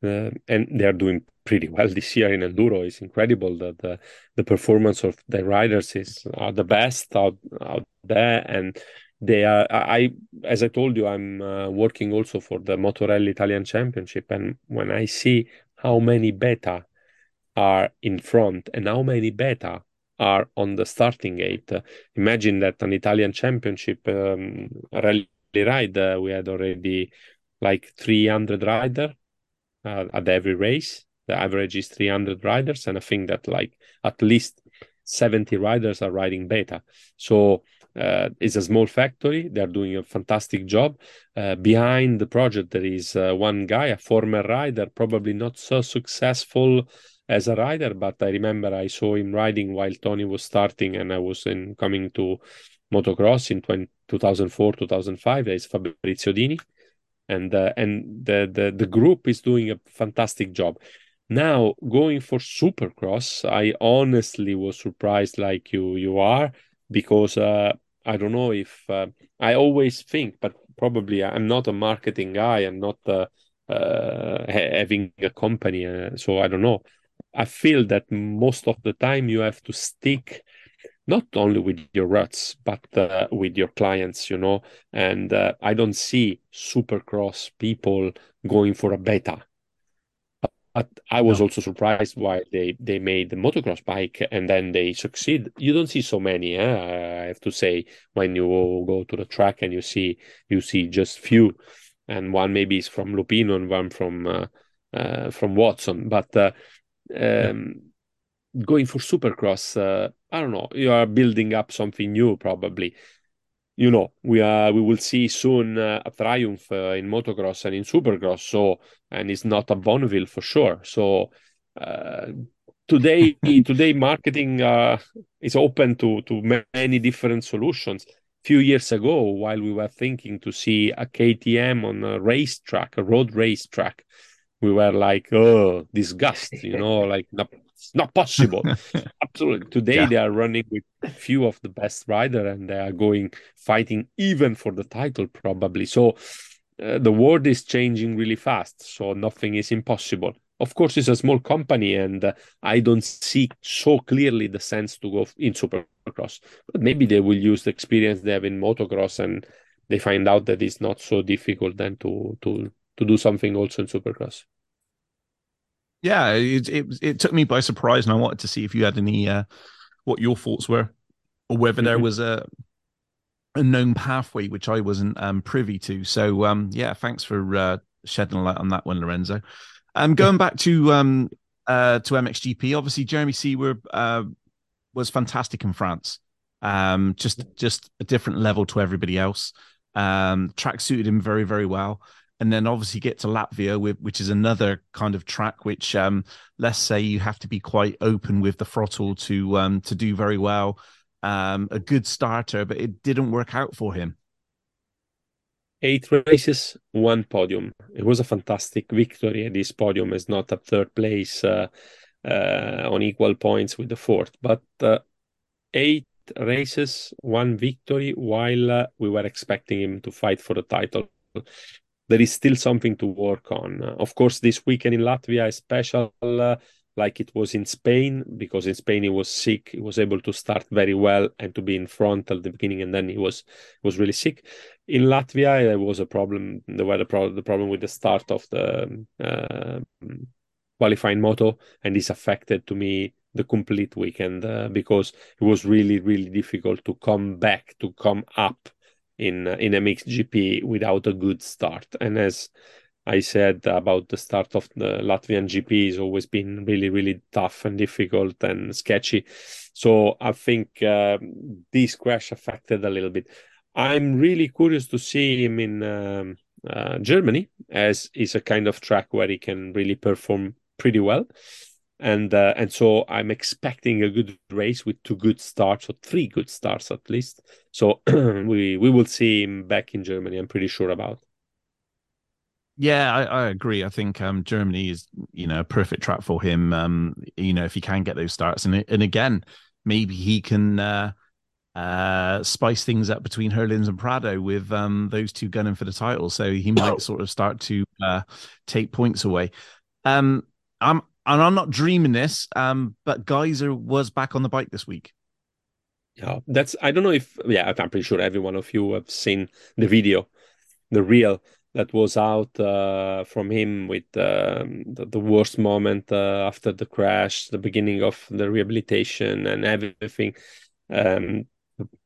uh, and they are doing pretty well this year in enduro. It's incredible that the, the performance of the riders is are the best out, out there and they are i as i told you i'm uh, working also for the motorelli italian championship. And when i see how many beta are in front and how many beta are on the starting gate uh, imagine that an italian championship um, rally ride uh, we had already like 300 rider uh, at every race. The average is 300 riders and i think that like at least 70 riders are riding beta. So uh, is a small factory. They're doing a fantastic job. Uh, behind the project, there is uh, one guy, a former rider, probably not so successful as a rider, but I remember I saw him riding while Tony was starting, and I was in coming to motocross in 20, 2004 2005 there is Fabrizio Dini and uh, and the, the the group is doing a fantastic job now going for supercross i honestly was surprised like you you are because uh, i don't know if uh, i always think but probably i'm not a marketing guy i'm not uh, uh having a company uh, so i don't know. I feel that most of the time you have to stick not only with your ruts but uh, with your clients you know? And uh, i don't see supercross people going for a beta i was no. also surprised why they they made the motocross bike and then they succeed. You don't see so many eh? i have to say when you go to the track and you see you see just few. And one maybe is from lupino and one from uh, uh, from watson. But uh, um, yeah going for supercross uh, i don't know. You are building up something new probably you know we are we will see soon uh, a triumph uh, in motocross and in supercross so and it's not a bonneville for sure so uh, today today marketing uh, is open to to many different solutions few years ago while we were thinking to see a ktm on a racetrack a road racetrack we were like oh disgust you know like it's not possible. Absolutely. Today yeah. they are running with few of the best rider and they are going fighting even for the title probably. So uh, the world is changing really fast. So nothing is impossible. Of course, it's a small company, and uh, I don't see so clearly the sense to go in Supercross. But maybe they will use the experience they have in motocross, and they find out that it's not so difficult then to to to do something also in Supercross. Yeah, it, it it took me by surprise, and I wanted to see if you had any uh, what your thoughts were, or whether there mm-hmm. was a a known pathway which I wasn't um, privy to. So um, yeah, thanks for uh, shedding light on that one, Lorenzo. Um, going back to um uh to MXGP, obviously Jeremy Seewer uh, was fantastic in France. Um, just just a different level to everybody else. Um, track suited him very very well and then obviously get to Latvia, which is another kind of track which, um, let's say, you have to be quite open with the throttle to um, to do very well. Um, a good starter, but it didn't work out for him. Eight races, one podium. It was a fantastic victory. This podium is not a third place uh, uh, on equal points with the fourth, but uh, eight races, one victory, while uh, we were expecting him to fight for the title there is still something to work on. Uh, of course, this weekend in Latvia is special, uh, like it was in Spain, because in Spain he was sick. He was able to start very well and to be in front at the beginning, and then he was was really sick. In Latvia, there was a problem. There were the, pro- the problem with the start of the uh, qualifying moto, and this affected to me the complete weekend uh, because it was really really difficult to come back to come up in in MXGP without a good start. And as I said about the start of the Latvian GP has always been really, really tough and difficult and sketchy. So I think uh, this crash affected a little bit. I'm really curious to see him in um, uh, Germany, as is a kind of track where he can really perform pretty well and uh, and so I'm expecting a good race with two good starts or three good starts at least. So we we will see him back in Germany. I'm pretty sure about. Yeah, I, I agree. I think um, Germany is you know a perfect track for him. Um, you know if he can get those starts, and and again maybe he can. Uh, uh, spice things up between Herlings and Prado with um, those two gunning for the title. So he might sort of start to uh, take points away. Um, I'm and I'm not dreaming this, um, but Gajser was back on the bike this week. Yeah, that's I don't know if yeah, I'm pretty sure every one of you have seen the video, the reel that was out uh, from him with um, the, the, worst moment uh, after the crash, the beginning of the rehabilitation and everything. Um,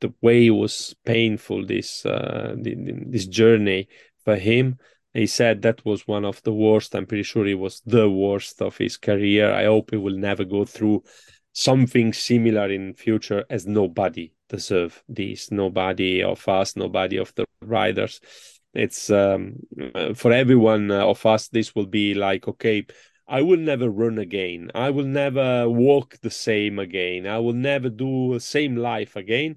the, way was painful this uh, the, this journey for him he said that was one of the worst. I'm pretty sure it was the worst of his career. I hope he will never go through something similar in future as nobody deserve this. Nobody of us, nobody of the riders. It's um, for everyone of us. This will be like okay. I will never run again. I will never walk the same again. I will never do the same life again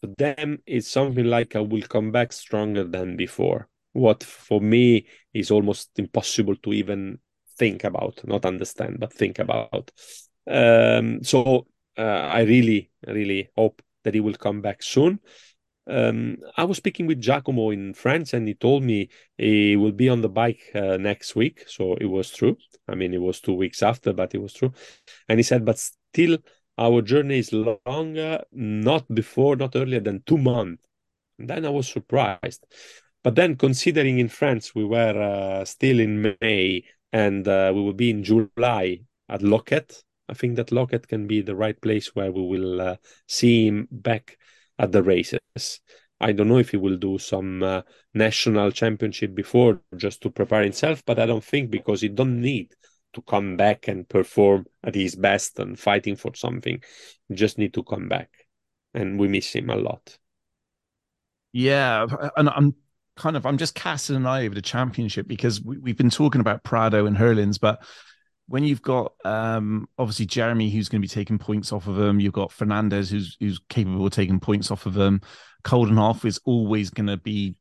for them it's something like I will come back stronger than before. What for me is almost impossible to even think about, not understand, but think about. Um, so uh, I really, really hope that he will come back soon. Um, I was speaking with Giacomo in France, and he told me he will be on the bike uh, next week. So it was true. I mean, it was two weeks after, but it was true. And he said, but still, our journey is longer, not before, not earlier than two months. And then I was surprised. But then, considering in France we were uh, still in May and uh, we will be in July at Loket, I think that Loket can be the right place where we will uh, see him back at the races. I don't know if he will do some uh, national championship before just to prepare himself, but I don't think because he don't need to come back and perform at his best and fighting for something. He just need to come back, and we miss him a lot. Yeah, and I'm kind of I'm just casting an eye over the championship because we, have been talking about Prado and Herlings, but when you've got um, obviously Jeremy who's going to be taking points off of them, you've got Fernandez who's who's capable of taking points off of them. Coldenhoff is always going to be,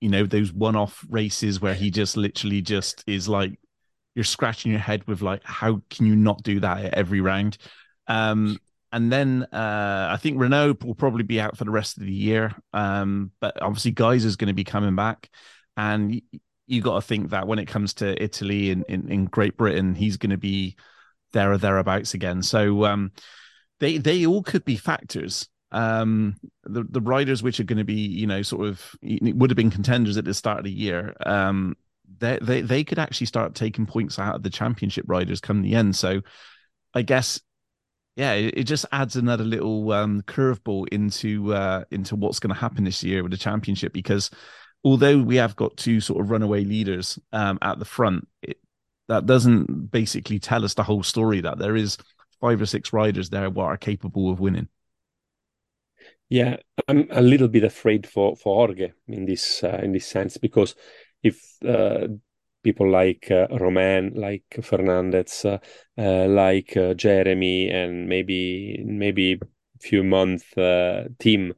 you know, those one-off races where he just literally just is like you're scratching your head with like how can you not do that at every round. Um, and then uh, I think Renaux will probably be out for the rest of the year. Um, but obviously, Gajser is going to be coming back, and you got to think that when it comes to Italy and in, in, Great Britain, he's going to be there or thereabouts again. So um, they they all could be factors. Um, the the riders which are going to be you know sort of would have been contenders at the start of the year. Um, they they they could actually start taking points out of the championship riders come the end. So I guess yeah, it, it just adds another little um, curveball into uh, into what's going to happen this year with the championship because although we have got two sort of runaway leaders um, at the front, it, that doesn't basically tell us the whole story. That there is five or six riders there what are capable of winning. Yeah, I'm a little bit afraid for for Jorge in this uh, in this sense because if uh, people like uh, Romain, like Fernandez, uh, uh, like uh, Jeremy, and maybe maybe few month team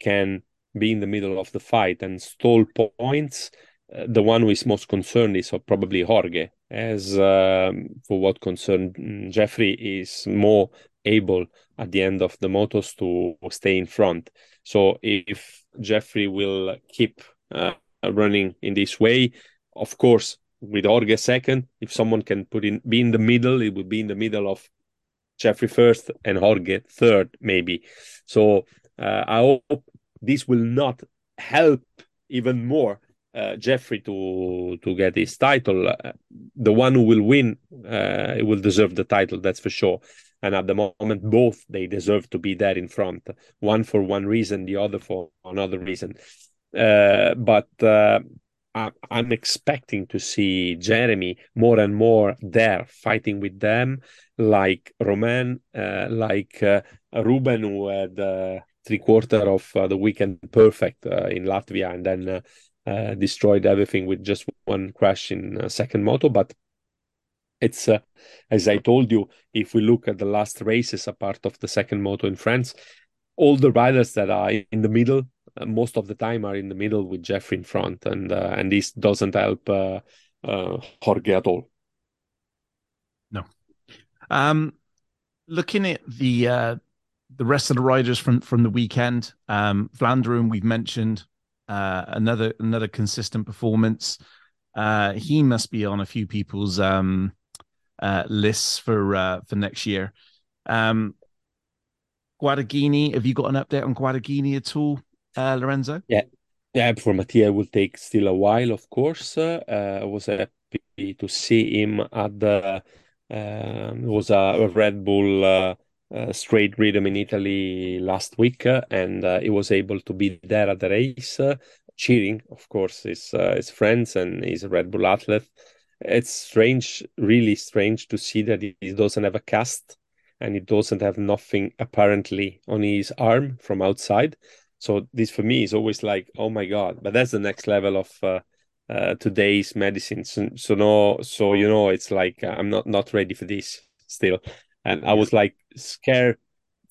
can be in the middle of the fight and stall points, uh, the one who is most concerned is probably Jorge. As um, for what concerned mm, Jeffrey, is more able at the end of the motos to stay in front. So if Jeffrey will keep uh, running in this way, of course, with Jorge second, if someone can put in be in the middle, it would be in the middle of Jeffrey first and Jorge third, maybe. So uh, I hope this will not help even more uh, Jeffrey to to get his title. Uh, the one who will win uh, will deserve the title, that's for sure. And at the moment, both they deserve to be there in front. One for one reason, the other for another reason. Uh, but uh, I, am expecting to see Jeremy more and more there, fighting with them, like Romain, uh, like Ruben, who had three quarter of uh, the weekend perfect uh, in Latvia and then uh, uh destroyed everything with just one crash in uh, second moto. But it's uh, as I told you, if we look at the last races, a part of the second moto in France, all the riders that are in the middle, most of the time are in the middle with Jeffrey in front, and and this doesn't help Jorge at all. No. Um, looking at the the rest of the riders from from the weekend, um, Vlaanderen we've mentioned uh, another another consistent performance. Uh, he must be on a few people's um, uh, lists for uh, for next year. Um, Guadagnini, have you got an update on Guadagnini at all, uh, Lorenzo? Yeah, yeah. For Mattia, will take still a while, of course. Uh, I was happy to see him at the. Um, was a Red Bull uh, uh, straight rhythm in Italy last week, uh, and uh, he was able to be there at the race, cheering, of course, his uh, his friends and his Red Bull athlete. It's strange, really strange, to see that he doesn't have a cast and he doesn't have nothing apparently on his arm from outside. So this for me is always like, oh my god! But that's the next level of uh, today's medicine. So, so no, so you know, it's like I'm not not ready for this still. And I was like scared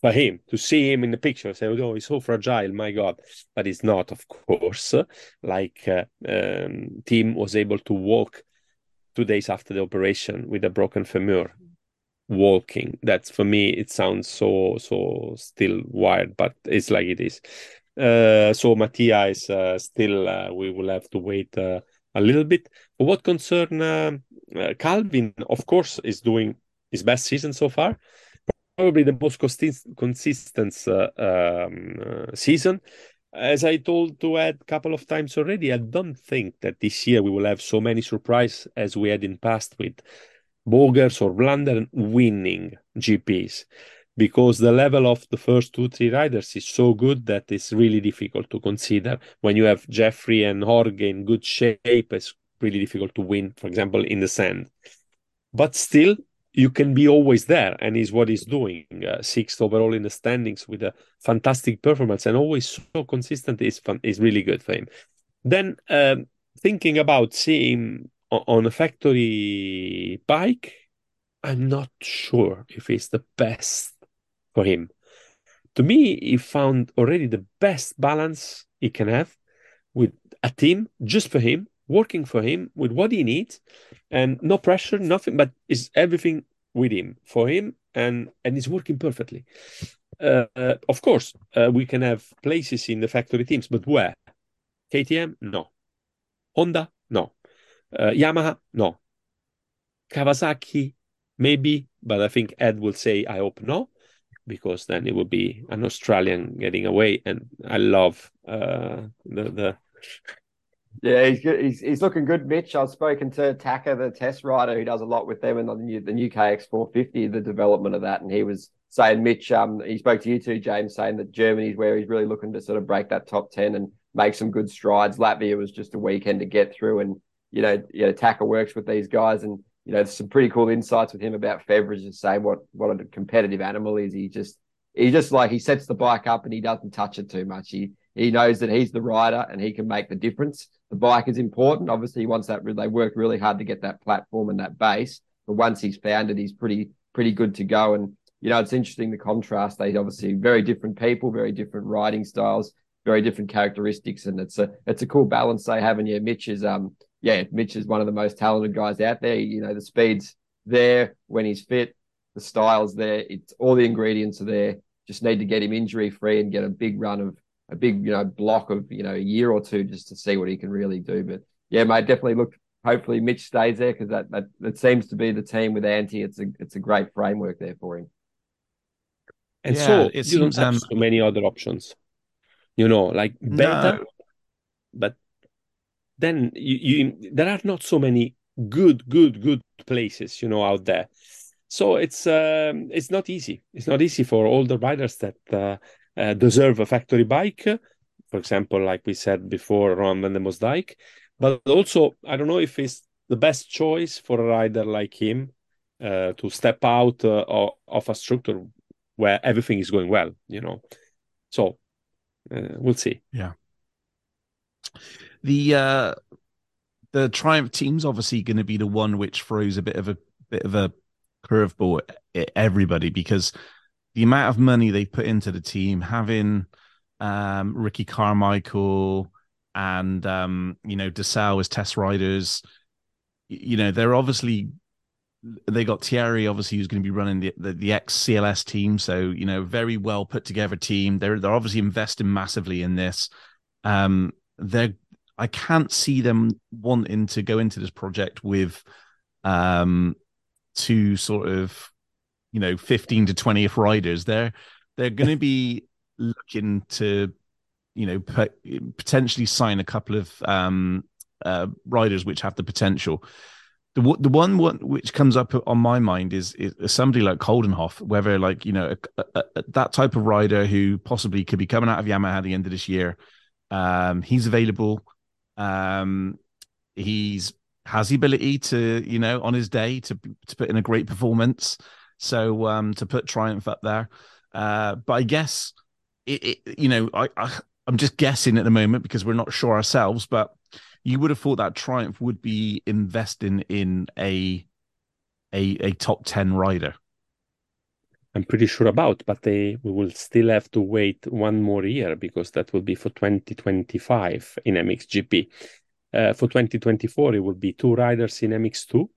for him to see him in the picture. Say oh he's so fragile my god. But he's not of course. Like uh, um, Tim was able to walk two days after the operation with a broken femur walking. That's for me it sounds so so still wired but it's like it is. Uh, so Mattia is uh, still uh, we will have to wait uh, a little bit. For what concern uh, uh, Calvin of course is doing his best season so far. Probably the most consistent um, season. As I told to Ed a couple of times already, I don't think that this year we will have so many surprises as we had in past with Bogers or Blunder winning GPs because the level of the first two, three riders is so good that it's really difficult to consider. When you have Jeffrey and Jorge in good shape, it's really difficult to win, for example, in the sand. But still, you can be always there, and is what he's doing. Uh, sixth overall in the standings with a fantastic performance and always so consistent is fun, is really good for him. Then um, thinking about seeing on a factory bike, I'm not sure if it's the best for him. To me, he found already the best balance he can have with a team just for him, working for him with what he needs, and no pressure, nothing, but is everything with him for him, and and it's working perfectly. Uh, uh, of course, uh, we can have places in the factory teams, but where? KTM, no. Honda, no. Uh, Yamaha, no. Kawasaki, maybe, but I think Ed will say, I hope no, because then it would be an Australian getting away. And I love uh, the, the yeah, he's good. He's, he's looking good, Mitch. I've spoken to Taka, the test rider, who does a lot with them in the new, the new KX450, the development of that, and he was saying, Mitch, um, he spoke to you too, James, saying that Germany's where he's really looking to sort of break that top ten and make some good strides. Latvia was just a weekend to get through, and you know, you know, Taka works with these guys, and you know, some pretty cool insights with him about Febvre, just saying what what a competitive animal is. He just he just like he sets the bike up and he doesn't touch it too much. He he knows that he's the rider and he can make the difference. The bike is important. Obviously, he wants that. They work really hard to get that platform and that base. But once he's found it, he's pretty pretty good to go. And you know, it's interesting the contrast. They obviously very different people, very different riding styles, very different characteristics, and it's a it's a cool balance they have. And yeah, Mitch is um yeah, Mitch is one of the most talented guys out there. You know, the speed's there when he's fit, the style's there. It's all the ingredients are there. Just need to get him injury free and get a big run of a big you know block of you know a year or two just to see what he can really do. But yeah, mate, definitely look. Hopefully, Mitch stays there because that, that that seems to be the team with Antti. It's a it's a great framework there for him. And yeah, so it you seems, don't have um, so many other options. You know, like better, no. but then you, you there are not so many good, good, good places, you know, out there. So it's um, it's not easy. It's not easy for all the riders that uh, uh, deserve a factory bike. For example, like we said before, Ron van der Dijk. But also, I don't know if it's the best choice for a rider like him uh, to step out uh, of a structure where everything is going well. You know, so uh, we'll see. Yeah. The uh the Triumph team's obviously going to be the one which throws a bit of a bit of a curveball at everybody because the amount of money they put into the team, having um, Ricky Carmichael and um, you know Desalle as test riders, you know they're obviously they got Thierry obviously who's going to be running the, the, the ex CLS team, so you know very well put together team. They're they're obviously investing massively in this. Um, they're I can't see them wanting to go into this project with um two sort of you know 15 to 20th riders they're they're going to be looking to you know potentially sign a couple of um uh riders which have the potential the the one, one which comes up on my mind is, is somebody like Coldenhoff, whether like you know a, a, a, that type of rider who possibly could be coming out of Yamaha at the end of this year. Um, he's available. Um, he's has the ability to you know on his day to to put in a great performance. So um, to put Triumph up there, uh, but I guess it, it you know I, I I'm just guessing at the moment because we're not sure ourselves, but you would have thought that Triumph would be investing in a a a top ten rider. I'm pretty sure about, but they we will still have to wait one more year because that will be for 2025 in MXGP. Uh, for 2024, it will be two riders in MX2.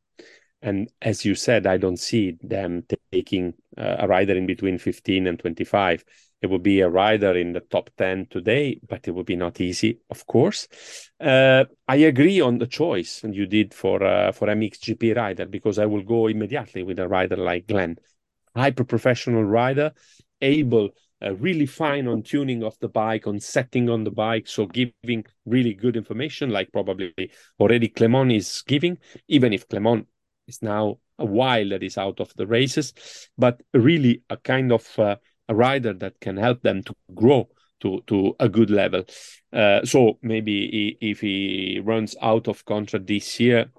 And as you said, I don't see them taking uh, a rider in between 15 and 25. It will be a rider in the top 10 today, but it will be not easy, of course. Uh, I agree on the choice you did for uh, for MXGP rider because I will go immediately with a rider like Glenn hyper professional rider, able uh, really fine on tuning of the bike, on setting on the bike, so giving really good information, like probably already Clement is giving, even if Clement is now a while that is out of the races, but really a kind of uh, a rider that can help them to grow to to a good level. Uh, so maybe he, if he runs out of contract this year,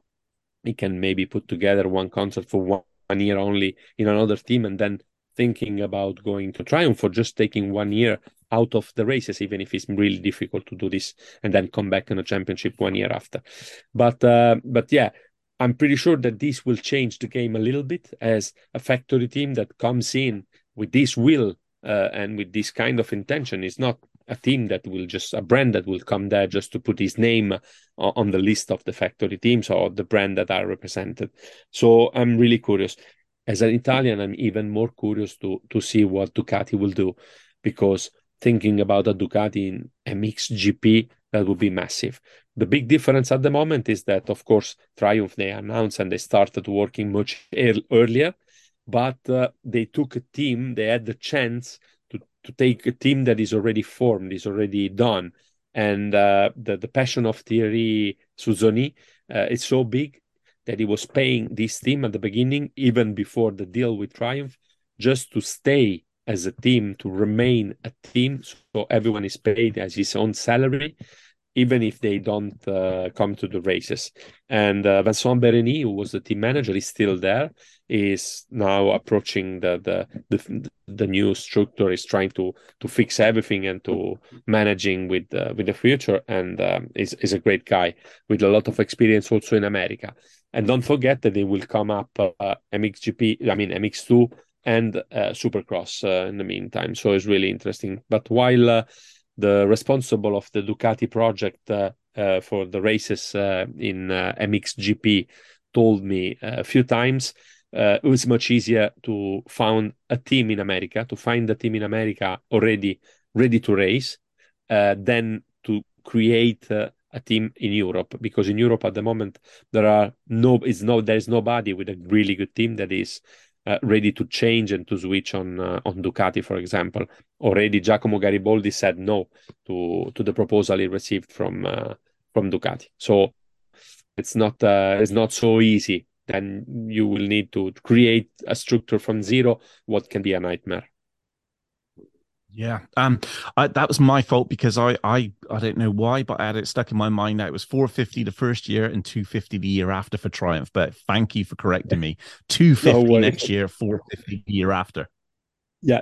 he can maybe put together one contract for one one year only in another team and then thinking about going to triumph or just taking one year out of the races even if it's really difficult to do this and then come back in a championship one year after. But uh, but yeah i'm pretty sure that this will change the game a little bit as a factory team that comes in with this will uh, and with this kind of intention is not a team that will just a brand that will come there just to put his name on the list of the factory teams or the brand that are represented. So I'm really curious. As an Italian, I'm even more curious to to see what Ducati will do, because thinking about a Ducati in MX GP that would be massive. The big difference at the moment is that, of course, Triumph they announced and they started working much earlier, but uh, they took a team. They had the chance to take a team that is already formed, is already done, and uh, the the passion of Thierry Suzoni uh, is so big that he was paying this team at the beginning, even before the deal with Triumph, just to stay as a team, to remain a team. So everyone is paid as his own salary, even if they don't uh, come to the races. And uh, Vincent Bereny, who was the team manager, is still there. Is now approaching the, the the the, new structure. Is trying to to fix everything and to managing with uh, with the future. And um, is is a great guy with a lot of experience also in America. And don't forget that they will come up uh, MXGP. I mean MX2 and uh, Supercross uh, in the meantime. So it's really interesting. But while the responsible of the Ducati project uh, uh, for the races uh, in MXGP told me a few times it was much easier to find a team in America, to find a team in America already ready to race, than to create a team in Europe. Because in Europe at the moment there are no is no there is nobody with a really good team that is uh, ready to change and to switch on uh, on Ducati, for example. Already, Giacomo Gariboldi said no to to the proposal he received from uh, from Ducati. So it's not it's not so easy. Then you will need to create a structure from zero. What can be a nightmare. Yeah, um, I, that was my fault because I, I, I don't know why, but I had it stuck in my mind that it was 450 the first year and 250 the year after for Triumph. But thank you for correcting me. 250 no next year, 450 the year after. Yeah,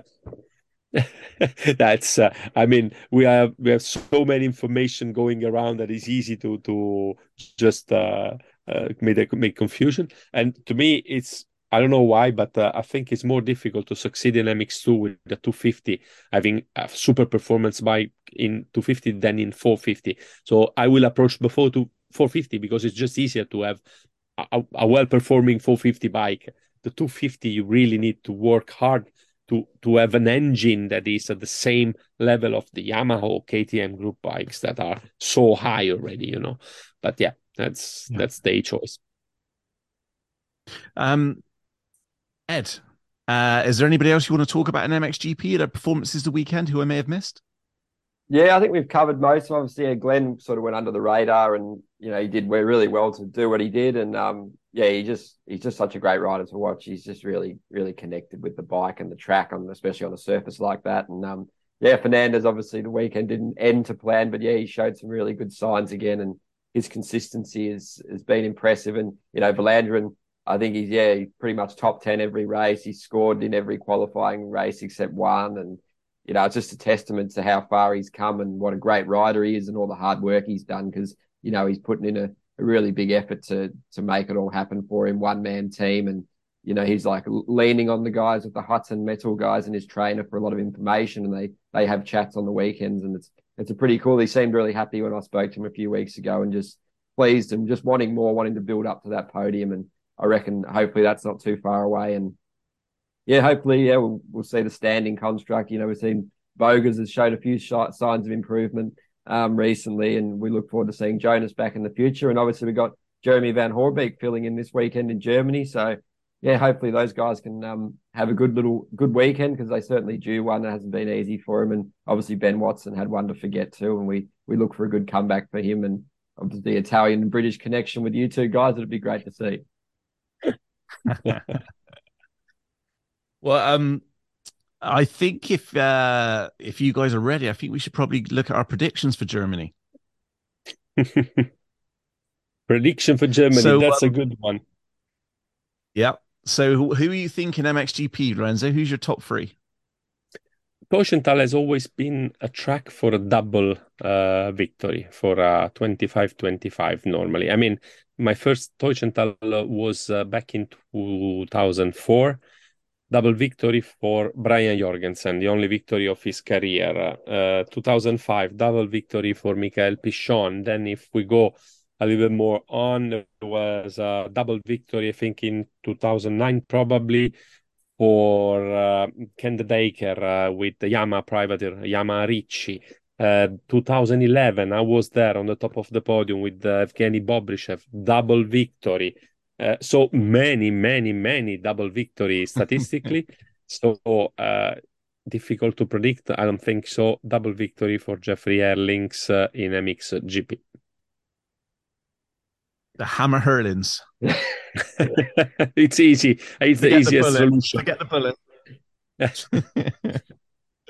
that's. Uh, I mean, we have we have so many information going around that it's easy to to just uh, uh make make confusion. And to me, it's I don't know why, but uh, I think it's more difficult to succeed in MX2 with the 250, having a super performance bike in 250 than in 450. So I will approach before to 450 because it's just easier to have a, a well performing 450 bike. The 250, you really need to work hard to to have an engine that is at the same level of the Yamaha KTM group bikes that are so high already, you know. But yeah, that's yeah. that's their choice. Um, Ed, uh, is there anybody else you want to talk about in MXGP, at the performances the weekend who I may have missed? Yeah, I think we've covered most. Obviously, yeah, Glenn sort of went under the radar, and you know he did really well to do what he did. And um, yeah, he just he's just such a great rider to watch. He's just really really connected with the bike and the track, on especially on a surface like that. And um, yeah, Fernandez obviously the weekend didn't end to plan, but yeah, he showed some really good signs again, and his consistency has has been impressive. And you know, Vlaanderen I think he's yeah, he's pretty much top ten every race. He's scored in every qualifying race except one, and you know it's just a testament to how far he's come and what a great rider he is and all the hard work he's done because you know he's putting in a, a, really big effort to to make it all happen for him, one man team, and you know, he's like leaning on the guys with the Hudson Metal guys and his trainer for a lot of information, and they they have chats on the weekends, and it's it's a pretty cool. He seemed really happy when I spoke to him a few weeks ago, and just pleased and just wanting more, wanting to build up to that podium, and I reckon hopefully that's not too far away, and yeah, hopefully yeah we'll, we'll see the standing construct. You know, we've seen Bogers has showed a few signs of improvement um, recently, and we look forward to seeing Jonas back in the future, and obviously we got Jeremy Van Horebeek filling in this weekend in Germany, so yeah, hopefully those guys can um, have a good little good weekend because they certainly do. One that hasn't been easy for him, and obviously Ben Watson had one to forget too, and we we look for a good comeback for him, and obviously the Italian and British connection with you two guys, it'd be great to see. well, um, I think if uh, if you guys are ready, I think we should probably look at our predictions for Germany. Prediction for Germany. So, That's um, a good one. Yeah. So who are you thinking MXGP, Lorenzo? Who's your top three? Teutschenthal has always been a track for a double uh, victory for a 25-25 normally. I mean, my first Teutschenthal was uh, back in 2004. Double victory for Brian Jorgensen, the only victory of his career. Uh, 2005, double victory for Michael Pichon. Then if we go a little bit more on. There was a double victory, I think, in 2009, probably for uh, Ken De Dycker uh, with the Yamaha privateer, Yamaha Ricci. Uh, 2011, I was there on the top of the podium with Evgeny Bobryshev, double victory. Uh, so many, many, many double victories statistically. so uh, difficult to predict. I don't think so. Double victory for Jeffrey Herlings uh, in MX GP the Hammer Herlings. it's easy. It's the easiest the solution. Get the bullet.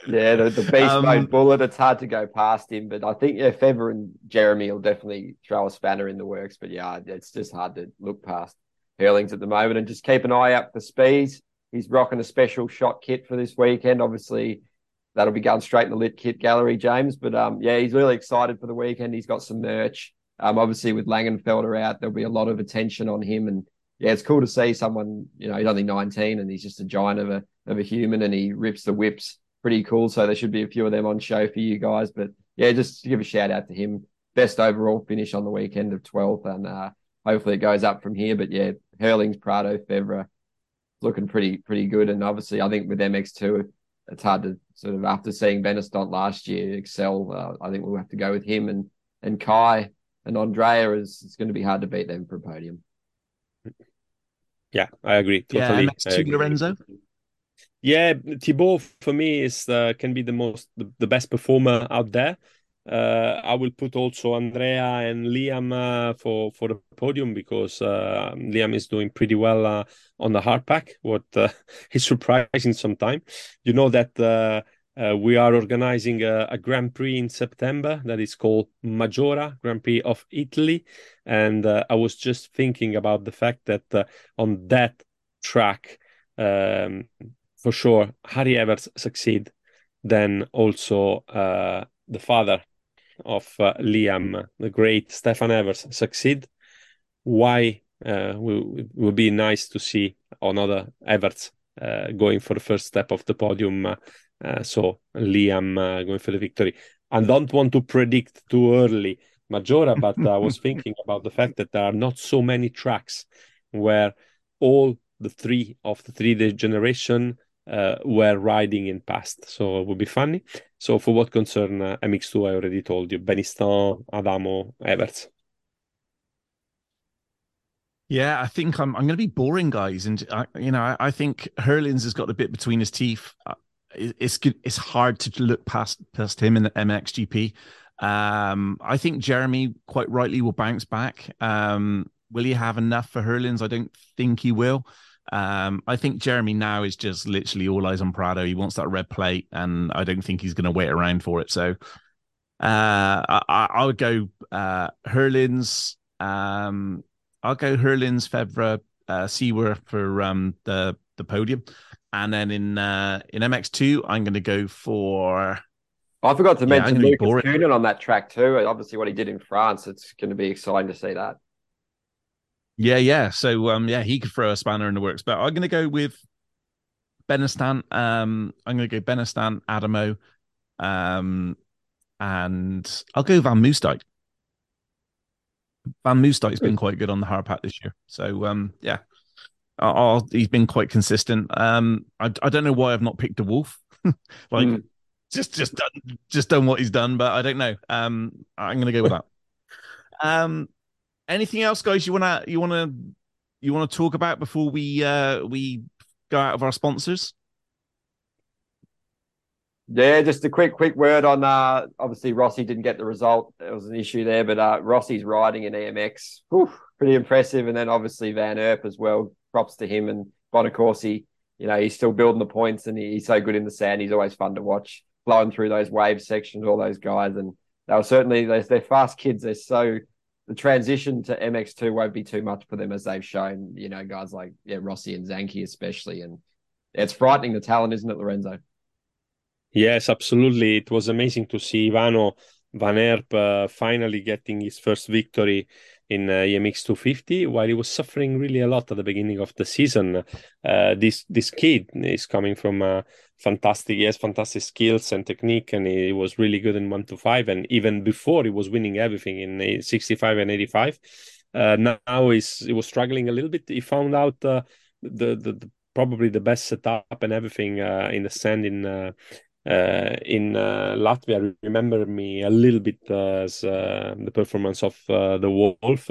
yeah, the, the beast um, mode bullet. It's hard to go past him, but I think yeah, Febvre and Jeremy will definitely throw a spanner in the works. But yeah, it's just hard to look past Herlings at the moment, and just keep an eye out for Spies. He's rocking a special shot kit for this weekend. Obviously, that'll be going straight in the lit kit gallery, James. But um, yeah, he's really excited for the weekend. He's got some merch. Um, obviously, with Längenfelder out, there'll be a lot of attention on him, and yeah, it's cool to see someone. You know, he's only 19 and he's just a giant of a of a human, and he rips the whips. Pretty cool. So there should be a few of them on show for you guys. But yeah, just to give a shout out to him. Best overall finish on the weekend of 12th, and uh, hopefully it goes up from here. But yeah, Herlings, Prado, Febvre, looking pretty pretty good. And obviously, I think with MX2, it's hard to sort of after seeing Benistant last year excel. Uh, I think we'll have to go with him and and Kay and Andrea is it's going to be hard to beat them for a podium. Yeah, I agree. Totally. Yeah, next to Lorenzo. Yeah, Thibault for me is uh, can be the most the, the best performer out there. Uh, I will put also Andrea and Liam uh, for for the podium because uh, Liam is doing pretty well uh, on the hard pack. What uh, is surprising sometimes, you know that uh, we are organizing a, a, Grand Prix in September that is called Maggiora Grand Prix of Italy. And uh, I was just thinking about the fact that uh, on that track, um, for sure, Harry Everts succeed. Then also uh, the father of uh, Liam, the great Stefan Everts, succeed. Why uh, it would be nice to see another Everts going for the first step of the podium uh, so Liam uh, going for the victory. I don't want to predict too early Maggiora, but I was thinking about the fact that there are not so many tracks where all the three of the three day generation uh, were riding in past. So it would be funny. So for what concern uh, MX2, I already told you, Benistant, Adamo, Everts. Yeah, I think I'm. I'm going to be boring, guys, and I, you know, I, I think Herlings has got the bit between his teeth it's. It's hard to look past past him in the MXGP. Um, I think Jeremy quite rightly will bounce back. Um, will he have enough for Herlings? I don't think he will. Um, I think Jeremy now is just literally all eyes on Prado. He wants that red plate, and I don't think he's going to wait around for it. So uh, I, I, would go uh, Herlings. Um, I'll go Herlings, Febvre, uh, Seewer for um, the the podium. And then in uh, in MX2, I'm going to go for. I forgot to mention Lucas Coenen on that track too. Obviously, what he did in France, it's going to be exciting to see that. Yeah, yeah. So um, yeah, he could throw a spanner in the works. But I'm going to go with Benistant. Um, I'm going to go Benistant, Adamo, um, and I'll go Van Moosdijk. Van Moosdijk's been quite good on the hard pack this year. So um, yeah, I'll, he's been quite consistent. Um, I, I don't know why I've not picked de Wolf. like mm. just just done just done what he's done, but I don't know. Um, I'm going to go with that. Um, anything else, guys? You wanna you wanna you wanna talk about before we uh we go out of our sponsors? Yeah, just a quick quick word on uh obviously Rossi didn't get the result. It was an issue there, but uh Rossi's riding in EMX. Pretty impressive. And then obviously Van Erp as well. Props to him and Bonaccorsi. You know, he's still building the points and he's so good in the sand. He's always fun to watch, flowing through those wave sections, all those guys. And they were certainly they're, they're fast kids. They're so the transition to MX2 won't be too much for them as they've shown, you know, guys like yeah, Rossi and Zanchi especially. And it's frightening the talent, isn't it, Lorenzo? Yes, absolutely. It was amazing to see Ivano Van Erp uh, finally getting his first victory in uh, EMX 250 while he was suffering really a lot at the beginning of the season. Uh, this this kid is coming from a fantastic, he has fantastic skills and technique, and he was really good in one to five. And even before, he was winning everything in 65 and 85. Uh, now he's he was struggling a little bit. He found out uh, the, the, the probably the best setup and everything uh, in the sand in uh, in uh, Latvia remember me a little bit as uh, the performance of uh, de Wolf.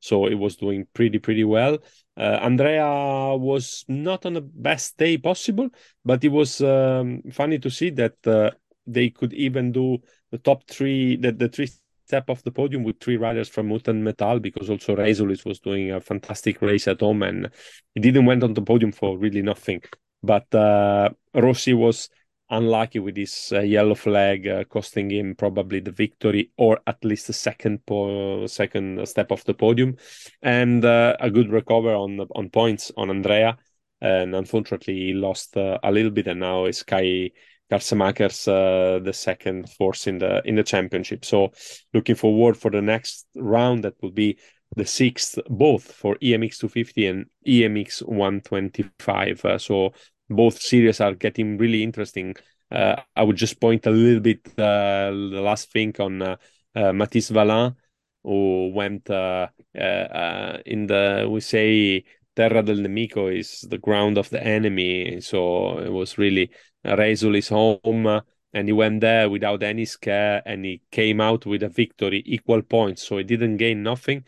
So it was doing pretty, pretty well. Uh, Andrea was not on the best day possible, but it was um, funny to see that uh, they could even do the top three, the, the three step of the podium with three riders from Mutant Metal because also Reisulis was doing a fantastic race at home and he didn't went on the podium for really nothing. But uh, Rossi was unlucky with this uh, yellow flag uh, costing him probably the victory or at least the second po- second step of the podium. And uh, a good recover on on points on Andrea. And unfortunately he lost uh, a little bit and now is Kay Karssemakers uh, the second force in the in the championship. So looking forward for the next round that will be the sixth both for EMX 250 and EMX 125 uh, so both series are getting really interesting. Uh, I would just point a little bit uh, the last thing on uh, uh Mathis Valin, who went uh, uh, in the we say Terra del Nemico is the ground of the enemy. So it was really Reisulis home, and he went there without any scare, and he came out with a victory, equal points. So he didn't gain nothing,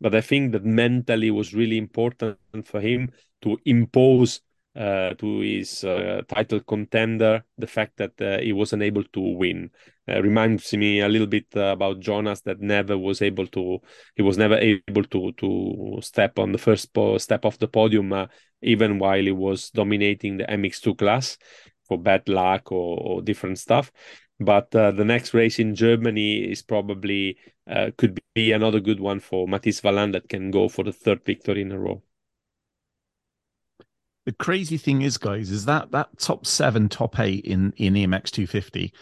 but I think that mentally was really important for him to impose uh, to his uh, title contender, the fact that uh, he wasn't able to win uh, reminds me a little bit about Jonass that never was able to. He was never able to to step on the first po- step of the podium, uh, even while he was dominating the MX2 class for bad luck or, or different stuff. But uh, the next race in Germany is probably could be another good one for Mathis Valin that can go for the third victory in a row the crazy thing is, guys, is that that top seven, top eight in in EMX 250,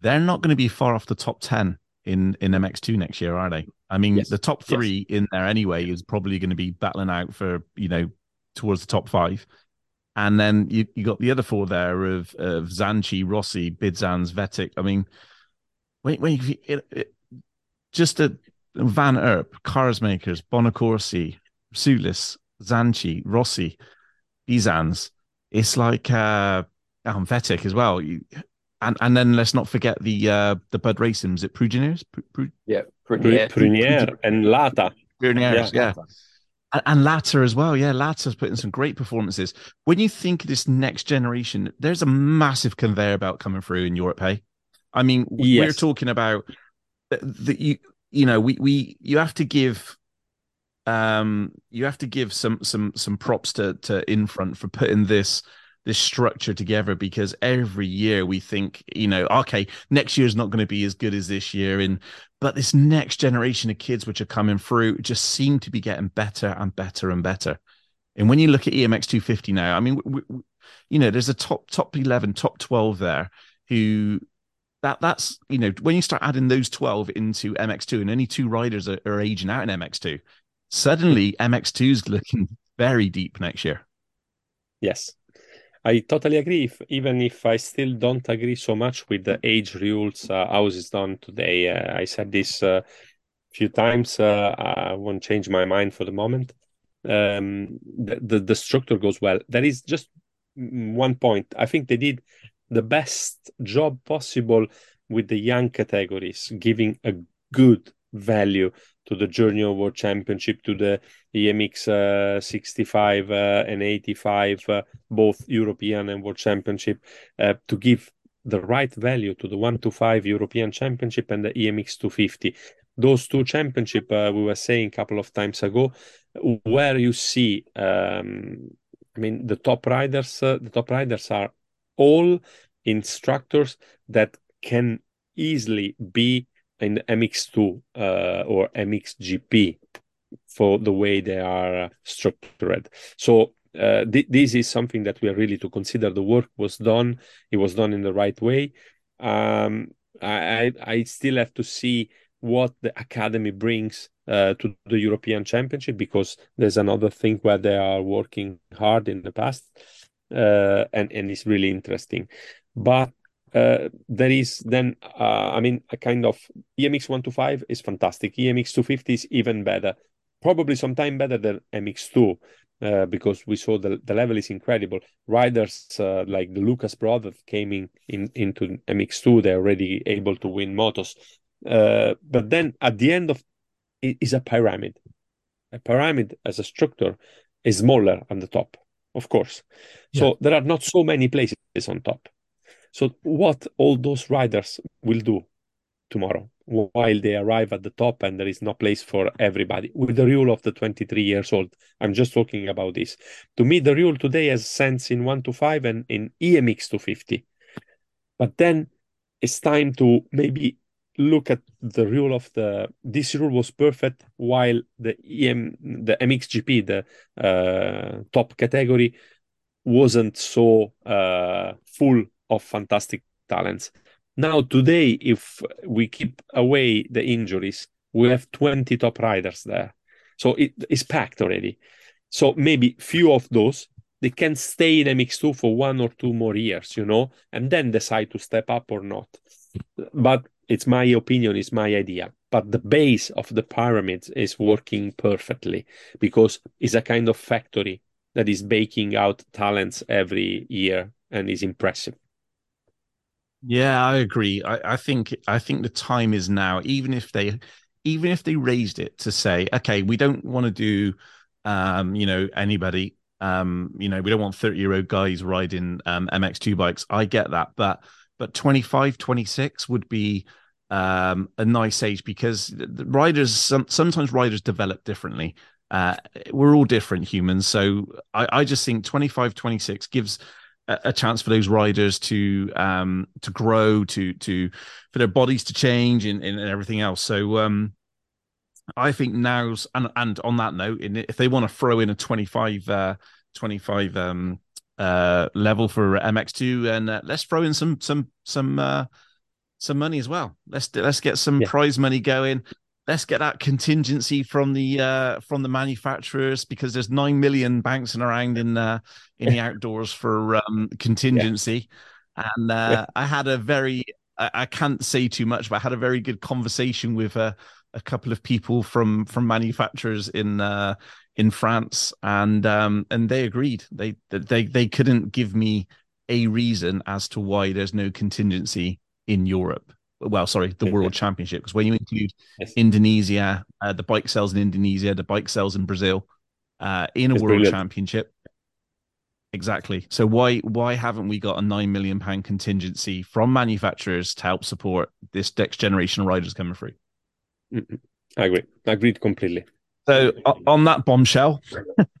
they're not going to be far off the top ten in in MX2 next year, are they? I mean, yes. the top three yes. in there anyway is probably going to be battling out for you know towards the top five, and then you you got the other four there of of Zanchi, Rossi, Bidzans, Vetic. I mean, wait, wait, it, it, just a Van Erp, Karssemakers, Bonacorsi, Sulis, Zanchi, Rossi. Bidzans, it's like uh um, as well. You, and and then let's not forget the uh the Bud Racing. Is it Prugnières? Pr- yeah, Prunier, Prunier and Lata. Pruniers, yeah. yeah. And, and Latta as well. Yeah, Latta's put in some great performances. When you think of this next generation, there's a massive conveyor belt coming through in Europe. Hey, I mean, yes. we're talking about that. You you know, we we you have to give um, you have to give some some some props to to Infront for putting this this structure together because every year we think you know okay next year is not going to be as good as this year and but this next generation of kids which are coming through just seem to be getting better and better and better. And when you look at emx 250 now i mean we, we, you know there's a top top 11 top 12 there who that that's you know when you start adding those 12 into mx2 and only two riders are, are aging out in mx2 suddenly MX2 is looking very deep next year. Yes, I totally agree. If, even if I still don't agree so much with the age rules, uh, how done today. Uh, I said this a uh, few times. Uh, I won't change my mind for the moment. Um, the, the, the structure goes well. There is just one point. I think they did the best job possible with the young categories, giving a good value to the Junior World Championship, to the EMX uh, 65 uh, and 85, uh, both European and World Championship, uh, to give the right value to the 125 European Championship and the EMX 250. Those two championship, uh, we were saying a couple of times ago, where you see, um, I mean, the top riders, uh, the top riders are all instructors that can easily be in MX2 uh, or MXGP for the way they are structured. So uh, th- this is something that we are really to consider. The work was done; it was done in the right way. Um, I, I still have to see what the academy brings uh, to the European Championship because there's another thing where they are working hard in the past, uh, and and it's really interesting. But uh, there is then, uh, I mean, a kind of EMX 125 is fantastic. EMX 250 is even better, probably sometime better than MX2 uh, because we saw the, the level is incredible. Riders uh, like the Lucas brothers came in, in into MX2, they're already able to win motos. Uh, but then at the end of it is a pyramid. A pyramid as a structure is smaller on the top, of course. So yeah. there are not so many places on top. So, what all those riders will do tomorrow while they arrive at the top and there is no place for everybody? With the rule of the 23 years old i'm just talking about this. To me the rule today has sense in 1 to 5 and in emx 250 but then it's time to maybe look at the rule of the this rule was perfect while the em the mxgp the uh, top category wasn't so uh, full of fantastic talents. Now, today, if we keep away the injuries, we have 20 top riders there. So it is packed already. So maybe few of those they can stay in MX2 for one or two more years, you know, and then decide to step up or not. But it's my opinion, it's my idea. But the base of the pyramids is working perfectly because it's a kind of factory that is baking out talents every year and is impressive. Yeah, I agree. I, I think I think the time is now. Even if they, even if they raised it to say, okay, we don't want to do, um, you know, anybody, um, you know, we don't want thirty year old guys riding um, MX2 bikes. I get that, but but 25, 26 would be um, a nice age because riders some, sometimes riders develop differently. Uh, we're all different humans, so I, I just think 25, 26 gives a chance for those riders to um to grow to to for their bodies to change and, and everything else. So um i think now's and and on that note in if they want to throw in a 25 uh 25 um uh level for mx2 and uh, let's throw in some some some uh some money as well. Let's let's get some yeah. prize money going let's get that contingency from the uh, from the manufacturers because there's nine million bouncing around in uh, in the outdoors for um, contingency. Yeah. And uh, yeah. I had a very I, I, can't say too much, but I had a very good conversation with a, a couple of people from from manufacturers in uh, in France, and um, and they agreed. They they they couldn't give me a reason as to why there's no contingency in Europe well, sorry, the World Championship. Because when you include yes. Indonesia, uh, the bike sales in Indonesia, the bike sales in Brazil, uh, in a it's World brilliant. Championship. Exactly. So why why haven't we got a nine million pound contingency from manufacturers to help support this next generation of riders coming through? mm I agree. I agreed completely. So on that bombshell,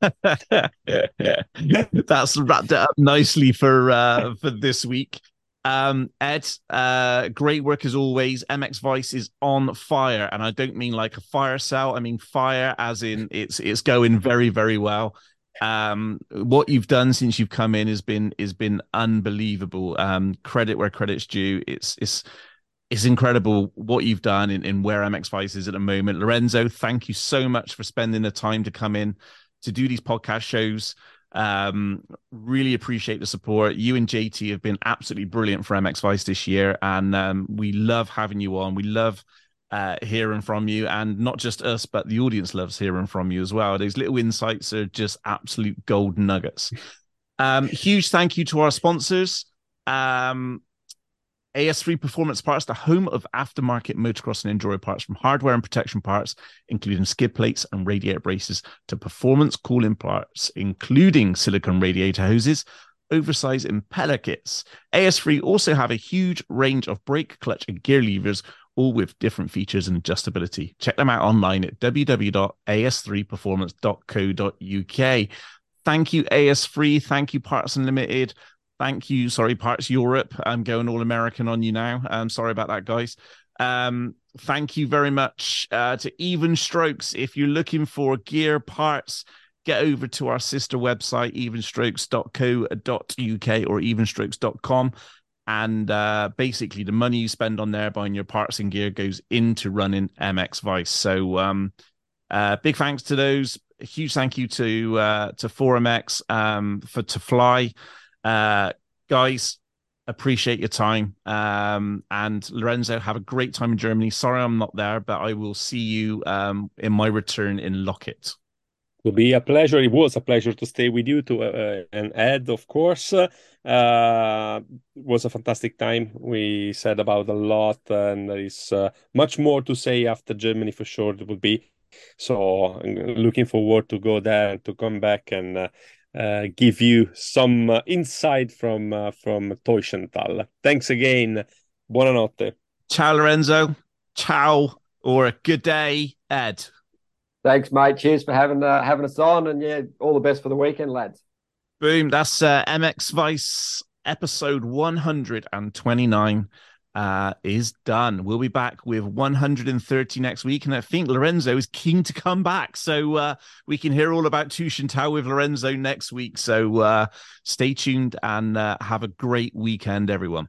yeah, yeah. that's wrapped it up nicely for uh, for this week. Um, Ed, uh, great work as always. MX Vice is on fire, and I don't mean like a fire cell. I mean fire, as in it's it's going very very well. Um, what you've done since you've come in has been has been unbelievable. Um, credit where credit's due. It's it's it's incredible what you've done in, in where MX Vice is at the moment. Lorenzo, thank you so much for spending the time to come in to do these podcast shows. Um, really appreciate the support. You and JT have been absolutely brilliant for MX Vice this year, and um, we love having you on. We love uh, hearing from you, and not just us, but the audience loves hearing from you as well. Those little insights are just absolute gold nuggets. Um, huge thank you to our sponsors. Um, AS3 Performance Parts, the home of aftermarket motocross and enduro parts from hardware and protection parts, including skid plates and radiator braces, to performance cooling parts, including silicone radiator hoses, oversized impeller kits. AS3 also have a huge range of brake, clutch, and gear levers, all with different features and adjustability. Check them out online at www.as3performance.co.uk. Thank you, AS3. Thank you, Parts Unlimited. Thank you. Sorry, Parts Europe. I'm going all American on you now. I'm sorry about that, guys. Um, thank you very much uh, to Even Strokes. If you're looking for gear parts, get over to our sister website, evenstrokes.co.uk or evenstrokes.com. And uh, basically, the money you spend on there buying your parts and gear goes into running MX Vice. So, um, uh, big thanks to those. Huge thank you to uh, to Forum X um, for to fly. Uh, guys, appreciate your time. Um, and Lorenzo, have a great time in Germany. Sorry I'm not there, but I will see you um, in my return in Loket. It will be a pleasure. It was a pleasure to stay with you to uh, and Ed, of course. Uh, it was a fantastic time. We said about a lot, and there is uh, much more to say after Germany for sure. It will be so. looking forward to go there and to come back and uh, give you some uh, insight from uh, from Teutschenthal. Thanks again. Buonanotte. Ciao, Lorenzo. Ciao, or a good day, Ed. Thanks, mate. Cheers for having uh, having us on, and yeah, all the best for the weekend, lads. Boom. That's uh, MX Vice episode 129 uh, is done. We'll be back with 130 next week. And I think Lorenzo is keen to come back. So uh, we can hear all about Teutschenthal with Lorenzo next week. So uh, stay tuned and uh, have a great weekend, everyone.